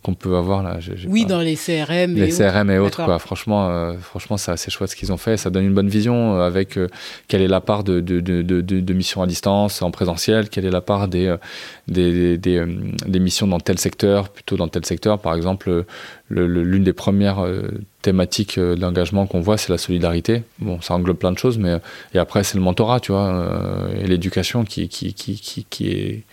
qu'on peut avoir là. oui, dans les CRM. Les CRM et autres quoi. Franchement, franchement, c'est assez chouette ce qu'ils ont fait. Ça donne une bonne vision avec quelle est la part de de, de, de, de missions à distance, en présentiel, quelle est la part des des, des, missions dans tel secteur, plutôt dans tel secteur. Par exemple, l'une des premières thématique euh, d'engagement qu'on voit, c'est la solidarité. Bon, ça englobe plein de choses, mais euh, et après c'est le mentorat, tu vois, euh, et l'éducation qui, qui, qui, qui, qui est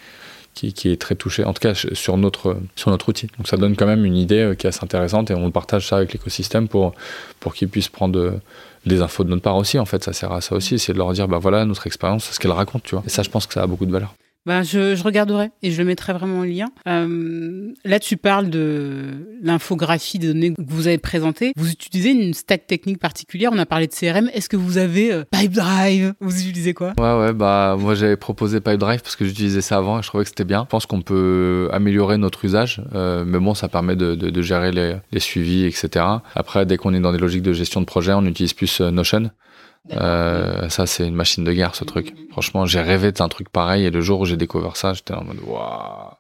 qui, est très touché, en tout cas sur notre, sur notre outil. Donc ça donne quand même une idée qui est assez intéressante et on partage ça avec l'écosystème pour, pour qu'ils puissent prendre des infos de notre part aussi. En fait, ça sert à ça aussi, c'est de leur dire, bah voilà notre expérience, ce qu'elle raconte, tu vois. Et ça, je pense que ça a beaucoup de valeur. Ben, je, je, regarderai et je le mettrai vraiment en lien. Euh, là, tu parles de l'infographie des données que vous avez présentées. Vous utilisez une stack technique particulière. On a parlé de CRM. Est-ce que vous avez euh, Pipedrive? Vous utilisez quoi? Ouais, ouais. Bah, moi, j'avais proposé Pipedrive parce que j'utilisais ça avant et je trouvais que c'était bien. Je pense qu'on peut améliorer notre usage, euh, mais bon, ça permet de, de, de gérer les, les, suivis, etc. Après, dès qu'on est dans des logiques de gestion de projet, on utilise plus euh, Notion. Euh, ça, c'est une machine de guerre, ce truc. Franchement, j'ai rêvé d'un truc pareil et le jour où j'ai découvert ça, j'étais en mode waouh,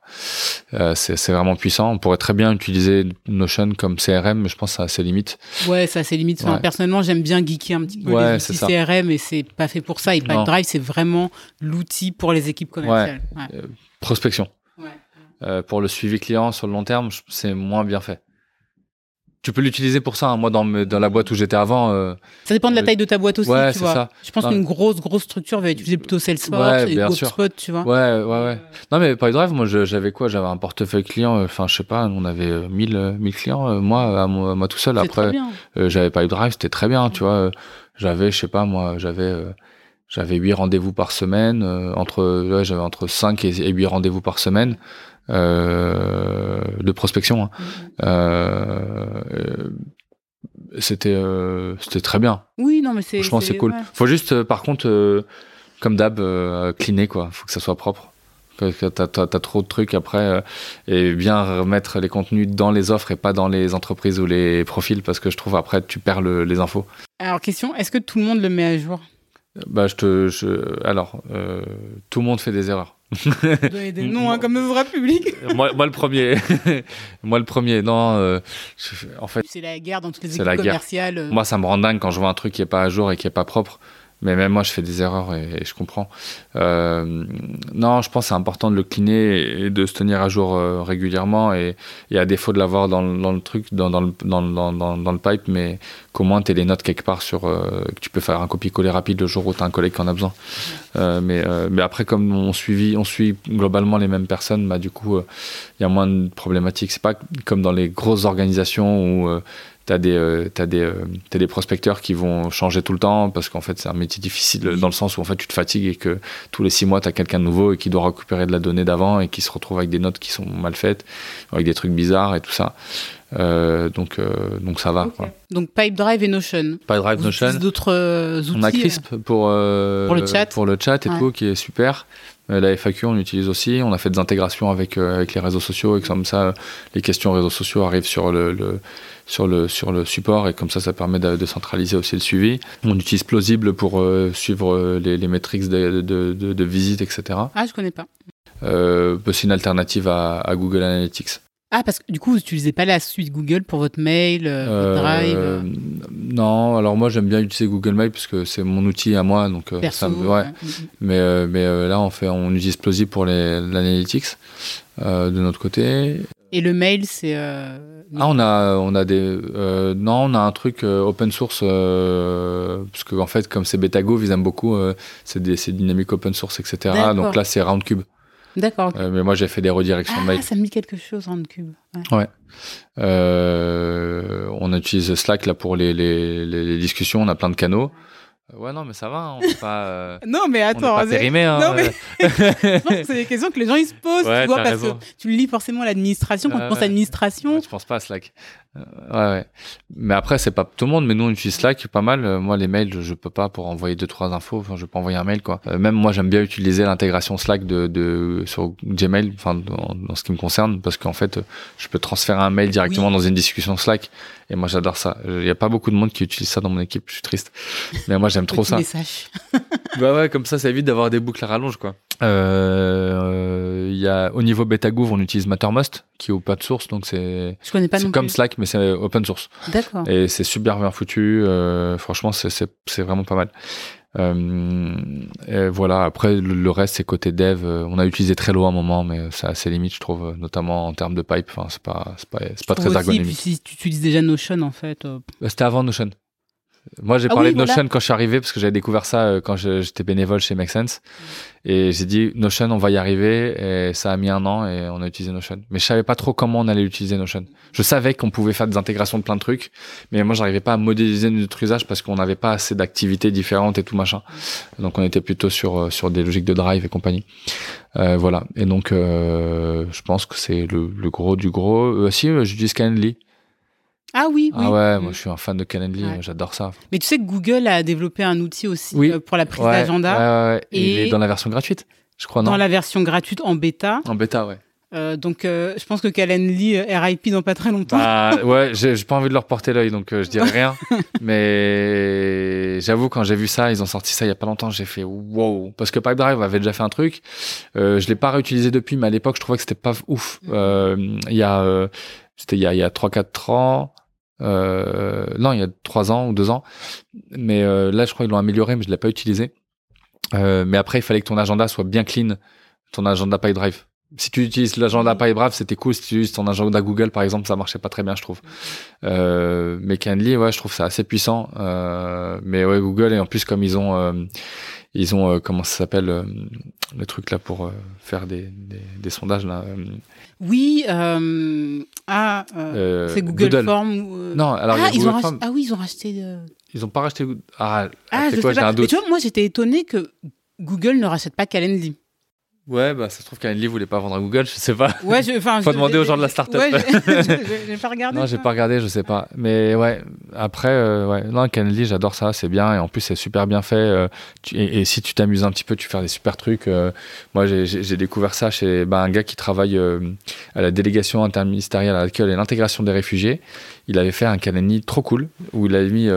euh, c'est vraiment puissant. On pourrait très bien utiliser Notion comme CRM, mais je pense que ça a ses limites. Ouais, ça a ses limites. personnellement, j'aime bien geeker un petit peu les outils CRM et c'est pas fait pour ça. Et Pipedrive, c'est vraiment l'outil pour les équipes commerciales. Euh, prospection. Euh, pour le suivi client sur le long terme, c'est moins bien fait tu peux l'utiliser pour ça. Hein. Moi, dans, dans la boîte où j'étais avant. Euh, ça dépend de la taille de ta boîte aussi. Ouais, tu vois. Ça. Je pense qu'une grosse, grosse structure va utiliser plutôt Salesforce ouais, et tu vois. Ouais, ouais, ouais. Non, mais PyDrive, moi, j'avais quoi? J'avais un portefeuille client. Euh, enfin, je sais pas, on avait 1000, euh, 1000 clients, moi, à moi, moi, tout seul. Après, j'avais PyDrive, c'était très bien, tu vois. J'avais, je sais pas, moi, j'avais. j'avais 8 rendez-vous par semaine, entre, ouais, j'avais entre 5 et 8 rendez-vous par semaine. Euh, de prospection. Hein. Mm-hmm. Euh, c'était euh, c'était très bien. Oui, non, mais c'est. Franchement, c'est cool. Faut juste, par contre, comme d'hab, cleaner quoi. Faut que ça soit propre. T'as as, trop de trucs après et bien remettre les contenus dans les offres et pas dans les entreprises ou les profils parce que je trouve après tu perds les infos. Alors question, est-ce que tout le monde le met à jour? Bah je te, je, alors tout le monde fait des erreurs. Donner des noms hein, comme œuvre public. moi, moi, le premier. moi le premier. Non, euh, en fait. C'est la guerre dans toutes les équipes commerciales. Euh. Moi, ça me rend dingue quand je vois un truc qui est pas à jour et qui est pas propre. Mais même moi, je fais des erreurs et, je comprends. Euh, non, je pense que c'est important de le cleaner et de se tenir à jour euh, régulièrement. Et, et, à défaut de l'avoir dans, dans, le truc, dans, dans, le, dans, le pipe, mais qu'au moins tu aies les notes quelque part sur euh, que tu peux faire un copier-coller rapide le jour où tu as un collègue qui en a besoin. Mais, mais après, comme on, on suit globalement les mêmes personnes, bah, du coup, il y a moins de problématiques. C'est pas comme dans les grosses organisations où T'as des, euh, as des, euh, des prospecteurs qui vont changer tout le temps parce qu'en fait, c'est un métier difficile dans le sens où en fait, tu te fatigues et que tous les six mois, tu as quelqu'un de nouveau et qui doit récupérer de la donnée d'avant et qui se retrouve avec des notes qui sont mal faites, avec des trucs bizarres et tout ça. donc, donc ça va. Quoi. Donc Pipedrive et Notion. Pipedrive, Notion. D'autres outils. On a Crisp pour, pour le chat, pour le chat et tout, qui est super. La FAQ, on l'utilise aussi. On a fait des intégrations avec, avec les réseaux sociaux et comme ça, les questions réseaux sociaux arrivent sur le, le sur le, sur le support et comme ça, ça permet de, centraliser aussi le suivi. On utilise Plausible pour euh, suivre euh, les, les métriques de, de, de, visite, etc. Ah, je connais pas. Euh, c'est une alternative à, à, Google Analytics. Ah, parce que du coup, vous n'utilisez pas la suite Google pour votre mail, votre Drive Non, alors moi j'aime bien utiliser Google Mail parce que c'est mon outil à moi. Donc, ça ouais. Mais, mais là, on, fait, on utilise Plausible pour l'analytics de notre côté. Et le mail, c'est. Ah, on a, on a des. Euh, non, on a un truc euh, open source, euh, parce qu'en en fait, comme c'est Betago, ils aiment beaucoup, c'est des dynamiques open source, etc. Donc là, c'est Roundcube. D'accord. mais moi, j'ai fait des redirections ah, mail. ça me dit quelque chose, Roundcube. Ouais. on utilise Slack là pour les, les, les, discussions, on a plein de canaux. Ouais, non, mais ça va, hein, on peut pas. Euh, non, mais attends, on pas périmé, hein, non, mais... je pense que c'est des questions que les gens ils se posent, tu vois, parce que tu lis forcément l'administration. Quand tu penses à l'administration. je pense pas à Slack. Euh, ouais, ouais. Mais après, c'est pas tout le monde, mais nous, on utilise Slack pas mal. Euh, moi, les mails, je peux pas pour envoyer deux, trois infos. Enfin, je peux envoyer un mail, quoi. même moi, j'aime bien utiliser l'intégration Slack de, de, sur Gmail, enfin, dans, ce qui me concerne, parce qu'en fait, je peux transférer un mail directement dans une discussion Slack. Et moi, j'adore ça. Il y a pas beaucoup de monde qui utilise ça dans mon équipe. Je suis triste. Mais moi, j'aime trop ça. bah ouais, comme ça, ça évite d'avoir des boucles à rallonge, quoi. Euh, il y a, au niveau BetaGouv, on utilise Mattermost, qui est open source, donc c'est. Comme Slack, mais c'est open source. D'accord. Et c'est super bien foutu. Euh, franchement, c'est vraiment pas mal. Euh, et voilà. Après, le, reste, c'est côté dev. On a utilisé Trello à un moment, mais c'est assez limite, je trouve, notamment en termes de pipe. Enfin, c'est pas, c'est pas, c'est pas très ergonomique. Si tu utilises déjà Notion, en fait. Euh, C'était avant Notion. Moi, j'ai ah parlé de Notion quand je suis arrivé parce que j'avais découvert ça euh, quand j'étais bénévole chez Make Sense. Et j'ai dit Notion, on va y arriver. Et ça a mis un an et on a utilisé Notion. Mais je savais pas trop comment on allait utiliser Notion. Je savais qu'on pouvait faire des intégrations de plein de trucs, mais moi, j'arrivais pas à modéliser notre usage parce qu'on n'avait pas assez d'activités différentes et tout machin. Donc, on était plutôt sur euh, sur des logiques de drive et compagnie. Euh, voilà. Et donc, euh, je pense que c'est le, le, gros du gros. Euh, si, j'utilise Calendly. Ah oui, oui. Ah ouais, moi je suis un fan de Calendly, j'adore ça. Mais tu sais que Google a développé un outil aussi euh, pour la prise d'agenda. Ouais, et il est dans la version gratuite, je crois, non Dans la version gratuite en bêta. En bêta, ouais. Euh, donc, euh, je pense que Calendly RIP dans pas très longtemps. Bah, ouais, j'ai pas envie de leur porter l'œil, donc je dirais rien. Mais j'avoue, quand j'ai vu ça, ils ont sorti ça il y a pas longtemps, j'ai fait wow. Parce que Pipedrive avait déjà fait un truc. je l'ai pas réutilisé depuis, mais à l'époque, je trouvais que c'était pas ouf. Mm. Il y a, c'était il y a, il y a 3-4 ans. Euh, non, il y a trois ans ou deux ans. Mais euh, là, je crois qu'ils l'ont amélioré, mais je l'ai pas utilisé. Euh, mais après, il fallait que ton agenda soit bien clean, ton agenda PyDrive. Si tu utilises l'agenda PyDrive, c'était cool. Si tu utilises ton agenda Google, par exemple, ça marchait pas très bien, je trouve. Euh, mais Canly, ouais, je trouve ça assez puissant. Mais ouais, Google et en plus comme ils ont, ils ont comment ça s'appelle le truc là pour faire des, des, des sondages là. Oui, euh, ah, euh, c'est Google, Form. Euh, non, alors ah, il y a Google ah oui, ils ont racheté. Ils n'ont pas racheté. Ah, ah je quoi, sais pas. Mais tu vois, moi j'étais étonné que Google ne rachète pas Calendly. Ouais, bah ça se trouve qu'Anely voulait pas vendre à Google, je sais pas. Ouais, je, faut demander aux gens de la startup. Ouais, j'ai pas regardé. Non, j'ai pas regardé, je sais pas. Mais ouais, après, euh, ouais, non, Calendly, j'adore ça, c'est bien et en plus c'est super bien fait. Euh, et, si tu t'amuses un petit peu, tu fais des super trucs. Euh, moi, j'ai découvert ça chez bah, un gars qui travaille à la délégation interministérielle à l'accueil et l'intégration des réfugiés. Il avait fait un Calendly trop cool où il avait mis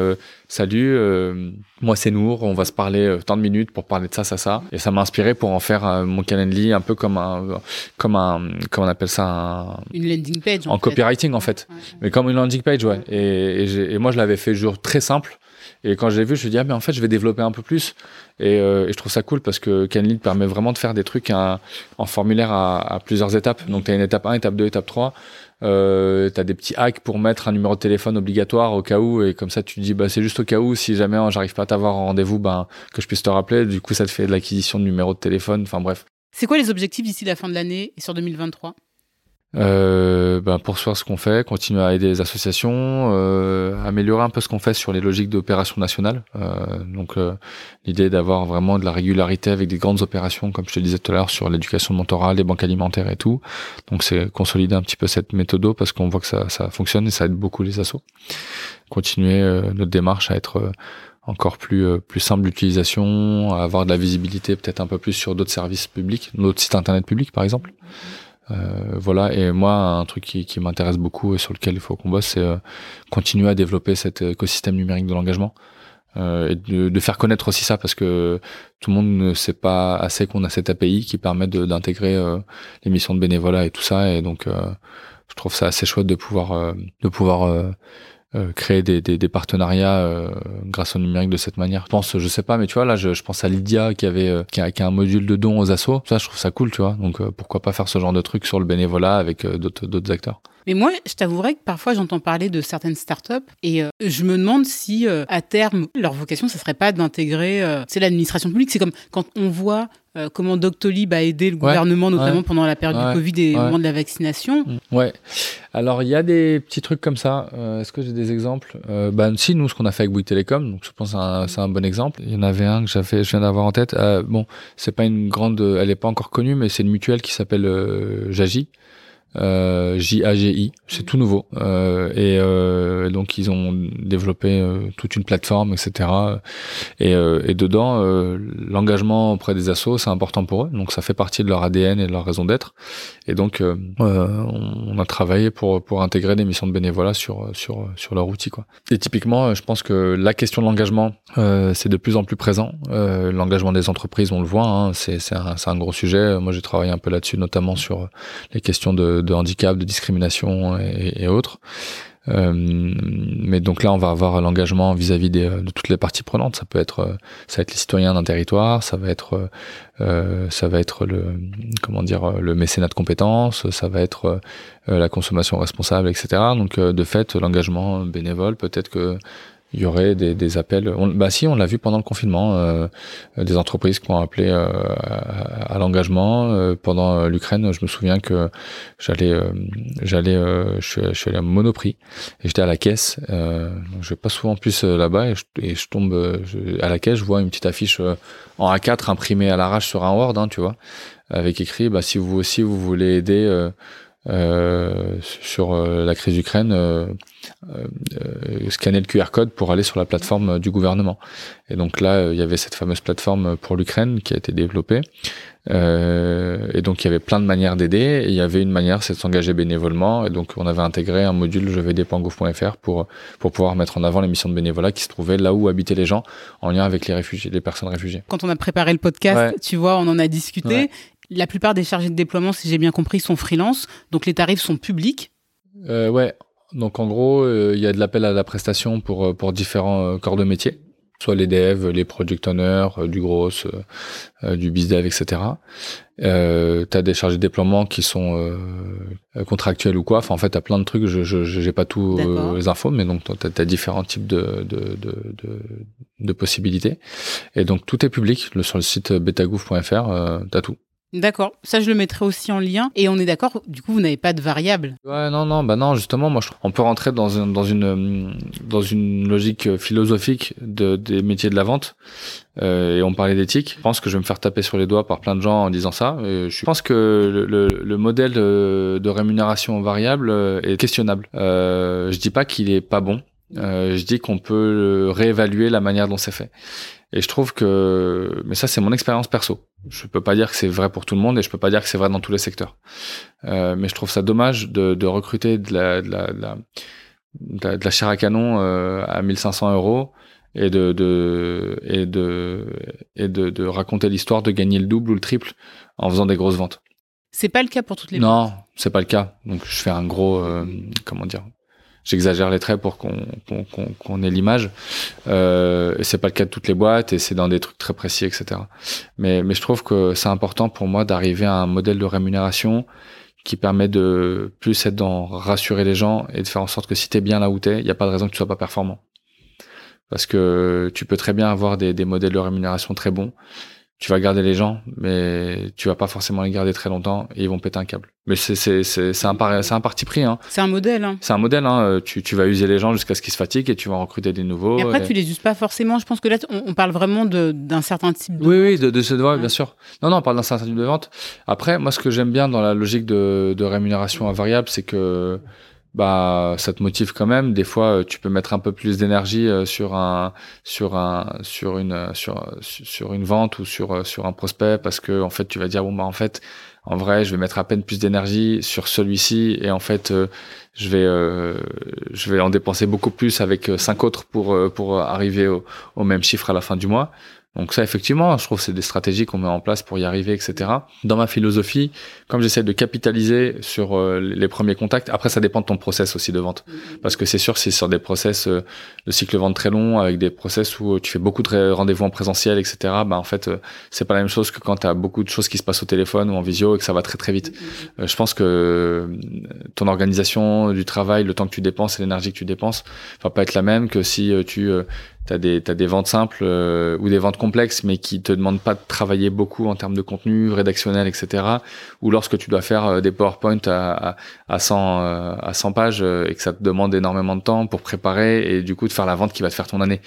salut, euh, moi c'est Nour, on va se parler euh, tant de minutes pour parler de ça, ça, ça. Et ça m'a inspiré pour en faire euh, mon Calendly un peu comme un, comme un, comment on appelle ça, une landing page. En, copywriting en fait, mais comme une landing page, ouais. Et, et, moi je l'avais fait jour très simple. Et quand je l'ai vu, je me suis dit, ah, mais en fait, je vais développer un peu plus. Et, et je trouve ça cool parce que Calendly permet vraiment de faire des trucs en formulaire à, à plusieurs étapes. Donc, tu as une étape 1, étape 2, étape 3. Euh, tu as des petits hacks pour mettre un numéro de téléphone obligatoire au cas où et comme ça tu te dis bah c'est juste au cas où si jamais hein, j'arrive pas à t'avoir en rendez-vous ben que je puisse te rappeler. Du coup ça te fait de l'acquisition de numéro de téléphone enfin bref. C'est quoi les objectifs d'ici la fin de l'année et sur 2023 euh, ben poursuivre ce qu'on fait, continuer à aider les associations, euh, améliorer un peu ce qu'on fait sur les logiques d'opération nationale. Euh, donc euh, l'idée d'avoir vraiment de la régularité avec des grandes opérations, comme je te disais tout à l'heure, sur l'éducation mentorale, les banques alimentaires et tout. Donc c'est consolider un petit peu cette méthode parce qu'on voit que ça, ça fonctionne et ça aide beaucoup les assos. Continuer euh, notre démarche à être euh, encore plus plus simple d'utilisation, à avoir de la visibilité peut-être un peu plus sur d'autres services publics, notre site internet public par exemple. Euh, voilà, et moi, un truc qui, qui m'intéresse beaucoup et sur lequel il faut qu'on bosse, c'est euh, continuer à développer cet écosystème numérique de l'engagement. Euh, et de, de, faire connaître aussi ça parce que tout le monde ne sait pas assez qu'on a cette API qui permet d'intégrer euh, les missions de bénévolat et tout ça et donc je trouve ça assez chouette de pouvoir de pouvoir euh, créer des, partenariats euh, grâce au numérique de cette manière. Je pense, je sais pas, mais tu vois là, je, pense à Lydia qui avait euh, qui, a, qui, a, un module de don aux assos. Ça, je trouve ça cool, tu vois. Donc pourquoi pas faire ce genre de truc sur le bénévolat avec d'autres acteurs. Mais moi, je t'avouerais que parfois j'entends parler de certaines startups et je me demande si à terme leur vocation, ce serait pas d'intégrer, c'est l'administration publique. C'est comme quand on voit euh, comment Doctolib a aidé le gouvernement, notamment pendant la période du Covid et au moment de la vaccination. Mm. Ouais. Alors, il y a des petits trucs comme ça. Euh, est-ce que j'ai des exemples? Euh, Ben, si, nous, ce qu'on a fait avec Bouygues Télécom, donc je pense que c'est un, bon exemple. Il y en avait un que j'avais, je viens d'avoir en tête. bon, c'est pas une grande, elle est pas encore connue, mais c'est une mutuelle qui s'appelle Jagi euh, JAGI, c'est tout nouveau. Euh, et euh, donc ils ont développé euh, toute une plateforme, etc. Et, euh, et dedans, euh, l'engagement auprès des assos, c'est important pour eux. Donc ça fait partie de leur ADN et de leur raison d'être. Et donc on, a travaillé pour pour intégrer des missions de bénévolat sur sur sur leur outil. Quoi. Et typiquement, je pense que la question de l'engagement, c'est de plus en plus présent. l'engagement des entreprises, on le voit, hein, c'est c'est un, un gros sujet. Moi, j'ai travaillé un peu là-dessus, notamment sur les questions de de handicap, de discrimination et, autres. Euh, mais donc là, on va avoir l'engagement vis-à-vis de toutes les parties prenantes. Ça peut être, euh, ça va être les citoyens d'un territoire, ça va être, euh, ça va être le, comment dire, le mécénat de compétences, ça va être la consommation responsable, etc. Donc de fait, l'engagement bénévole, peut-être que il y aurait des, des appels. bah si, on l'a vu pendant le confinement, euh, des entreprises qui ont appelé euh, à, l'engagement euh, pendant l'Ukraine. Je me souviens que j'allais, j'allais, je, suis allé à Monoprix et j'étais à la caisse. je vais pas souvent plus là-bas et je, et je tombe à la caisse, je vois une petite affiche en A4 imprimée à l'arrache sur un Word, hein, tu vois, avec écrit bah si vous aussi vous voulez aider euh, sur euh, la crise d'Ukraine, euh, scanner le QR code pour aller sur la plateforme du gouvernement. Et donc là, il y avait cette fameuse plateforme pour l'Ukraine qui a été développée. et donc il y avait plein de manières d'aider. Et il y avait une manière, c'est de s'engager bénévolement. Et donc on avait intégré un module jevaider.gouv.fr pour pour pouvoir mettre en avant les missions de bénévolat qui se trouvaient là où habitaient les gens, en lien avec les réfugiés, les personnes réfugiées. Quand on a préparé le podcast, tu vois, on en a discuté. La plupart des chargés de déploiement, si j'ai bien compris, sont freelance, donc les tarifs sont publics. Euh, ouais, donc en gros, euh, il y a de l'appel à la prestation pour, euh, pour différents euh, corps de métier, soit les devs, les product owners, du gros, du bizdev, etc. Euh, tu as des chargés de déploiement qui sont contractuels ou quoi. Enfin, en fait, tu as plein de trucs, je n'ai pas tous les infos, mais donc tu as, différents types de, de, de, de, de possibilités. Et donc tout est public. Le, sur le site betagouv.fr, tu as tout. D'accord, ça je le mettrai aussi en lien. Et on est d'accord, du coup vous n'avez pas de variable. Ouais, non, non, bah non, justement, moi je, on peut rentrer dans, une dans une dans une logique philosophique de, des métiers de la vente. Euh, et on parlait d'éthique. Je pense que je vais me faire taper sur les doigts par plein de gens en disant ça. Je pense que le, le, le, modèle de rémunération variable est questionnable. Euh, je dis pas qu'il est pas bon. Euh, je dis qu'on peut réévaluer la manière dont c'est fait. Et je trouve que, mais ça c'est mon expérience perso. Je peux pas dire que c'est vrai pour tout le monde et je peux pas dire que c'est vrai dans tous les secteurs. Euh, mais je trouve ça dommage de, de recruter de la, de la, de la, de la, chair à canon euh, à 1500 euros et de, de et de et de, de raconter l'histoire de gagner le double ou le triple en faisant des grosses ventes. C'est pas le cas pour toutes les. Non, c'est pas le cas. Donc je fais un gros, euh, comment dire, j'exagère les traits pour qu'on qu'on ait l'image. Euh, c'est pas le cas de toutes les boîtes et c'est dans des trucs très précis, etc. Mais mais je trouve que c'est important pour moi d'arriver à un modèle de rémunération qui permet de plus être dans rassurer les gens et de faire en sorte que si t'es bien là où t'es, il y a pas de raison que tu sois pas performant. Parce que tu peux très bien avoir des, des modèles de rémunération très bons tu vas garder les gens, mais tu vas pas forcément les garder très longtemps et ils vont péter un câble. Mais c'est c'est c'est c'est un c'est un parti pris hein. C'est un modèle hein. C'est un modèle hein. Euh, tu tu vas user les gens jusqu'à ce qu'ils se fatiguent et tu vas en recruter des nouveaux. Et après tu les uses pas forcément. Je pense que là on, parle vraiment de d'un certain type. De oui oui de, de ce ouais, bien sûr. Non non on parle d'un certain type de vente. Après moi ce que j'aime bien dans la logique de de rémunération invariable c'est que bah ça te motive quand même. Des fois, euh, tu peux mettre un peu plus d'énergie euh, sur un sur un sur une euh, sur sur une vente ou sur sur un prospect parce que en fait tu vas dire bon bah en fait en vrai je vais mettre à peine plus d'énergie sur celui-ci et en fait je vais je vais en dépenser beaucoup plus avec cinq autres pour pour arriver au, au même chiffre à la fin du mois. Donc ça, effectivement, je trouve que c'est des stratégies qu'on met en place pour y arriver, etc. Dans ma philosophie, comme j'essaie de capitaliser sur euh, les premiers contacts, après ça dépend de ton process aussi de vente, mm-hmm. parce que c'est sûr, c'est sur des process euh, de cycle vente très long, avec des process où tu fais beaucoup de rendez-vous en présentiel, etc. Bah en fait, euh, c'est pas la même chose que quand tu as beaucoup de choses qui se passent au téléphone ou en visio et que ça va très très vite. Mm-hmm. je pense que ton organisation du travail, le temps que tu dépenses et l'énergie que tu dépenses, va pas être la même que si tu T'as des, as des ventes simples euh, ou des ventes complexes, mais qui te demandent pas de travailler beaucoup en termes de contenu rédactionnel, etc. Ou lorsque tu dois faire euh, des PowerPoint à, à, à 100, euh, à 100 pages et que ça te demande énormément de temps pour préparer et du coup de faire la vente qui va te faire ton année.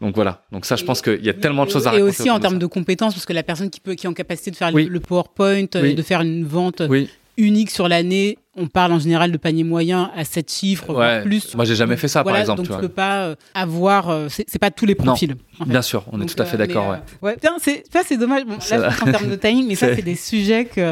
Donc voilà. Donc ça, je pense qu'il y a tellement de choses à Et aussi en termes de compétences, parce que la personne qui peut, qui est en capacité de faire le, PowerPoint, de faire une vente unique sur l'année, on parle en général de panier moyen à 7 chiffres, ouais. plus. Moi, j'ai jamais fait ça, par exemple. Donc, tu, ne peux pas euh, avoir. Euh, c'est pas tous les profils. Bien sûr, on est tout à fait d'accord. Euh, ouais. ouais. c'est ça, c'est dommage. Bon, là, en termes de timing, mais ça, c'est des sujets que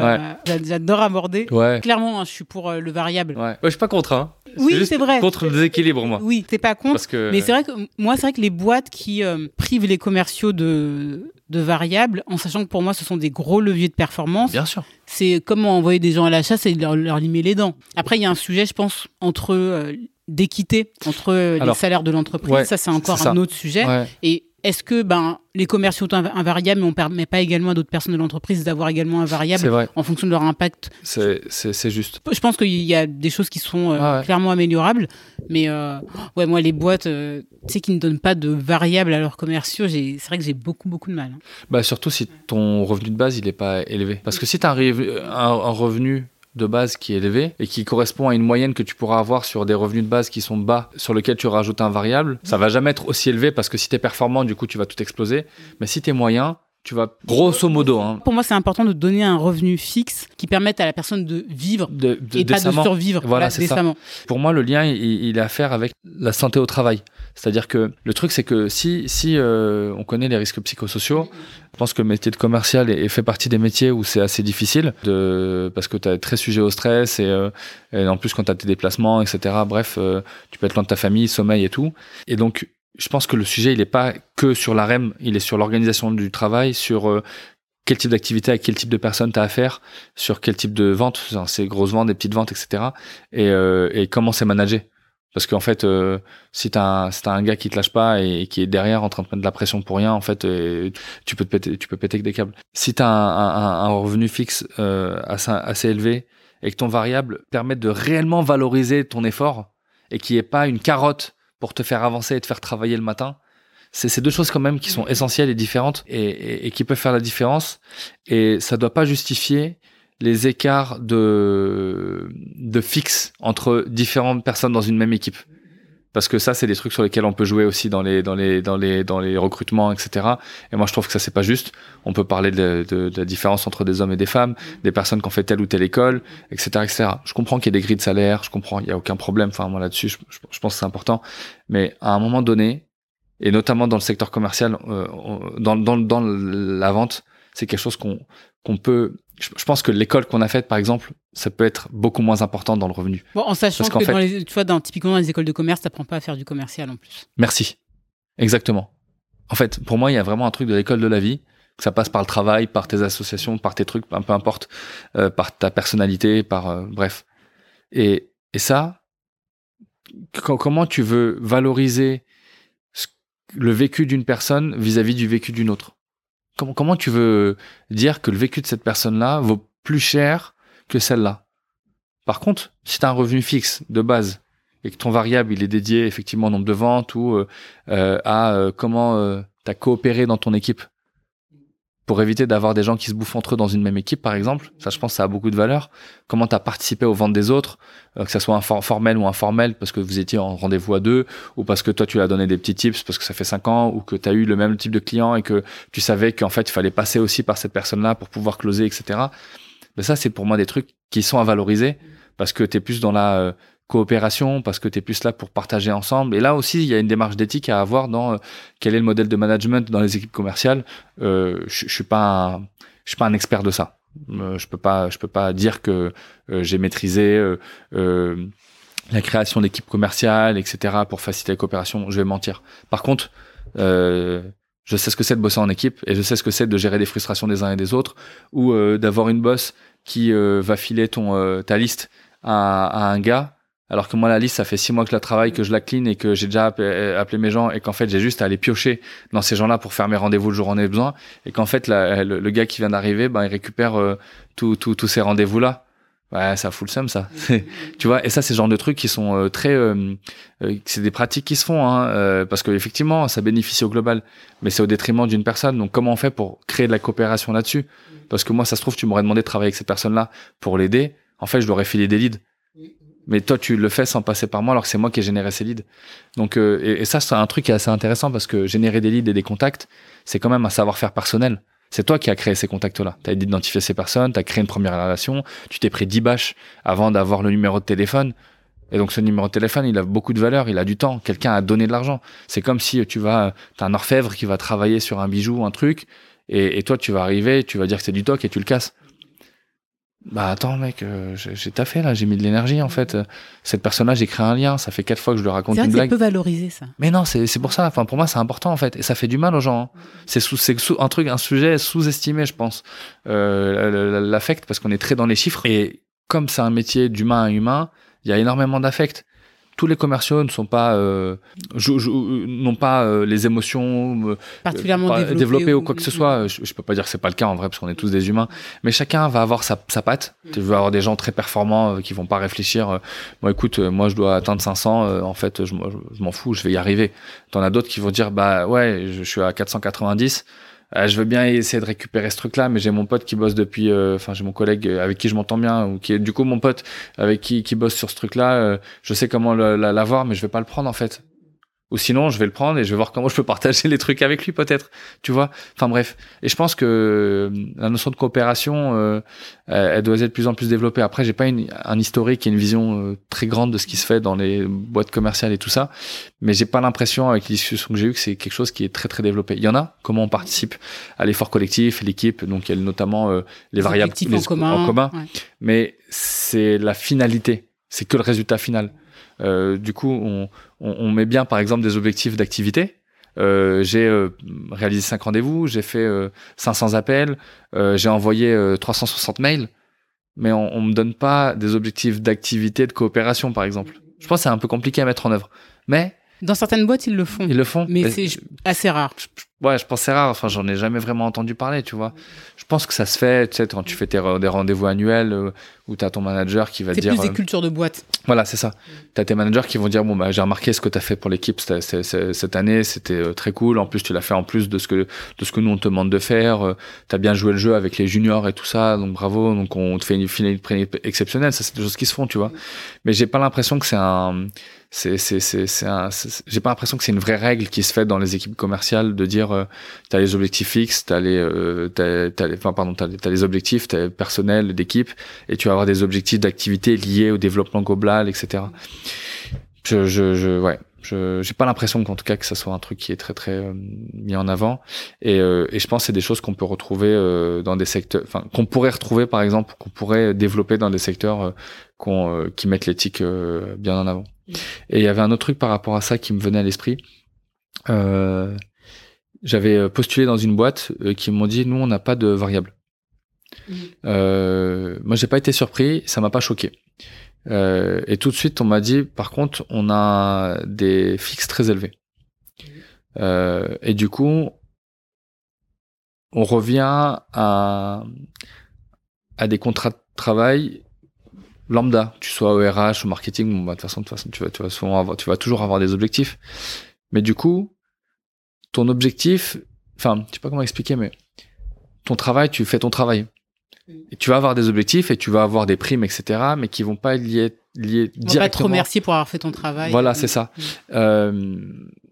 j'adore aborder. Clairement, hein, je suis pour le variable. Ouais. je suis pas contre. Hein. Oui, c'est vrai. Contre le déséquilibre, moi. Oui, t'es pas contre. Mais c'est vrai que moi, c'est vrai que les boîtes qui privent les commerciaux de de variables, en sachant que pour moi, ce sont des gros leviers de performance. Bien sûr. C'est comment envoyer des gens à la chasse et leur, leur limer les dents. Après, il y a un sujet, je pense, entre euh, d'équité entre euh, les salaires de l'entreprise. ça, c'est encore un autre sujet. Et est-ce que ben, les commerciaux ont un variable, mais on ne permet pas également à d'autres personnes de l'entreprise d'avoir également un variable en fonction de leur impact? C'est juste. Je pense qu'il y a des choses qui sont euh, clairement améliorables, mais euh, ouais, moi, les boîtes euh, tu sais, qui ne donnent pas de variable à leurs commerciaux, c'est vrai que j'ai beaucoup, beaucoup de mal. Hein. Bah, surtout si ton revenu de base, il n'est pas élevé. Parce que si tu as un revenu de base qui est élevé et qui correspond à une moyenne que tu pourras avoir sur des revenus de base qui sont bas, sur lequel tu rajoutes un variable, ça va jamais être aussi élevé parce que si tu es performant, du coup, tu vas tout exploser. Mais si tu es moyen, tu vas grosso modo. Hein. Pour moi, c'est important de donner un revenu fixe qui permette à la personne de vivre et pas de survivre voilà, décemment. Pour moi, le lien, il, est à faire avec la santé au travail. C'est-à-dire que le truc, c'est que si, si euh, on connaît les risques psychosociaux, je pense que le métier de commercial est, fait partie des métiers où c'est assez difficile, de, parce que tu es très sujet au stress et, euh, et en plus quand tu as tes déplacements, etc. Bref, euh, tu peux être loin de ta famille, sommeil et tout. Et donc, je pense que le sujet, il n'est pas que sur la REM, il est sur l'organisation du travail, sur euh, quel type d'activité, à quel type de personnes tu as affaire, sur quel type de vente, c'est grosses ventes, des petites ventes, etc. Et, euh, et comment c'est managé. Parce qu'en fait, euh, si t'as un, si un gars qui te lâche pas et, qui est derrière en train de prendre de la pression pour rien, en fait, tu peux te péter, tu peux péter que des câbles. Si t'as un, un, un revenu fixe assez, assez élevé et que ton variable permet de réellement valoriser ton effort et qui est pas une carotte pour te faire avancer et te faire travailler le matin. C'est ces deux choses quand même qui sont essentielles et différentes et, qui peuvent faire la différence. Et ça doit pas justifier les écarts de, de fixe entre différentes personnes dans une même équipe parce que ça c'est des trucs sur lesquels on peut jouer aussi dans les dans les dans les dans les recrutements etc et moi je trouve que ça c'est pas juste. On peut parler de, de, de, la différence entre des hommes et des femmes des personnes qui ont fait telle ou telle école etc etc je comprends qu'il y ait des grilles de salaire je comprends il y a aucun problème. Enfin moi là-dessus je, je, pense que c'est important. Mais à un moment donné et notamment dans le secteur commercial euh, dans, dans dans la vente c'est quelque chose qu'on qu'on peut je pense que l'école qu'on a faite, par exemple, ça peut être beaucoup moins important dans le revenu. Bon, en sachant que, dans les, tu vois, dans, typiquement dans les écoles de commerce, tu n'apprends pas à faire du commercial en plus. Merci. Exactement. En fait, pour moi, il y a vraiment un truc de l'école de la vie. Que ça passe par le travail, par tes associations, par tes trucs, peu importe, euh, par ta personnalité, par euh, bref. Et, et ça, comment tu veux valoriser le vécu d'une personne vis à -vis du vécu d'une autre? Comment, tu veux dire que le vécu de cette personne-là vaut plus cher que celle-là? Par contre, si tu as un revenu fixe de base et que ton variable il est dédié effectivement au nombre de ventes ou euh, euh à euh, comment tu as coopéré dans ton équipe, pour éviter d'avoir des gens qui se bouffent entre eux dans une même équipe, par exemple. Ça, je pense, ça a beaucoup de valeur. Comment tu as participé aux ventes des autres, euh, que ça soit formel ou informel, parce que vous étiez en rendez-vous à deux, ou parce que toi, tu as donné des petits tips parce que ça fait cinq ans, ou que tu as eu le même type de client et que tu savais qu'en fait, il fallait passer aussi par cette personne-là pour pouvoir closer, etc. Mais ça, c'est pour moi des trucs qui sont à valoriser parce que tu es plus dans la euh, coopération, parce que tu es plus là pour partager ensemble. Et là aussi, il y a une démarche d'éthique à avoir dans euh, quel est le modèle de management dans les équipes commerciales. Euh, je, suis pas, je suis pas un expert de ça. Euh, je peux pas, je peux pas dire que j'ai maîtrisé la création d'équipes commerciales, etc. pour faciliter la coopération. Je vais mentir. Par contre, je sais ce que c'est de bosser en équipe et je sais ce que c'est de gérer des frustrations des uns et des autres ou d'avoir une boss qui va filer ton ta liste à un gars alors que moi, la liste, ça fait six mois que je la travaille, que je la clean et que j'ai déjà euh, appelé mes gens et qu'en fait, j'ai juste à aller piocher dans ces gens-là pour faire mes rendez-vous le jour où on a besoin. Et qu'en fait, le, gars qui vient d'arriver, ben, il récupère euh, tous ces rendez-vous-là. Ouais, ça fout le seum, ça. tu vois, et ça, c'est le genre de trucs qui sont euh, très, c'est des pratiques qui se font, hein, parce qu'effectivement, ça bénéficie au global, mais c'est au détriment d'une personne. Donc, comment on fait pour créer de la coopération là-dessus? Parce que moi, ça se trouve, tu m'aurais demandé de travailler avec cette personne-là pour l'aider. En fait, je leur ai filé des leads. Mais toi, tu le fais sans passer par moi, alors que c'est moi qui ai généré ces leads. Donc, euh, et, ça, c'est un truc qui est assez intéressant parce que générer des leads et des contacts, c'est quand même un savoir-faire personnel. C'est toi qui as créé ces contacts-là. Tu as identifié ces personnes, tu as créé une première relation, tu t'es pris 10 bâches avant d'avoir le numéro de téléphone. Et donc ce numéro de téléphone, il a beaucoup de valeur, il a du temps. Quelqu'un a donné de l'argent. C'est comme si tu vas, t'as un orfèvre qui va travailler sur un bijou, un truc, et, et toi tu vas arriver, tu vas dire que c'est du toc et tu le casses. Bah attends mec, euh, j'ai taffé là, j'ai mis de l'énergie en fait. Cette personne-là, j'ai créé un lien, ça fait quatre fois que je lui raconte une blague. C'est peu valorisé ça. Mais non, c'est pour ça. Enfin pour moi c'est important en fait et ça fait du mal aux gens. Hein. C'est sous, sous un truc, un sujet sous-estimé je pense. Euh, L'affect parce qu'on est très dans les chiffres et comme c'est un métier d'humain à humain, il y a énormément d'affect tous les commerciaux ne sont pas euh, n'ont pas euh, les émotions euh, particulièrement développées, ou, quoi que ce soit. Je, je peux pas dire que c'est pas le cas en vrai parce qu'on est tous des humains, mais chacun va avoir sa, sa patte. Mm. Tu veux avoir des gens très performants qui vont pas réfléchir. Moi, écoute, moi je dois atteindre 500. en fait, je, je m'en fous, je vais y arriver. T'en as d'autres qui vont dire bah ouais, je, je suis à 490 euh, je veux bien essayer de récupérer ce truc-là, mais j'ai mon pote qui bosse depuis, euh, enfin j'ai mon collègue avec qui je m'entends bien, ou qui est du coup mon pote avec qui qui bosse sur ce truc-là. Euh, je sais comment l'avoir, mais je vais pas le prendre en fait. Ou sinon, je vais le prendre et je vais voir comment je peux partager les trucs avec lui, peut-être. Tu vois? Enfin bref. Et je pense que euh, la notion de coopération, euh, elle doit être de plus en plus développée. Après, j'ai pas une, un historique et une vision euh, très grande de ce qui se fait dans les boîtes commerciales et tout ça, mais j'ai pas l'impression, avec les discussions que j'ai eues, que c'est quelque chose qui est très très développé. Il y en a. Comment on participe à l'effort collectif, l'équipe. Donc il y a notamment les, les variables en commun. En commun. Mais c'est la finalité. C'est que le résultat final. Euh, du coup, on, on, met bien, par exemple, des objectifs d'activité. Euh, j'ai euh, réalisé 5 rendez-vous, j'ai fait 500 appels, j'ai envoyé 360 mails, mais on, on me donne pas des objectifs d'activité, de coopération, par exemple. Je pense que c'est un peu compliqué à mettre en œuvre. Mais dans certaines boîtes, ils le font. Ils le font. Mais, c'est assez rare. Ouais, je pense c'est rare. Enfin, j'en ai jamais vraiment entendu parler, tu vois. Je pense que ça se fait, tu sais, quand tu fais tes, des rendez-vous annuels euh, où tu as ton manager qui va te dire. C'est plus des euh, cultures de boîte. Voilà, c'est ça. Tu as tes managers qui vont dire bon, bah, j'ai remarqué ce que tu as fait pour l'équipe cette année, c'était euh, très cool. En plus, tu l'as fait en plus de ce, que, de ce que nous on te demande de faire. tu as bien joué le jeu avec les juniors et tout ça, donc bravo. Donc, on te fait une finale exceptionnelle. Ça, c'est des choses qui se font, tu vois. Mais j'ai pas l'impression que c'est un c'est c'est c'est j'ai pas l'impression que c'est une vraie règle qui se fait dans les équipes commerciales de dire euh, t'as les objectifs fixes t'as les euh, t'as, les enfin pardon t'as, t'as les objectifs t'as personnel d'équipe et tu vas avoir des objectifs d'activité liés au développement global etc je je, je ouais je j'ai pas l'impression qu'en tout cas que ça soit un truc qui est très très euh, mis en avant et, euh, et je pense que c'est des choses qu'on peut retrouver euh, dans des secteurs enfin qu'on pourrait retrouver par exemple qu'on pourrait développer dans des secteurs qu'on qui mettent l'éthique bien en avant et il y avait un autre truc par rapport à ça qui me venait à l'esprit. Euh, J'avais postulé dans une boîte euh, qui m'ont dit nous on n'a pas de variable. Mmh. Euh, moi j'ai pas été surpris, ça m'a pas choqué. Euh, et tout de suite on m'a dit par contre on a des fixes très élevés. Euh, et du coup on revient à à des contrats de travail lambda, tu sois au RH, au marketing, bah, de toute façon, de façon, tu vas, tu vas souvent avoir, tu vas toujours avoir des objectifs. Mais du coup, ton objectif, enfin, je sais pas comment expliquer, mais ton travail, tu fais ton travail. Et tu vas avoir des objectifs et tu vas avoir des primes, etc., mais qui vont pas être liés, liés On va directement. pas te remercier pour avoir fait ton travail. Voilà, c'est ça. Mm. Euh,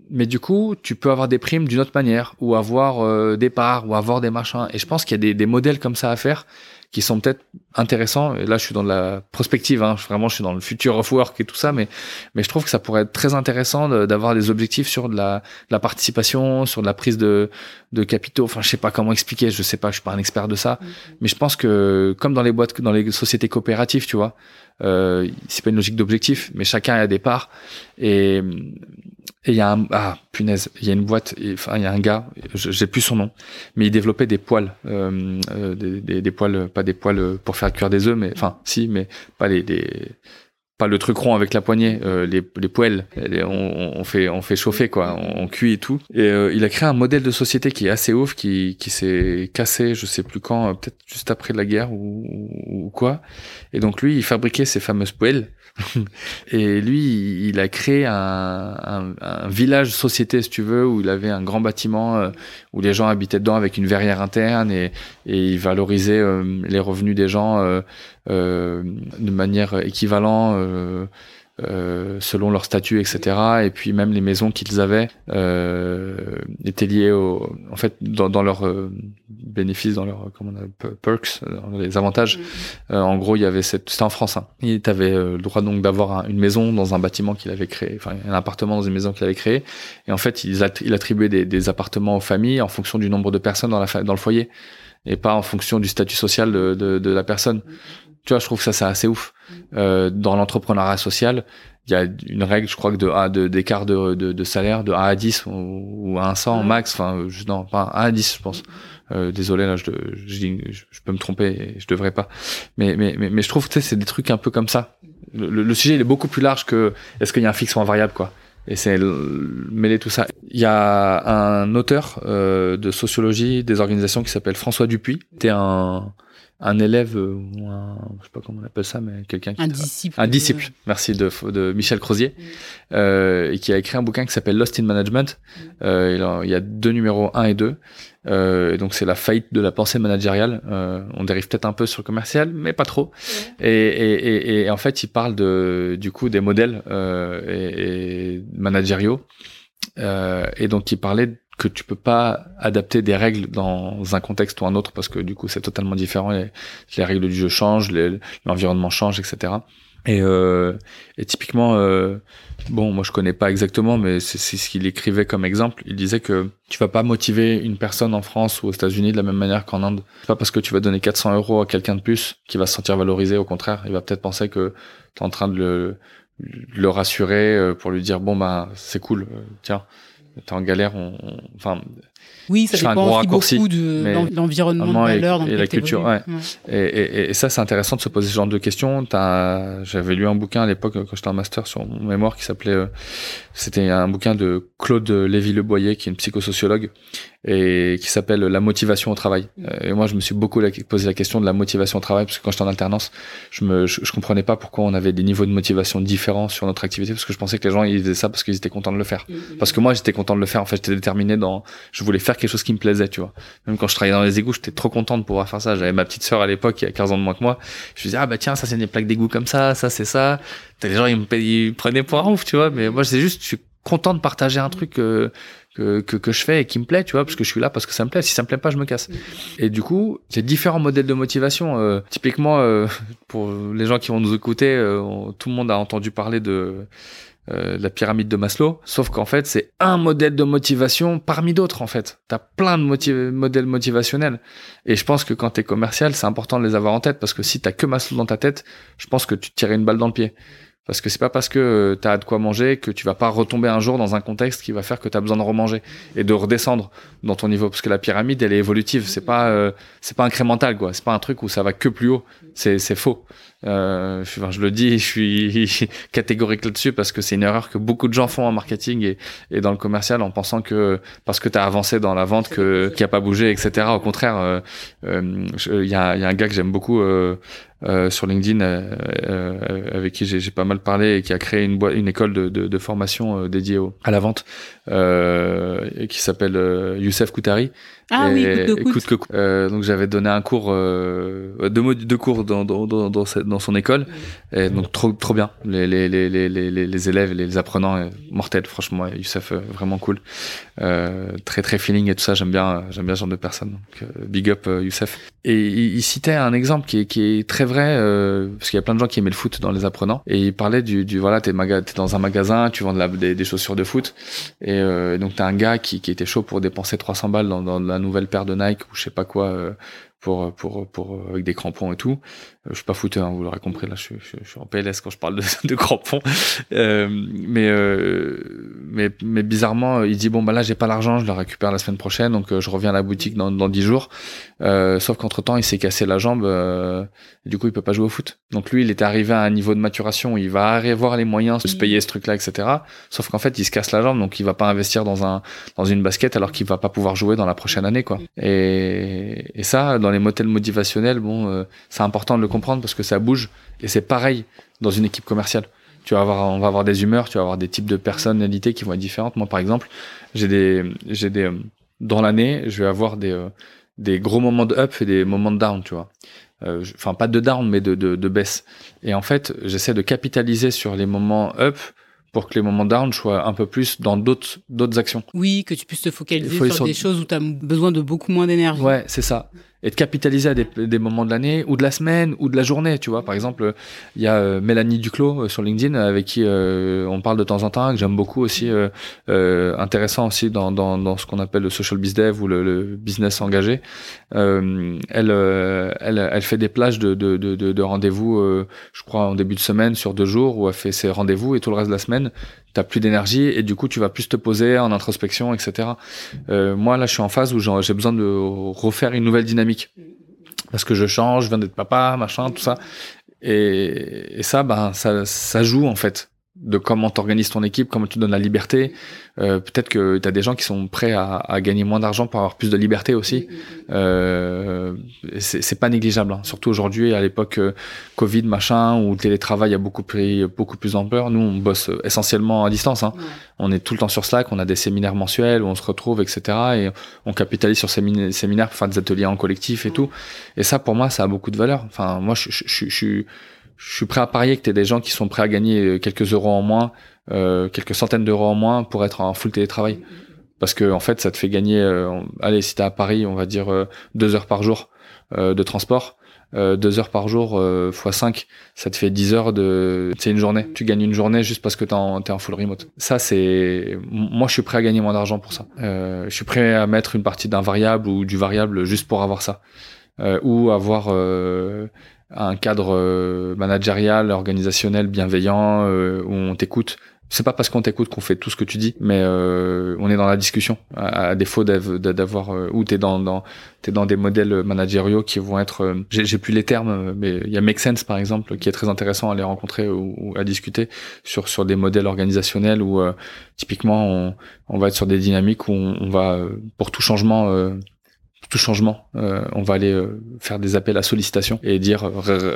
mais du coup, tu peux avoir des primes d'une autre manière, ou avoir euh, des parts, ou avoir des machins. Et je pense qu'il y a des, des modèles comme ça à faire qui sont peut-être intéressants. Et là, je suis dans de la prospective, hein. Vraiment, je suis dans le future of work et tout ça, mais, mais je trouve que ça pourrait être très intéressant de- d'avoir des objectifs sur de la, de la participation, sur de la prise de, de capitaux. Enfin, je sais pas comment expliquer, je sais pas, je suis pas un expert de ça, mais je pense que comme dans les boîtes, dans les sociétés coopératives, tu vois, euh, c'est pas une logique d'objectif, mais chacun a des parts. Et il y a un ah punaise, il y a une boîte, enfin il y a un gars, j'ai plus son nom, mais il développait des poils, euh, euh, des, des, des poils, pas des poils pour faire cuire des œufs, mais enfin si, mais pas les, les pas le truc rond avec la poignée, euh, les, les poêles, les- on, on fait on fait chauffer quoi, on, cuit et tout. Et euh, il a créé un modèle de société qui est assez ouf, qui qui s'est cassé, je sais plus quand, euh, peut-être juste après la guerre ou, ou, ou quoi. Et donc lui, il fabriquait ces fameuses poêles. Et lui, il a créé un, un, un village société, si tu veux, où il avait un grand bâtiment euh, où les gens habitaient dedans avec une verrière interne et, et il valorisait euh, les revenus des gens euh, de manière équivalente euh, selon leur statut, etc. Et puis même les maisons qu'ils avaient euh, étaient liées au, en fait, dans, dans leurs euh, bénéfices, dans leurs comment on appelle, perks, dans les avantages. Euh, en gros, il y avait cette, c'était en France. Hein. Il avait euh, le droit donc d'avoir un- une maison dans un bâtiment qu'il avait créé, enfin un appartement dans une maison qu'il avait créé. Et en fait, il, att- il attribuait des, des appartements aux familles en fonction du nombre de personnes dans, la dans le foyer et pas en fonction du statut social de, de, de la personne. Tu vois, je trouve que ça c'est assez ouf. Euh, dans l'entrepreneuriat social, il y a une règle, je crois que de A, d'écart de, de, de salaire de 1 à 10 ou, ou à 100 max. Enfin, je- non, pas 1 à 10, je pense. Euh, désolé, là, je, je, je, peux me tromper, et je devrais pas. Mais, mais, mais, mais je trouve que tu sais, c'est des trucs un peu comme ça. Le, le- le sujet, il est beaucoup plus large que est-ce qu'il y a un fixe ou un variable, quoi. Et c'est mêler tout ça. Il y a un auteur euh, de sociologie des organisations qui s'appelle François Dupuis. C'était un, un élève, euh, ou un, je sais pas comment on appelle ça, mais quelqu'un qui Un disciple. un disciple, merci, de, de Michel Crozier, euh, et qui a écrit un bouquin qui s'appelle Lost in Management. Euh, il, y a deux numéros, 1 et 2. Euh, et donc c'est la faillite de la pensée managériale. Euh, on dérive peut-être un peu sur le commercial, mais pas trop. Et, et, et, et en fait, il parle de, du coup des modèles euh, et, et managériaux. Euh, et donc il parlait que tu peux pas adapter des règles dans un contexte ou un autre parce que du coup c'est totalement différent. Les, les règles du jeu changent, l'environnement change, etc. Et, euh, et typiquement, euh, bon, moi je connais pas exactement, mais c'est ce qu'il écrivait comme exemple. Il disait que tu vas pas motiver une personne en France ou aux États-Unis de la même manière qu'en Inde. Pas parce que tu vas donner 400 euros à quelqu'un de plus qui va se sentir valorisé. Au contraire, il va peut-être penser que tu es en train de le, le rassurer euh, pour lui dire bon bah c'est cool, euh, tiens, t'es en galère. On, on- enfin, Oui, ça fais un dépend gros raccourci, beaucoup de l'environnement de et- la culture. Et, et, et ça, c'est intéressant de se poser ce genre de questions. J'avais lu un bouquin à l'époque euh, quand j'étais en master sur mon mémoire qui s'appelait, euh, c'était un bouquin de Claude Lévy-Leboyer, qui est une psychosociologue, et qui s'appelle La motivation au travail. Euh, Et moi, je me suis beaucoup posé la question de la motivation au travail, parce que quand j'étais en alternance, je me, je, je comprenais pas pourquoi on avait des niveaux de motivation différents sur notre activité, parce que je pensais que les gens, ils faisaient ça parce qu'ils étaient contents de le faire. Parce que moi, j'étais content de le faire. En fait, j'étais déterminé dans, je voulais faire quelque chose qui me plaisait, tu vois. Même quand je travaillais dans les égouts, j'étais trop content de pouvoir faire ça. J'avais ma petite sœur à l'époque, qui a 15 ans de moins que moi. Je me disais, ah bah tiens, ça c'est des plaques d'égout comme ça, ça c'est ça. T'as les gens, ils me, ils me prenaient pour un ouf, tu vois. Mais moi, c'est juste, je suis content de partager un truc euh, que, que, que je fais et qui me plaît, tu vois, parce que je suis là parce que ça me plaît. Si ça me plaît pas, je me casse. Et du coup, j'ai différents modèles de motivation. Euh, typiquement, euh, pour les gens qui vont nous écouter, euh, tout le monde a entendu parler de euh, la pyramide de Maslow, sauf qu'en fait, c'est un modèle de motivation parmi d'autres, en fait. T'as plein de modèles motivationnels. Et je pense que quand t'es commercial, c'est important de les avoir en tête, parce que si t'as que Maslow dans ta tête, je pense que tu tirais une balle dans le pied. Parce que c'est pas parce que tu as de quoi manger que tu vas pas retomber un jour dans un contexte qui va faire que tu as besoin de remanger et de redescendre dans ton niveau. Parce que la pyramide elle est évolutive, c'est pas euh, c'est pas incrémental quoi, c'est pas un truc où ça va que plus haut, c'est c'est faux. Euh, je, enfin, je le dis, je suis catégorique là-dessus parce que c'est une erreur que beaucoup de gens font en marketing et, et dans le commercial en pensant que parce que tu as avancé dans la vente que qui a pas bougé etc. Au contraire, il euh, euh, y, a, y a un gars que j'aime beaucoup euh, euh, sur LinkedIn avec qui j'ai pas mal parlé et qui a créé une, une école de, de, de formation dédiée au, à la vente euh, et qui s'appelle euh, Youssef Koutari Ah oui, coûte que coûte. Euh, donc j'avais donné un cours, euh, deux, deux cours dans, dans, dans, dans, son école. Et donc trop, trop bien. Les, les, les, les, les élèves, les apprenants, euh, mortels, franchement. Youssef, euh, vraiment cool. Euh, très très feeling et tout ça. J'aime bien, j'aime bien ce genre de personnes. Donc, big up Youssef. Et il, citait un exemple qui est, qui est très vrai, parce qu'il y a plein de gens qui aimaient le foot dans les apprenants. Et il parlait du, du voilà, t'es, maga, dans un magasin, tu vends de la, des, des, chaussures de foot. Et donc t'as un gars qui, qui était chaud pour dépenser 300 balles dans, dans la nouvelle paire de Nike ou je sais pas quoi euh, pour pour pour avec des crampons et tout. Euh, je suis pas fouteur, hein, vous l'aurez compris là, je, je, je, suis en PLS quand je parle de, de crampons. Euh, mais euh, mais mais bizarrement, il dit bon bah là j'ai pas l'argent, je le récupère la semaine prochaine, donc je reviens à la boutique dans dans dix jours. sauf qu'entre temps il s'est cassé la jambe, et du coup il peut pas jouer au foot. Donc lui il était arrivé à un niveau de maturation où il va avoir les moyens de se payer ce truc là, etc. Sauf qu'en fait il se casse la jambe, donc il va pas investir dans un dans une basket alors qu'il va pas pouvoir jouer dans la prochaine année quoi. Et et ça dans les modèles motivationnels, bon c'est important de le comprendre parce que ça bouge et c'est pareil dans une équipe commerciale. Tu vas avoir, on va avoir des humeurs, tu vas avoir des types de personnalités qui vont être différentes. Moi, par exemple, j'ai des, j'ai des, euh, dans l'année, je vais avoir des, euh, des gros moments de up et des moments de down, tu vois. Euh, enfin, pas de down, mais de, de, de baisse. Et en fait, j'essaie de capitaliser sur les moments up pour que les moments down soient un peu plus dans d'autres d'autres actions. Oui, que tu puisses te focaliser sur, des choses où tu as besoin de beaucoup moins d'énergie. Ouais, c'est ça et de capitaliser à des, des moments de l'année ou de la semaine ou de la journée. Tu vois, par exemple, il y a euh, Mélanie Duclos euh, sur LinkedIn avec qui euh, on parle de temps en temps, que j'aime beaucoup aussi, euh, intéressant aussi dans, dans, dans ce qu'on appelle le social biz dev ou le, le business engagé. elle, elle, elle fait des plages de, de, de, de rendez-vous, je crois, en début de semaine sur deux jours où elle fait ses rendez-vous et tout le reste de la semaine, t'as plus d'énergie et du coup tu vas plus te poser en introspection, etc. Euh, moi là, je suis en phase où j'ai besoin de refaire une nouvelle dynamique parce que je change, je viens d'être papa, machin, tout ça. Et, et ça, ben ça, ça joue en fait de comment t'organises ton équipe, comment tu donnes la liberté. Euh, Peut-être que tu as des gens qui sont prêts à, à gagner moins d'argent pour avoir plus de liberté aussi. Euh, c'est pas négligeable, hein. surtout aujourd'hui à l'époque euh, Covid machin où le télétravail a beaucoup pris beaucoup plus d'ampleur. Nous on bosse essentiellement à distance. Hein. On est tout le temps sur Slack, on a des séminaires mensuels où on se retrouve, etc. Et on capitalise sur ces séminaires pour faire des ateliers en collectif et tout. Et ça pour moi ça a beaucoup de valeur. Enfin moi je, suis je suis prêt à parier que tu des gens qui sont prêts à gagner euh, quelques euros en moins, euh, quelques centaines d'euros en moins pour être en full télétravail. Parce que en fait, ça te fait gagner, euh, allez, si t'es à Paris, on va dire euh, deux heures par jour de transport. deux heures par jour fois 5, ça te fait 10 heures de... C'est une journée. Tu gagnes une journée juste parce que t'es en, en full remote. Ça, c'est... Moi, je suis prêt à gagner moins d'argent pour ça. je suis prêt à mettre une partie d'un variable ou du variable juste pour avoir ça. ou avoir un cadre euh, managérial, organisationnel, bienveillant, euh, où on t'écoute. C'est pas parce qu'on t'écoute qu'on fait tout ce que tu dis, mais euh, on est dans la discussion. À, défaut d'avoir ou t'es dans, dans t'es dans des modèles managériaux qui vont être, j'ai plus les termes, mais il y a Make Sense par exemple qui est très intéressant à les rencontrer ou, à discuter sur sur des modèles organisationnels où typiquement on, on va être sur des dynamiques où on, on va pour tout changement tout changement, euh, on va aller euh, faire des appels à sollicitation et dire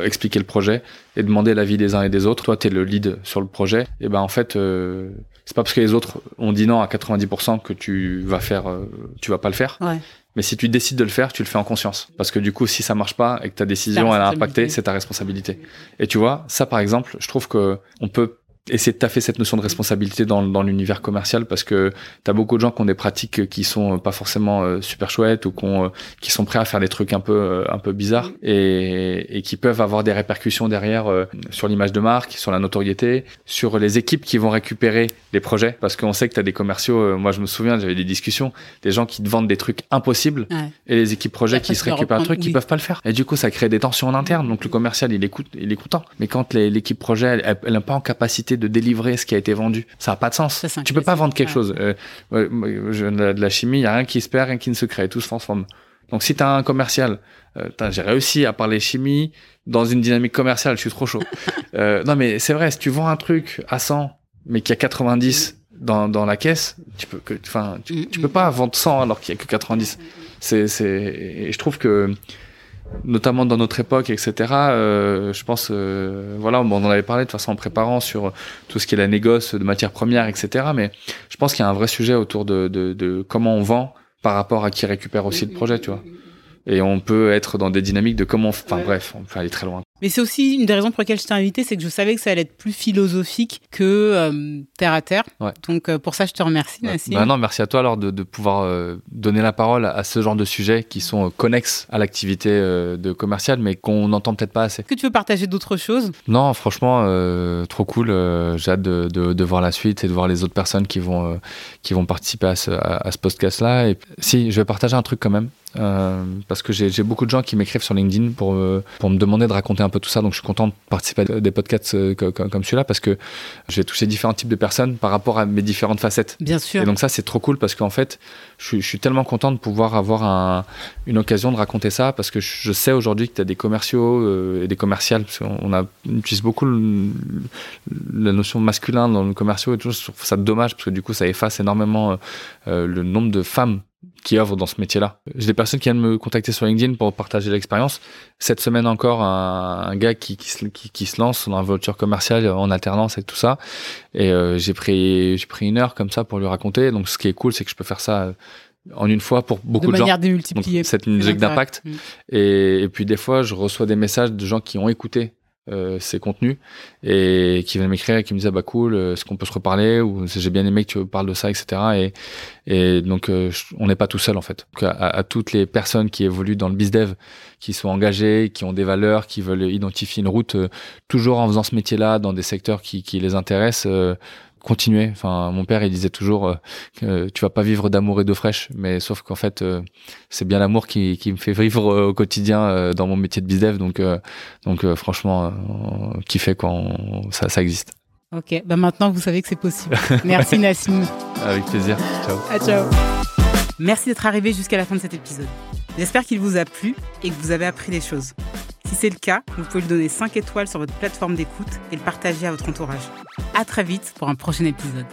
expliquer le projet et demander l'avis des uns et des autres. Toi, tu es le lead sur le projet. Et ben en fait, euh, c'est pas parce que les autres ont dit non à 90% que tu vas faire, tu vas pas le faire. Ouais. Mais si tu décides de le faire, tu le fais en conscience. Parce que du coup, si ça marche pas et que ta décision elle a impacté, c'est ta responsabilité. Et tu vois, ça par exemple, je trouve que on peut essayer de taffer cette notion de responsabilité dans, dans l'univers commercial parce que tu as beaucoup de gens qui ont des pratiques qui sont pas forcément euh, super chouettes ou qui, euh, qui sont prêts à faire des trucs un peu euh, un peu bizarres et, et qui peuvent avoir des répercussions derrière sur l'image de marque, sur la notoriété, sur les équipes qui vont récupérer les projets parce qu'on sait que tu as des commerciaux moi je me souviens, j'avais des discussions, des gens qui te vendent des trucs impossibles et les équipes projets qui se récupèrent un truc qui peuvent pas le faire. Et du coup, ça crée des tensions en interne. Donc le commercial, il écoute il est content. Mais quand l'équipe projet elle n'a pas en capacité de délivrer ce qui a été vendu. Ça n'a pas de sens. Tu peux pas vendre quelque chose. Euh, de la chimie, il y a rien qui se perd, rien qui ne se crée, tout se transforme. Donc si tu as un commercial, euh, j'ai réussi à parler chimie dans une dynamique commerciale, je suis trop chaud. euh, non mais c'est vrai, si tu vends un truc à 100 mais qu'il y a 90 dans, dans la caisse, tu peux enfin tu, tu, peux pas vendre 100 alors qu'il y a que 90. C'est c'est et je trouve que notamment dans notre époque, etc. Euh, je pense, euh, voilà, bon, on en avait parlé de toute façon en préparant sur tout ce qui est la négoce de matières premières, etc. Mais je pense qu'il y a un vrai sujet autour de, de, de comment on vend par rapport à qui récupère aussi le projet, tu vois. Et on peut être dans des dynamiques de comment, enfin bref, on peut aller très loin. Mais c'est aussi une des raisons pour lesquelles je t'ai invité, c'est que je savais que ça allait être plus philosophique que euh, terre à terre. Donc euh, pour ça, je te remercie, Nassim. Bah non, merci à toi alors de, de pouvoir euh, donner la parole à ce genre de sujets qui sont connexes à l'activité de commercial, mais qu'on n'entend peut-être pas assez. Est-ce que tu veux partager d'autres choses? Non, franchement, trop cool. J'ai hâte de, de, de, voir la suite et de voir les autres personnes qui vont, qui vont participer à ce, à, à ce podcast-là. Et si, je vais partager un truc quand même. Parce que j'ai beaucoup de gens qui m'écrivent sur LinkedIn pour, pour me demander de raconter un peu tout ça. Donc je suis content de participer à des podcasts euh, comme, celui-là parce que j'ai touché différents types de personnes par rapport à mes différentes facettes. Bien sûr. Et donc ça, c'est trop cool parce qu'en fait, je, je, suis tellement content de pouvoir avoir un, une occasion de raconter ça parce que je sais aujourd'hui que tu as des commerciaux et des commerciales. Parce on, a, on utilise beaucoup la notion masculin dans le commerciaux et tout. Je trouve ça dommage parce que du coup, ça efface énormément le nombre de femmes qui œuvrent dans ce métier-là. J'ai des personnes qui viennent me contacter sur LinkedIn pour partager l'expérience. Cette semaine encore, un, gars qui, qui, se lance dans la voiture commerciale en alternance et tout ça. Et euh, j'ai pris j'ai pris une heure comme ça pour lui raconter. Donc ce qui est cool, c'est que je peux faire ça en une fois pour beaucoup de, de manière démultipliée. C'est une musique d'impact. Mm. Et, et, puis des fois, je reçois des messages de gens qui ont écouté euh, ces contenus et qui viennent m'écrire et qui me disent ah bah cool euh, est-ce qu'on peut se reparler ou j'ai bien aimé que tu parles de ça etc et, et donc euh, on n'est pas tout seul en fait. À, à, toutes les personnes qui évoluent dans le bizdev qui sont engagées qui ont des valeurs qui veulent identifier une route toujours en faisant ce métier là dans des secteurs qui, qui les intéressent continuer. Enfin, mon père, il disait toujours euh, que tu vas pas vivre d'amour et d'eau fraîche, mais sauf qu'en fait, euh, c'est bien l'amour qui, qui me fait vivre euh, au quotidien dans mon métier de bizdev. Donc, donc franchement, qui fait quand ça, ça existe. Ok, bah maintenant vous savez que c'est possible. Merci Nassim. Avec plaisir. Ciao. À ciao. Merci d'être arrivé jusqu'à la fin de cet épisode. J'espère qu'il vous a plu et que vous avez appris des choses. Si c'est le cas, vous pouvez lui donner 5 étoiles sur votre plateforme d'écoute et le partager à votre entourage. À très vite pour un prochain épisode.